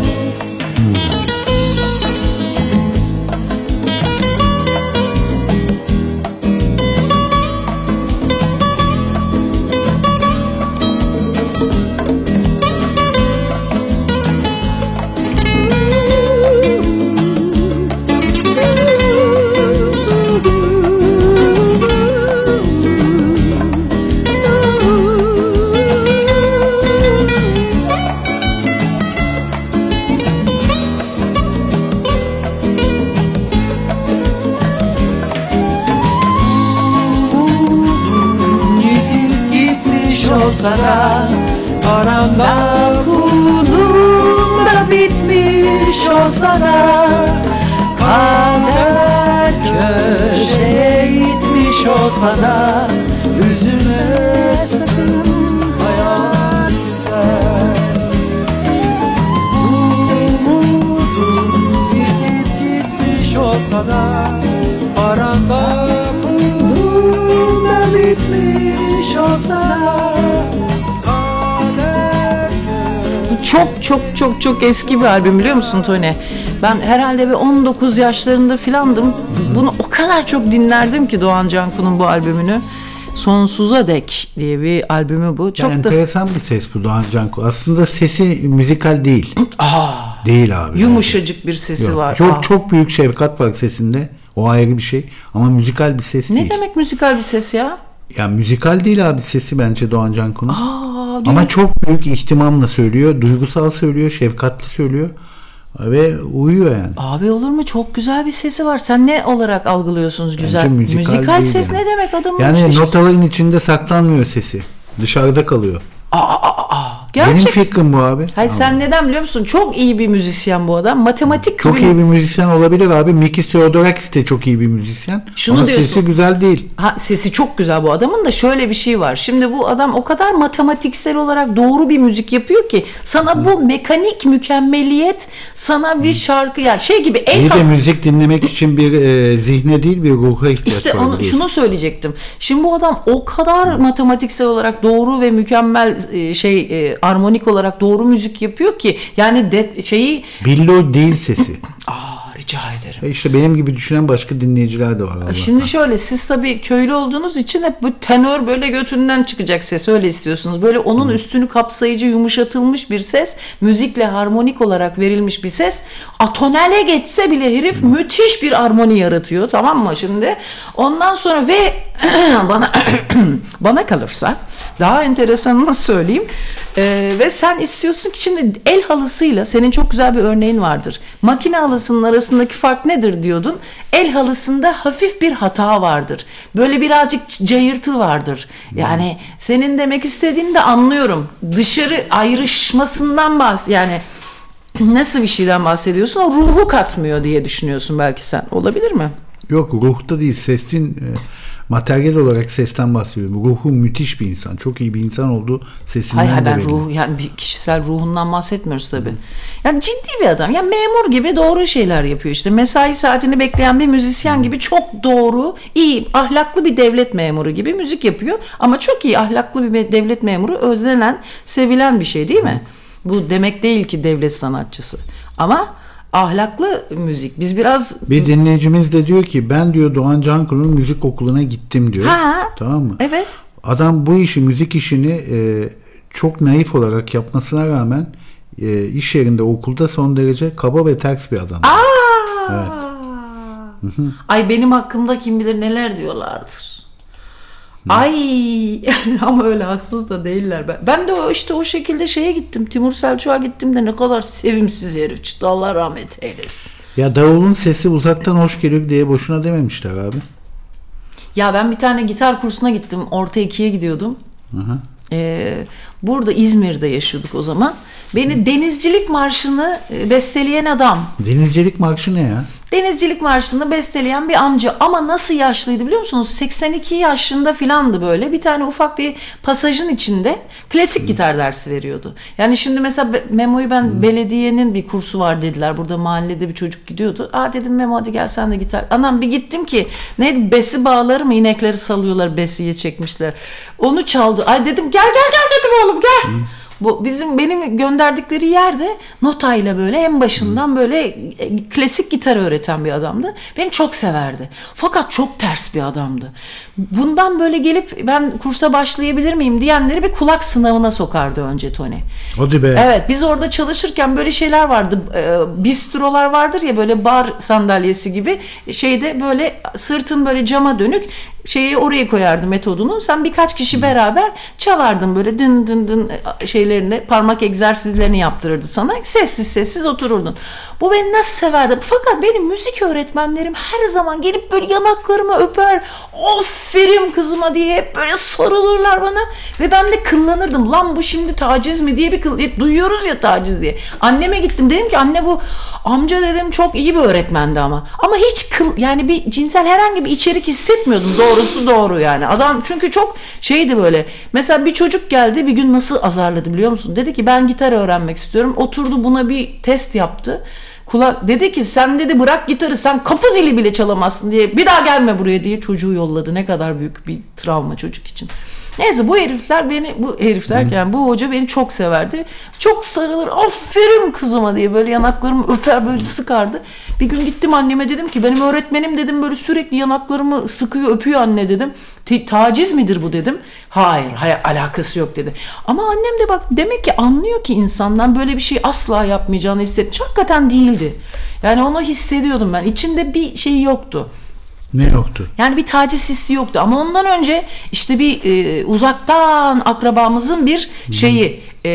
Aramda bulun da bitmiş olsa da Kader köşeye gitmiş olsa da Üzülme sakın hayat güzel Umudun yitip gitmiş olsa da Aranda bulun da bitmiş olsa da
Çok çok çok çok eski bir albüm biliyor musun Tony? Ben herhalde bir 19 yaşlarında filandım. Bunu o kadar çok dinlerdim ki Doğan Canku'nun bu albümünü. Sonsuza dek diye bir albümü bu. Çok
Yani
da
enteresan bir ses bu Doğan Canku. Aslında sesi müzikal değil. değil abi.
yumuşacık bir sesi
Yok,
var.
Çok
Aa.
çok büyük şefkat var sesinde. O ayrı bir şey. Ama müzikal bir ses
Ne
değil.
demek müzikal bir ses ya?
Ya müzikal değil abi sesi bence Doğan Canku'nun.
Aa,
Ama çok büyük ihtimamla söylüyor. Duygusal söylüyor. Şefkatli söylüyor. Ve uyuyor yani.
Abi olur mu? Çok güzel bir sesi var. Sen ne olarak algılıyorsunuz güzel?
Bence müzikal değil
ses
yani.
ne demek adamın?
Yani notaların içinde saklanmıyor sesi. Dışarıda kalıyor. Benim
Gerçek.
fikrim bu abi.
Hayır sen neden biliyor musun? Çok iyi bir müzisyen bu adam. Matematik
Çok
bilim-
iyi bir müzisyen olabilir abi. Mikis Theodorakis de çok iyi bir müzisyen.
Şunu
Ama
diyorsun.
sesi güzel değil.
Ha, sesi çok güzel bu adamın da şöyle bir şey var. Şimdi bu adam o kadar matematiksel olarak doğru bir müzik yapıyor ki sana bu mekanik mükemmeliyet sana bir şarkı ya şey gibi el
İyi de müzik dinlemek için bir e, zihne değil bir ruha ihtiyaç
İşte
var.
onu,
biliyorsun.
şunu söyleyecektim. Şimdi bu adam o kadar matematiksel olarak doğru ve mükemmel e, şey e, armonik olarak doğru müzik yapıyor ki yani de, şeyi
Billo değil sesi.
aa rica ederim.
E işte benim gibi düşünen başka dinleyiciler de var. Allah'tan.
Şimdi şöyle siz tabii köylü olduğunuz için hep bu tenör böyle götünden çıkacak ses öyle istiyorsunuz. Böyle onun üstünü kapsayıcı yumuşatılmış bir ses müzikle harmonik olarak verilmiş bir ses atonale geçse bile herif müthiş bir armoni yaratıyor tamam mı şimdi ondan sonra ve bana bana kalırsa daha enteresanını söyleyeyim. Ee, ve sen istiyorsun ki şimdi el halısıyla senin çok güzel bir örneğin vardır. Makine halısının arasındaki fark nedir diyordun? El halısında hafif bir hata vardır. Böyle birazcık cayırtı vardır. Yani senin demek istediğini de anlıyorum. Dışarı ayrışmasından bahs yani nasıl bir şeyden bahsediyorsun? O ruhu katmıyor diye düşünüyorsun belki sen. Olabilir mi?
Yok ruhta değil sesin e, materyal olarak sesten bahsediyorum. Ruhu müthiş bir insan. Çok iyi bir insan olduğu sesinden
Hayır
de
ben
belli.
ruh yani bir kişisel ruhundan bahsetmiyoruz tabii. Yani ciddi bir adam. Ya memur gibi doğru şeyler yapıyor işte. Mesai saatini bekleyen bir müzisyen gibi çok doğru, iyi, ahlaklı bir devlet memuru gibi müzik yapıyor. Ama çok iyi ahlaklı bir devlet memuru özlenen, sevilen bir şey değil mi? Bu demek değil ki devlet sanatçısı. Ama ahlaklı müzik. Biz biraz
Bir dinleyicimiz de diyor ki ben diyor Doğan Canku'nun müzik okuluna gittim diyor.
Ha.
Tamam mı?
evet
Adam bu işi müzik işini e, çok naif olarak yapmasına rağmen e, iş yerinde okulda son derece kaba ve ters bir adam.
Ay benim hakkımda kim bilir neler diyorlardır. Ay ama öyle haksız da değiller. Ben, ben de o işte o şekilde şeye gittim. Timur Selçuk'a gittim de ne kadar sevimsiz herif çıktı. Allah rahmet eylesin.
Ya davulun sesi uzaktan hoş geliyor diye boşuna dememişler abi.
Ya ben bir tane gitar kursuna gittim. Orta ikiye gidiyordum. Ee, burada İzmir'de yaşıyorduk o zaman. Beni Denizcilik Marşı'nı e, besteleyen adam.
Denizcilik marşı ne ya?
Denizcilik Marşı'nı besteleyen bir amca ama nasıl yaşlıydı biliyor musunuz? 82 yaşında filandı böyle. Bir tane ufak bir pasajın içinde klasik gitar dersi veriyordu. Yani şimdi mesela Memo'yu ben belediyenin bir kursu var dediler. Burada mahallede bir çocuk gidiyordu. Aa dedim Memo hadi gel sen de gitar. Anam bir gittim ki ne besi bağları mı inekleri salıyorlar besiye çekmişler. Onu çaldı. Ay dedim gel gel gel dedim oğlum gel. Bu bizim benim gönderdikleri yerde notayla böyle en başından böyle e, klasik gitar öğreten bir adamdı. Beni çok severdi. Fakat çok ters bir adamdı. Bundan böyle gelip ben kursa başlayabilir miyim diyenleri bir kulak sınavına sokardı önce Tony.
Hadi be.
Evet biz orada çalışırken böyle şeyler vardı. E, bistrolar vardır ya böyle bar sandalyesi gibi şeyde böyle sırtın böyle cama dönük şeyi oraya koyardı metodunu. Sen birkaç kişi beraber çalardın böyle dın dın dın e, şeylerini parmak egzersizlerini yaptırırdı sana. Sessiz sessiz otururdun. Bu beni nasıl severdi. Fakat benim müzik öğretmenlerim her zaman gelip böyle yanaklarımı öper. Aferin kızıma diye hep böyle sarılırlar bana. Ve ben de kıllanırdım. Lan bu şimdi taciz mi diye bir kıl. Hep duyuyoruz ya taciz diye. Anneme gittim dedim ki anne bu amca dedim çok iyi bir öğretmendi ama. Ama hiç kıl yani bir cinsel herhangi bir içerik hissetmiyordum. Doğrusu doğru yani. Adam çünkü çok şeydi böyle. Mesela bir çocuk geldi bir gün nasıl azarladı biliyor musun? Dedi ki ben gitar öğrenmek istiyorum. Oturdu buna bir test yaptı. Kulak dedi ki sen dedi bırak gitarı sen kapı zili bile çalamazsın diye bir daha gelme buraya diye çocuğu yolladı. Ne kadar büyük bir travma çocuk için. Neyse bu herifler beni bu herif derken bu hoca beni çok severdi. Çok sarılır aferin kızıma diye böyle yanaklarımı öper böyle sıkardı. Bir gün gittim anneme dedim ki benim öğretmenim dedim böyle sürekli yanaklarımı sıkıyor öpüyor anne dedim. "Te- taciz midir bu dedim. Hayır hayır alakası yok dedi. Ama annem de bak demek ki anlıyor ki insandan böyle bir şey asla yapmayacağını hissetmiş. Hakikaten değildi. Yani onu hissediyordum ben. İçinde bir şey yoktu.
Ne yoktu?
Yani bir taciz hissi yoktu ama ondan önce işte bir e, uzaktan akrabamızın bir şeyi e,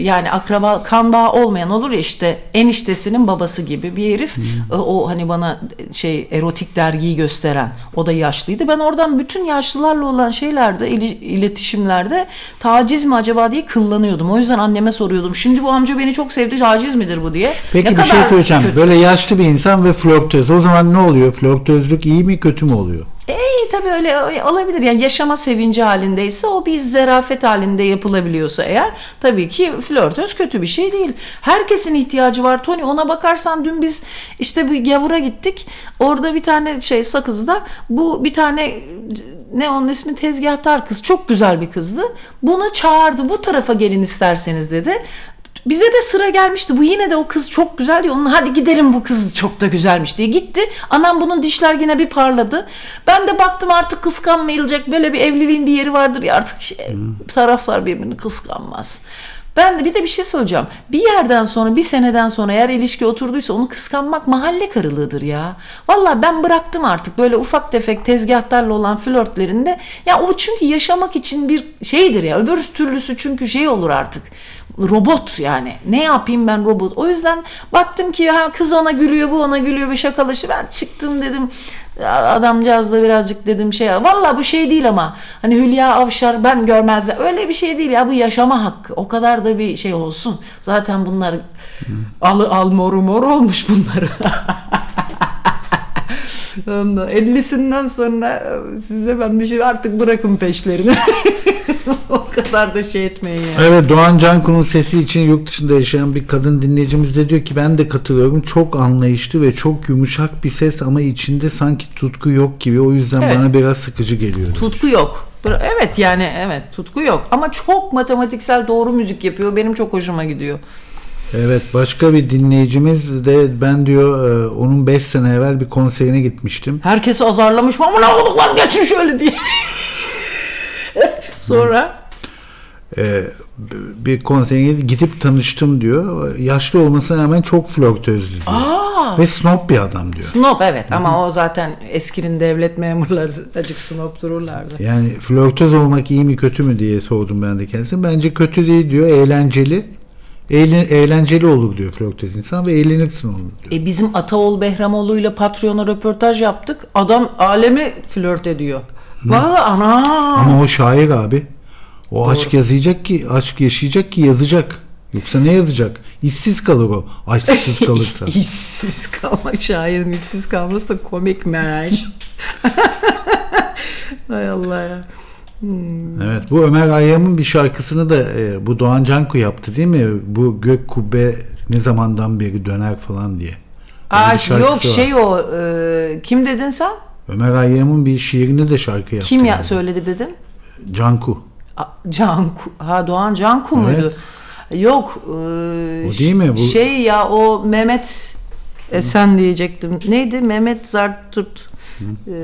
yani akraba kan bağı olmayan olur ya işte eniştesinin babası gibi bir herif E, o hani bana şey erotik dergiyi gösteren o da yaşlıydı ben oradan bütün yaşlılarla olan şeylerde iletişimlerde taciz mi acaba diye kıllanıyordum o yüzden anneme soruyordum şimdi bu amca beni çok sevdi taciz midir bu diye
Peki
Ne
bir şey söyleyeceğim.
kötü.
Böyle yaşlı bir insan ve flörtöz. O zaman ne oluyor? Flörtözlük iyi mi kötü mü oluyor?
E, tabii öyle olabilir. Yani yaşama sevinci halindeyse o bir zarafet halinde yapılabiliyorsa eğer tabii ki flörtöz kötü bir şey değil. Herkesin ihtiyacı var Tony. Ona bakarsan dün biz işte bir gavura gittik. Orada bir tane şey sakızda bu bir tane ne onun ismi tezgahtar kız. Çok güzel bir kızdı. Bunu çağırdı. Bu tarafa gelin isterseniz dedi. Bize de sıra gelmişti. Bu yine de o kız çok güzel diyor. Onun hadi gidelim bu kız çok da güzelmiş diye gitti. Anam bunun dişler yine bir parladı. Ben de baktım artık kıskanmayılacak. Böyle bir evliliğin bir yeri vardır ya artık şey, taraflar birbirini kıskanmaz. Ben de bir de bir şey söyleyeceğim. Bir yerden sonra bir seneden sonra eğer ilişki oturduysa onu kıskanmak mahalle karılığıdır ya. Valla ben bıraktım artık böyle ufak tefek tezgahlarla olan flörtlerinde. Ya o çünkü yaşamak için bir şeydir ya. Öbür türlüsü çünkü şey olur artık robot yani. Ne yapayım ben robot? O yüzden baktım ki ha kız ona gülüyor, bu ona gülüyor bir şakalaşı. Ben çıktım dedim. Adamcağız da birazcık dedim şey. Valla bu şey değil ama. Hani Hülya Avşar ben görmezler. Öyle bir şey değil ya bu yaşama hakkı. O kadar da bir şey olsun. Zaten bunlar al, al moru mor olmuş bunları. Ondan 50'sinden sonra size ben bir şey artık bırakın peşlerini. o kadar da şey etmeyin yani.
Evet Doğan Canku'nun sesi için yurt dışında yaşayan bir kadın dinleyicimiz de diyor ki ben de katılıyorum. Çok anlayışlı ve çok yumuşak bir ses ama içinde sanki tutku yok gibi. O yüzden
Evet.
bana biraz sıkıcı geliyor.
Tutku yok. Evet yani evet tutku yok ama çok matematiksel doğru müzik yapıyor. Benim çok hoşuma gidiyor.
Evet başka bir dinleyicimiz de ben diyor e, onun 5 sene evvel bir konserine gitmiştim.
Herkesi azarlamış ama ne olduk lan geçin şöyle diye. Sonra
E, b- bir konserine gidip tanıştım diyor. Yaşlı olmasına rağmen çok flörtözdü diyor. Ve snob bir adam diyor.
snob evet ama o zaten eskinin devlet memurları acık snob dururlardı.
Yani flörtöz olmak iyi mi kötü mü diye sordum ben de kendisine. Bence kötü değil diyor. Eğlenceli. Eğlen, eğlenceli olur diyor flörtöz insan ve eğlenirsin olur diyor.
E bizim Ataol Behramoğlu ile Patreon'a röportaj yaptık. Adam alemi flört ediyor. Valla ana.
Ama o şair abi. O aşk yazacak ki, aşk yaşayacak ki yazacak. Yoksa ne yazacak? İşsiz kalır o. Aşksız kalırsa.
işsiz kalmak şairin işsiz kalması da komikmiş. Hay Allah ya.
Evet bu Ömer Hayyam'ın bir şarkısını da e, bu Doğan Canku yaptı değil mi? Bu gök kubbe ne zamandan beri döner falan diye.
Aa, yok
var.
şey o e, kim dedin sen?
Ömer Hayyam'ın bir şiirini de şarkı yaptı.
Kim ya
yani.
söyledi dedin?
Canku.
A- Canku. Ha Doğan Canku muydu? Yok. e,
O değil mi? Bu-
Şey ya o Mehmet Esen diyecektim. Neydi? Mehmet Zarturt. E,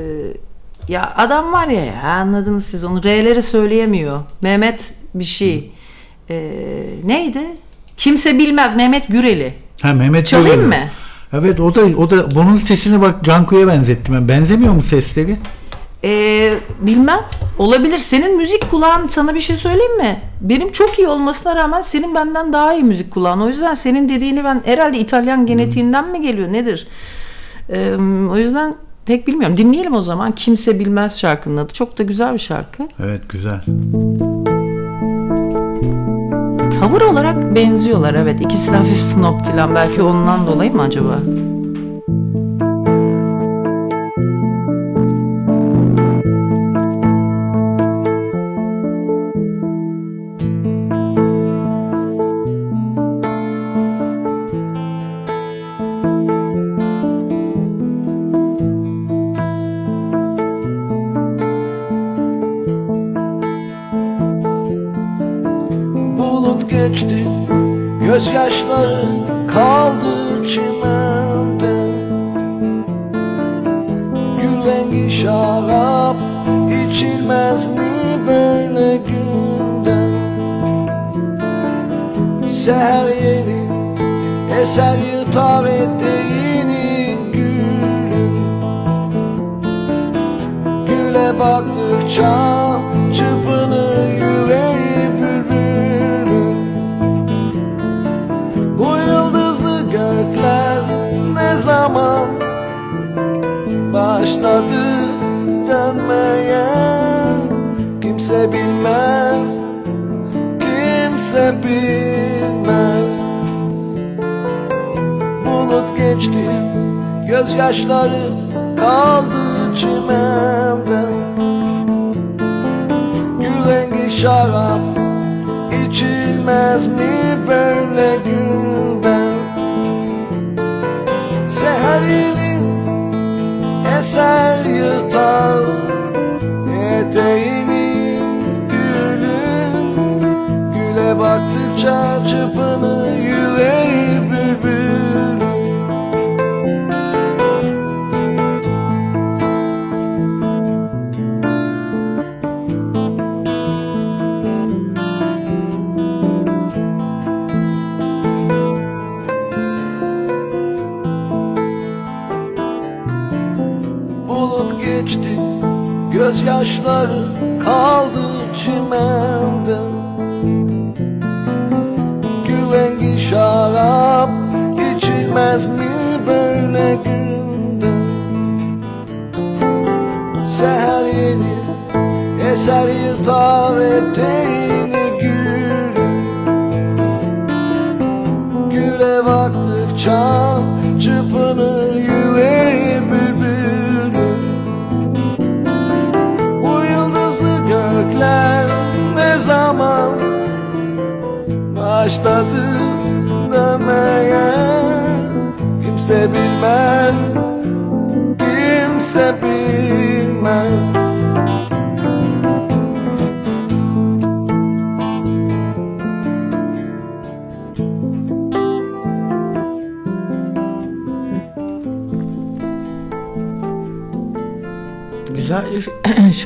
ya adam var ya, ya anladınız siz onu. R'leri söyleyemiyor. Mehmet bir şey. E, neydi? Kimse bilmez. Mehmet Güreli.
Ha Mehmet
Çalayım
Gürel.
mı?
Evet o da o da bunun sesini bak Canku'ya benzettim. ben. Benzemiyor mu sesleri?
Ee, bilmem. Olabilir. Senin müzik kulağın sana bir şey söyleyeyim mi? Benim çok iyi olmasına rağmen senin benden daha iyi müzik kulağın. O yüzden senin dediğini ben herhalde İtalyan genetiğinden mi geliyor nedir? Ee, o yüzden pek bilmiyorum. Dinleyelim o zaman. Kimse Bilmez şarkının adı. Çok da güzel bir şarkı.
Evet güzel.
Tavır olarak benziyorlar evet. İkisi de hafif snob falan. Belki ondan dolayı mı acaba? Ashlar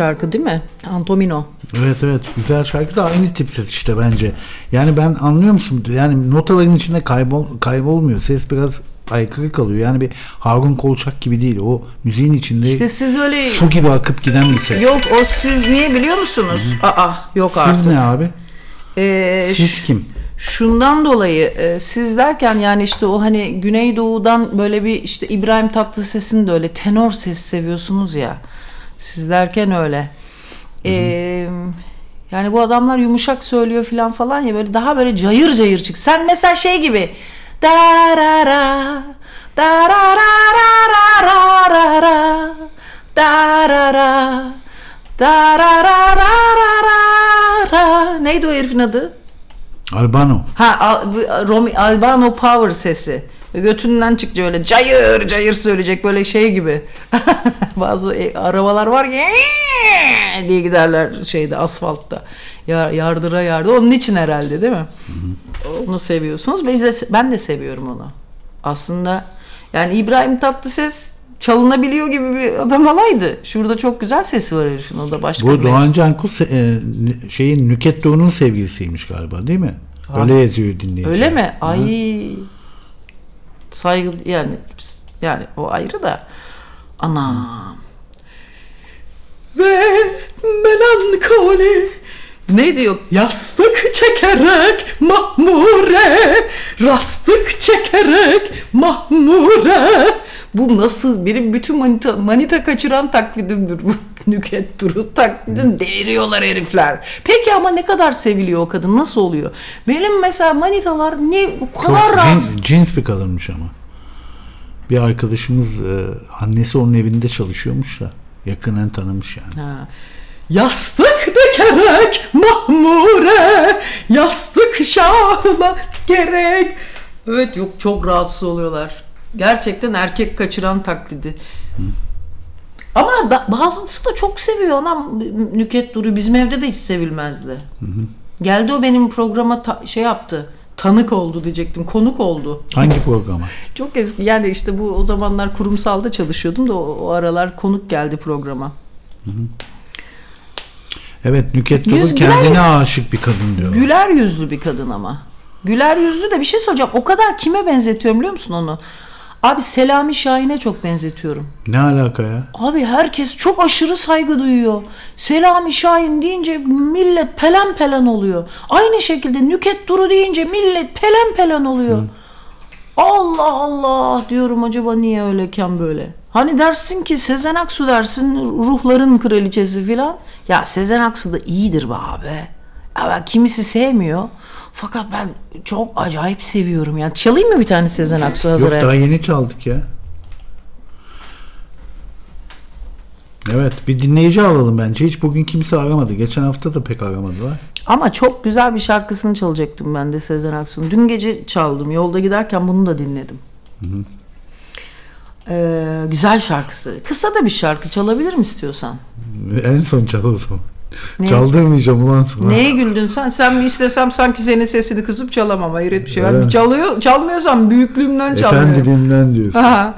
şarkı değil mi? Antomino.
Evet evet güzel şarkı da aynı tip ses işte bence. Yani ben anlıyor musun? Yani notaların içinde kaybol kaybolmuyor. Ses biraz aykırı kalıyor. Yani bir Harun Kolçak gibi değil. O müziğin içinde
İşte siz öyle
su gibi akıp giden bir ses.
yok o siz niye biliyor musunuz? Aa yok
Siz
artık.
ne abi?
Ee,
Siz kim?
Şundan dolayı e, siz derken yani işte o hani Güneydoğu'dan böyle bir işte İbrahim Tatlıses'in de öyle tenor ses seviyorsunuz ya. Siz derken öyle. Ee, yani bu adamlar yumuşak söylüyor falan falan ya böyle daha böyle cayır cayır çık. Sen mesela şey gibi da ra ra da ra ra ra ra ra ra da ra ra da ra ra ra ra ra ra neydi o herifin adı?
Albano.
Ha Al- Romi, Albano Power sesi. Götünden çıkacak öyle cayır cayır söyleyecek böyle şey gibi. Bazı e, arabalar var ki diye giderler şeyde asfaltta. Ya, yardıra yardı. Onun için herhalde değil mi? Onu seviyorsunuz. Biz de, ben de seviyorum onu. Aslında yani İbrahim Tatlıses çalınabiliyor gibi bir adam olaydı. Şurada çok güzel sesi var herifin. O da başka
Bu Doğan Canku se- e, şeyin Nüket Doğu'nun sevgilisiymiş galiba değil mi? Öyle yazıyor dinleyici.
Öyle mi? Ay. Saygı yani yani o ayrı da anam. Ve melankoli ne diyor? Yastık çekerek mahmure, rastık çekerek mahmure. Bu nasıl? Benim bütün manita, manita kaçıran taklidimdir bu. Nüket Duru taklidin deliriyorlar herifler. Peki ama ne kadar seviliyor o kadın? Nasıl oluyor? Benim mesela manitalar ne o kadar rahatsız.
cins, cins bir kadınmış ama. Bir arkadaşımız e, annesi onun evinde çalışıyormuş da yakından tanımış yani.
Ha. Yastık dikerek mahmure, yastık şahla gerek. Evet yok çok rahatsız oluyorlar. Gerçekten erkek kaçıran taklidi. Ama ba- bazısı da çok seviyor anam Nüket Duru. Bizim evde de hiç sevilmezdi. Geldi o benim programa ta- şey yaptı. Tanık oldu diyecektim. Konuk oldu.
Hangi programa?
Çok eski yani işte bu o zamanlar kurumsalda çalışıyordum da o, o aralar konuk geldi programa.
Evet Nüket
Yüz
Duru kendine aşık bir kadın diyor.
Güler yüzlü bir kadın ama. Güler yüzlü de bir şey soracağım. O kadar kime benzetiyorum biliyor musun onu? Abi Selami Şahin'e çok benzetiyorum.
Ne alaka ya?
Abi herkes çok aşırı saygı duyuyor. Selami Şahin deyince millet pelen pelen oluyor. Aynı şekilde Nüket Duru deyince millet pelen pelen oluyor. Allah Allah diyorum acaba niye öyleyken böyle? Hani dersin ki Sezen Aksu dersin ruhların kraliçesi filan. Ya Sezen Aksu da iyidir be abi. Ben kimisi sevmiyor. Fakat ben çok acayip seviyorum ya. Çalayım mı bir tane Sezen Aksu hazır?
Yok daha yeni çaldık ya. Evet bir dinleyici alalım bence. Hiç bugün kimse aramadı. Geçen hafta da pek aramadılar.
Ama çok güzel bir şarkısını çalacaktım ben de Sezen Aksu'nun. Dün gece çaldım. Yolda giderken bunu da dinledim. Ee, güzel şarkısı. Kısa da bir şarkı çalabilirim istiyorsan.
En son çal o zaman.
Ne?
Çaldırmayacağım ulan sana.
Neye güldün sen? Sen mi istesem sanki senin sesini kısıp çalamam. Hayret bir şey. Ben
Evet.
çalıyor, çalmıyorsam büyüklüğümden çalmıyorum.
Efendiliğimden diyorsun.
Ha.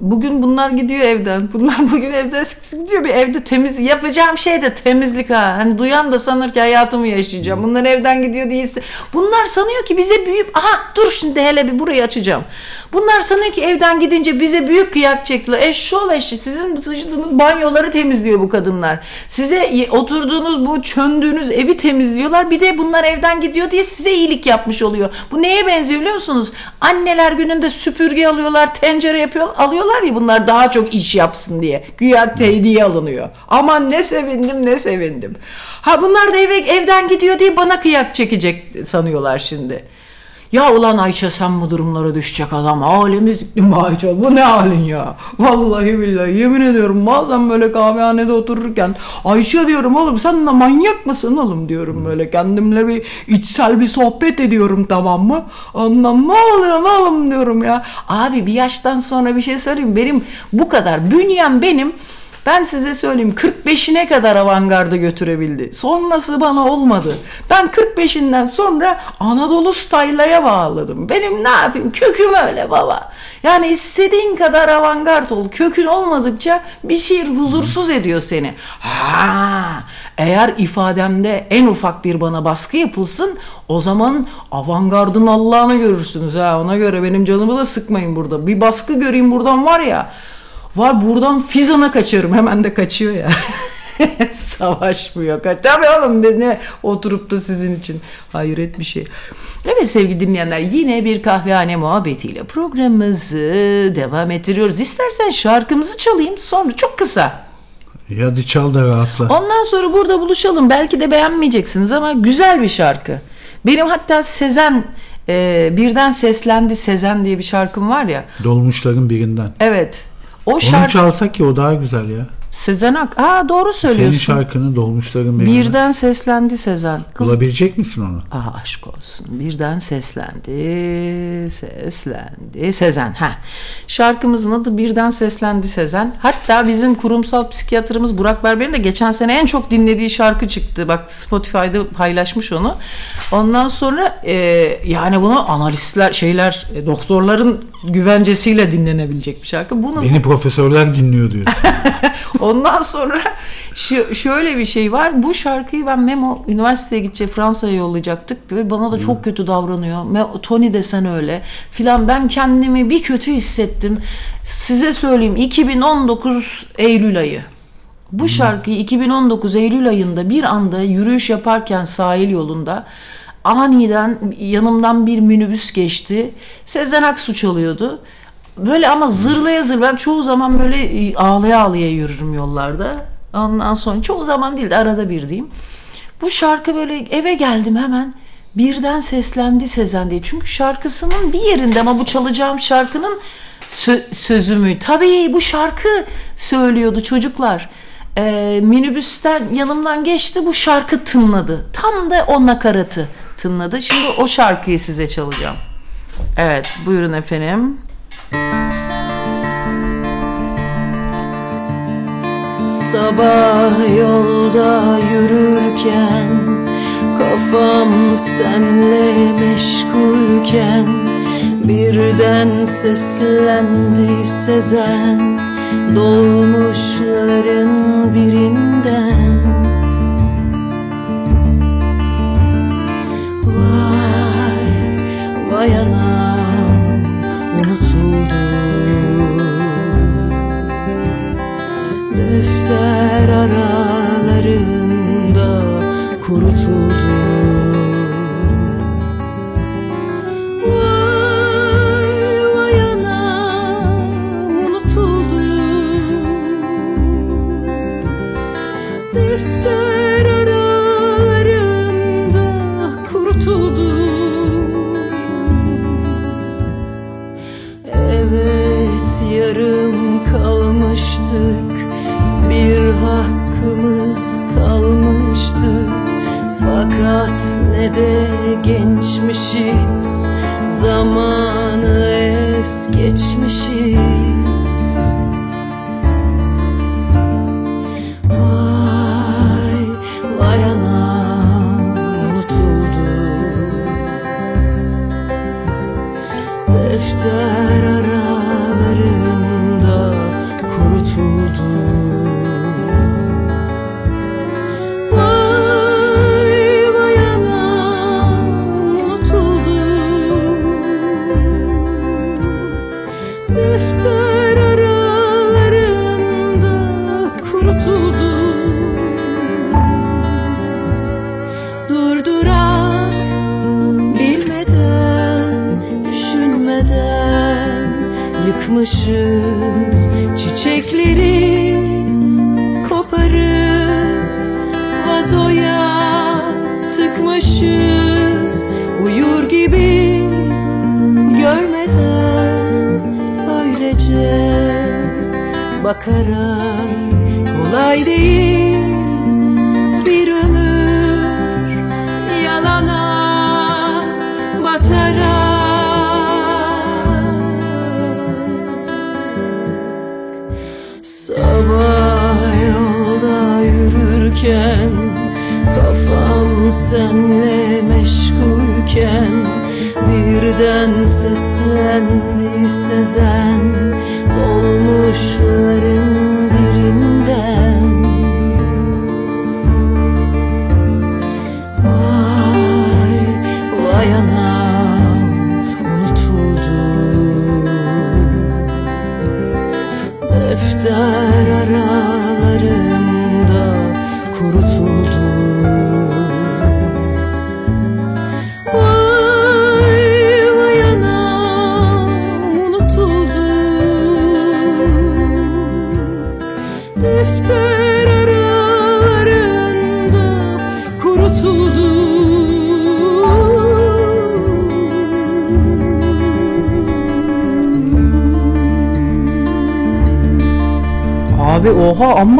Bugün bunlar gidiyor evden. Bunlar bugün evden gidiyor. Bir evde temiz yapacağım şey de temizlik ha. Hani duyan da sanır ki hayatımı yaşayacağım. Bunlar evden gidiyor değilse. Bunlar sanıyor ki bize büyük aha dur şimdi hele bir burayı açacağım. Bunlar sanıyor ki evden gidince bize büyük kıyak çektiler. Eşşoğlu eşi sizin sıçtığınız banyoları temizliyor bu kadınlar. Size oturduğunuz bu çöndüğünüz evi temizliyorlar. Bir de bunlar evden gidiyor diye size iyilik yapmış oluyor. Bu neye benziyor biliyor musunuz? Anneler gününde süpürge alıyorlar, tencere yapıyor, alıyorlar ya bunlar daha çok iş yapsın diye. Güya hediye alınıyor. Aman ne sevindim ne sevindim. Ha bunlar da eve, evden gidiyor diye bana kıyak çekecek sanıyorlar şimdi. Ya ulan Ayça sen bu durumlara düşecek adam. Halimiz mi Ayça? Bu ne halin ya? Vallahi billahi yemin ediyorum bazen böyle kahvehanede otururken Ayça diyorum oğlum sen de manyak mısın oğlum diyorum böyle kendimle bir içsel bir sohbet ediyorum tamam mı? Ondan ne oluyor oğlum diyorum ya. Abi bir yaştan sonra bir şey söyleyeyim benim bu kadar bünyem benim ben size söyleyeyim 45'ine kadar avantgarda götürebildi. Sonrası bana olmadı. Ben 45'inden sonra Anadolu style'a bağladım. Benim ne yapayım köküm öyle baba. Yani istediğin kadar avantgard ol. Kökün olmadıkça bir şiir huzursuz ediyor seni. Ha, eğer ifademde en ufak bir bana baskı yapılsın o zaman avantgardın Allah'ını görürsünüz ha. Ona göre benim canımı da sıkmayın burada. Bir baskı göreyim buradan var ya. Var buradan Fizan'a kaçarım. Hemen de kaçıyor ya. Savaşmıyor. Kaç. Tabii oğlum biz ne oturup da sizin için. Hayret bir şey. Evet sevgili dinleyenler yine bir kahvehane muhabbetiyle programımızı devam ettiriyoruz. İstersen şarkımızı çalayım sonra çok kısa.
Ya Hadi çal da rahatla.
Ondan sonra burada buluşalım. Belki de beğenmeyeceksiniz ama güzel bir şarkı. Benim hatta Sezen e, birden seslendi Sezen diye bir şarkım var ya.
Dolmuşların birinden.
Evet. O
Onu
şarkı
çalsak ki o daha güzel ya.
Sezen Ak. Aa doğru
Senin
söylüyorsun.
şarkını dolmuşların birinden.
Birden seslendi Sezen. Kız
Bulabilecek misin onu?
Aa aşk olsun. Birden seslendi, seslendi. Sezen. Ha. Şarkımızın adı Birden Seslendi Sezen. Hatta bizim kurumsal psikiyatrımız Burak Berber'in de geçen sene en çok dinlediği şarkı çıktı. Bak Spotify'da paylaşmış onu. Ondan sonra e, yani bunu analistler, şeyler, e, doktorların güvencesiyle dinlenebilecek bir şarkı. Bunu
Beni profesörler dinliyor diyor.
Ondan sonra şu, şöyle bir şey var. Bu şarkıyı ben Memo üniversiteye gidecek Fransa'ya yollayacaktık. Ve bana da çok kötü davranıyor. Tony desen öyle filan. Ben kendimi bir kötü hissettim. Size söyleyeyim 2019 Eylül ayı. Bu şarkıyı 2019 Eylül ayında bir anda yürüyüş yaparken sahil yolunda aniden yanımdan bir minibüs geçti. Sezen Aksu çalıyordu. Böyle ama zırlaya zır. Ben çoğu zaman böyle e, ağlaya ağlaya yürürüm yollarda. Ondan sonra çoğu zaman değil de arada bir diyeyim. Bu şarkı böyle eve geldim hemen. Birden seslendi Sezen diye. Çünkü şarkısının bir yerinde ama bu çalacağım şarkının sö- sözü mü? Tabii bu şarkı söylüyordu çocuklar. Ee, minibüsten yanımdan geçti bu şarkı tınladı. Tam da o nakaratı tınladı. Şimdi o şarkıyı size çalacağım. Evet buyurun efendim.
Sabah yolda yürürken Kafam senle meşgulken Birden seslendi Sezen Dolmuşların birinden Defter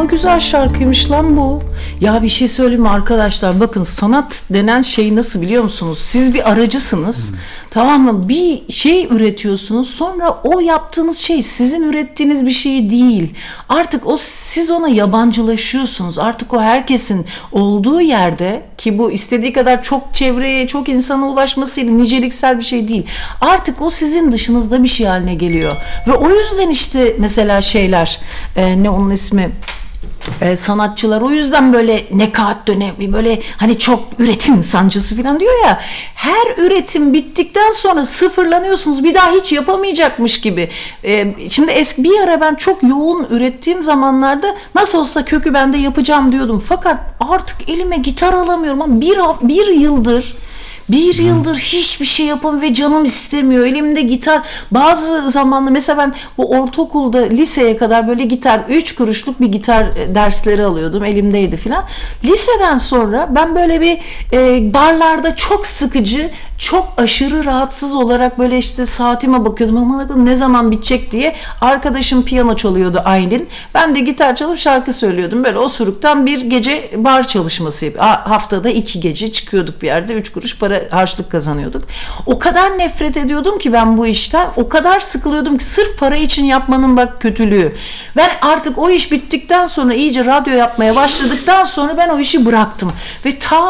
amma güzel şarkıymış lan bu. Ya bir şey söyleyeyim mi arkadaşlar? Bakın sanat denen şey nasıl biliyor musunuz? Siz bir aracısınız. Tamam mı? Bir şey üretiyorsunuz. Sonra o yaptığınız şey sizin ürettiğiniz bir şey değil. Artık o siz ona yabancılaşıyorsunuz. Artık o herkesin olduğu yerde ki bu istediği kadar çok çevreye, çok insana ulaşmasıyla niceliksel bir şey değil. Artık o sizin dışınızda bir şey haline geliyor. Ve o yüzden işte mesela şeyler e, ne onun ismi e, sanatçılar. O yüzden böyle nekat dönemi böyle hani çok üretim sancısı falan diyor ya. Her üretim bittikten sonra sıfırlanıyorsunuz. Bir daha hiç yapamayacakmış gibi. E, şimdi eski bir ara ben çok yoğun ürettiğim zamanlarda nasıl olsa kökü bende yapacağım diyordum. Fakat artık elime gitar alamıyorum. Ama bir, bir yıldır bir yıldır hiçbir şey yapamıyorum ve canım istemiyor. Elimde gitar bazı zamanlı mesela ben bu ortaokulda liseye kadar böyle gitar 3 kuruşluk bir gitar e, dersleri alıyordum. Elimdeydi filan. Liseden sonra ben böyle bir e, barlarda çok sıkıcı çok aşırı rahatsız olarak böyle işte saatime bakıyordum ama ne zaman bitecek diye. Arkadaşım piyano çalıyordu Aylin. Ben de gitar çalıp şarkı söylüyordum. Böyle osuruktan bir gece bar çalışması Haftada iki gece çıkıyorduk bir yerde. Üç kuruş para harçlık kazanıyorduk. O kadar nefret ediyordum ki ben bu işten. O kadar sıkılıyordum ki sırf para için yapmanın bak kötülüğü. Ben artık o iş bittikten sonra iyice radyo yapmaya başladıktan sonra ben o işi bıraktım. Ve ta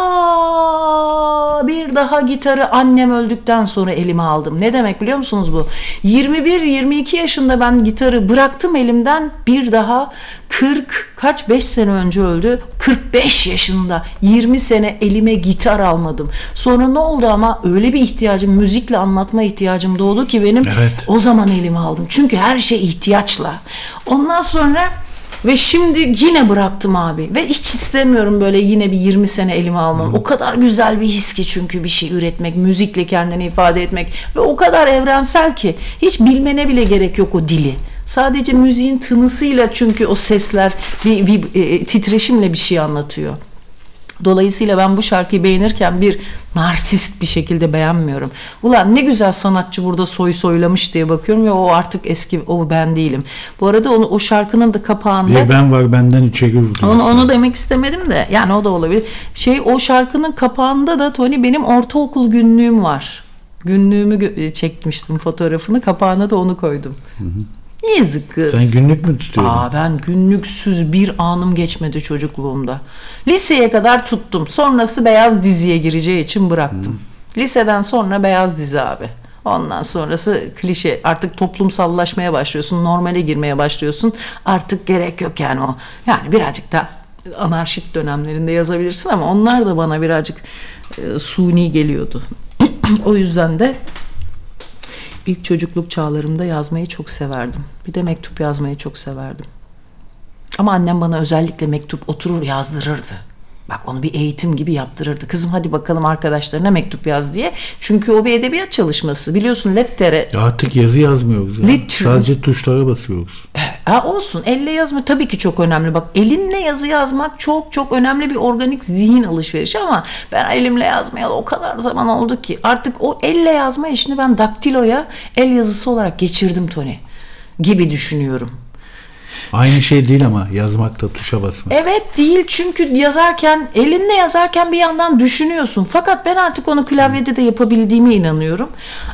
bir daha gitarı annem öldükten sonra elime aldım. Ne demek biliyor musunuz bu? 21-22 yaşında ben gitarı bıraktım elimden bir daha 40 kaç 5 sene önce öldü. 45 yaşında 20 sene elime gitar almadım. Sonra ne oldu ama öyle bir ihtiyacım müzikle anlatma ihtiyacım doğdu ki benim
Evet.
o zaman elime aldım. Çünkü her şey ihtiyaçla. Ondan sonra ve şimdi yine bıraktım abi. Ve hiç istemiyorum böyle yine bir 20 sene elime almam. O kadar güzel bir his ki çünkü bir şey üretmek, müzikle kendini ifade etmek. Ve o kadar evrensel ki hiç bilmene bile gerek yok o dili. Sadece müziğin tınısıyla çünkü o sesler bir, bir e, titreşimle bir şey anlatıyor. Dolayısıyla ben bu şarkıyı beğenirken bir narsist bir şekilde beğenmiyorum. Ulan ne güzel sanatçı burada soy soylamış diye bakıyorum ve o artık eski o ben değilim. Bu arada onu o şarkının da kapağında
Bir ben var benden içeri vurdu.
onu, onu demek istemedim de yani o da olabilir. Şey o şarkının kapağında da Tony benim ortaokul günlüğüm var. Günlüğümü çekmiştim fotoğrafını kapağına da onu koydum. Yazık kız.
Sen günlük mü tutuyordun?
Aa ben günlüksüz bir anım geçmedi çocukluğumda. Liseye kadar tuttum. Sonrası beyaz diziye gireceği için bıraktım. Liseden sonra beyaz dizi abi. Ondan sonrası klişe. Artık toplumsallaşmaya başlıyorsun. Normale girmeye başlıyorsun. Artık gerek yok yani o. Yani birazcık da anarşit dönemlerinde yazabilirsin ama onlar da bana birazcık e, suni geliyordu. o yüzden de İlk çocukluk çağlarımda yazmayı çok severdim. Bir de mektup yazmayı çok severdim. Ama annem bana özellikle mektup oturur yazdırırdı. Bak onu bir eğitim gibi yaptırırdı. Kızım hadi bakalım arkadaşlarına mektup yaz diye. Çünkü o bir edebiyat çalışması. Biliyorsun lettere
Ya artık yazı yazmıyoruz ya.
Literal.
Sadece tuşlara basıyoruz.
Ha, olsun elle yazma tabii ki çok önemli. Bak elinle yazı yazmak çok çok önemli bir organik zihin alışverişi ama ben elimle yazmayalı o kadar zaman oldu ki artık o elle yazma işini ben daktiloya el yazısı olarak geçirdim Tony gibi düşünüyorum.
Aynı şey değil ama yazmakta tuşa basmak.
Evet değil çünkü yazarken elinle yazarken bir yandan düşünüyorsun. Fakat ben artık onu klavyede de yapabildiğime inanıyorum.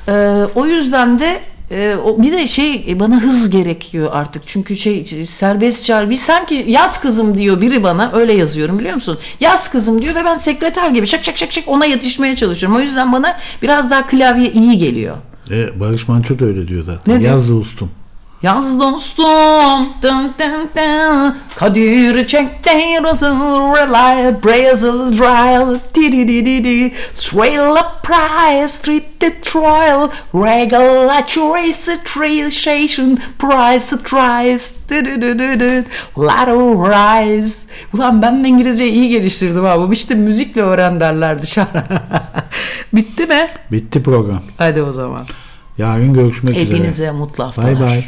Ee, o yüzden de e, o bir de şey bana hız gerekiyor artık. Çünkü şey serbest çağrı bir sanki yaz kızım diyor biri bana öyle yazıyorum biliyor musun? Yaz kızım diyor ve ben sekreter gibi şak şak şak şak ona yetişmeye çalışıyorum. O yüzden bana biraz daha klavye iyi geliyor.
E, Barış Manço da öyle diyor zaten.
Ne?
Yaz dostum.
Yaz dostum dın dın dın. Kadir çekti Relay Brazil Drive Di di di di di. Trail a price Street the trial. Regulatory Situation Price Trice Di di di di di. Of rise. Ulan ben de İngilizce iyi geliştirdim abi İşte müzikle öğren derler dışarı Bitti mi?
Bitti program.
Hadi o zaman.
Yarın görüşmek üzere.
Hepinize mutlu haftalar.
Bay bay.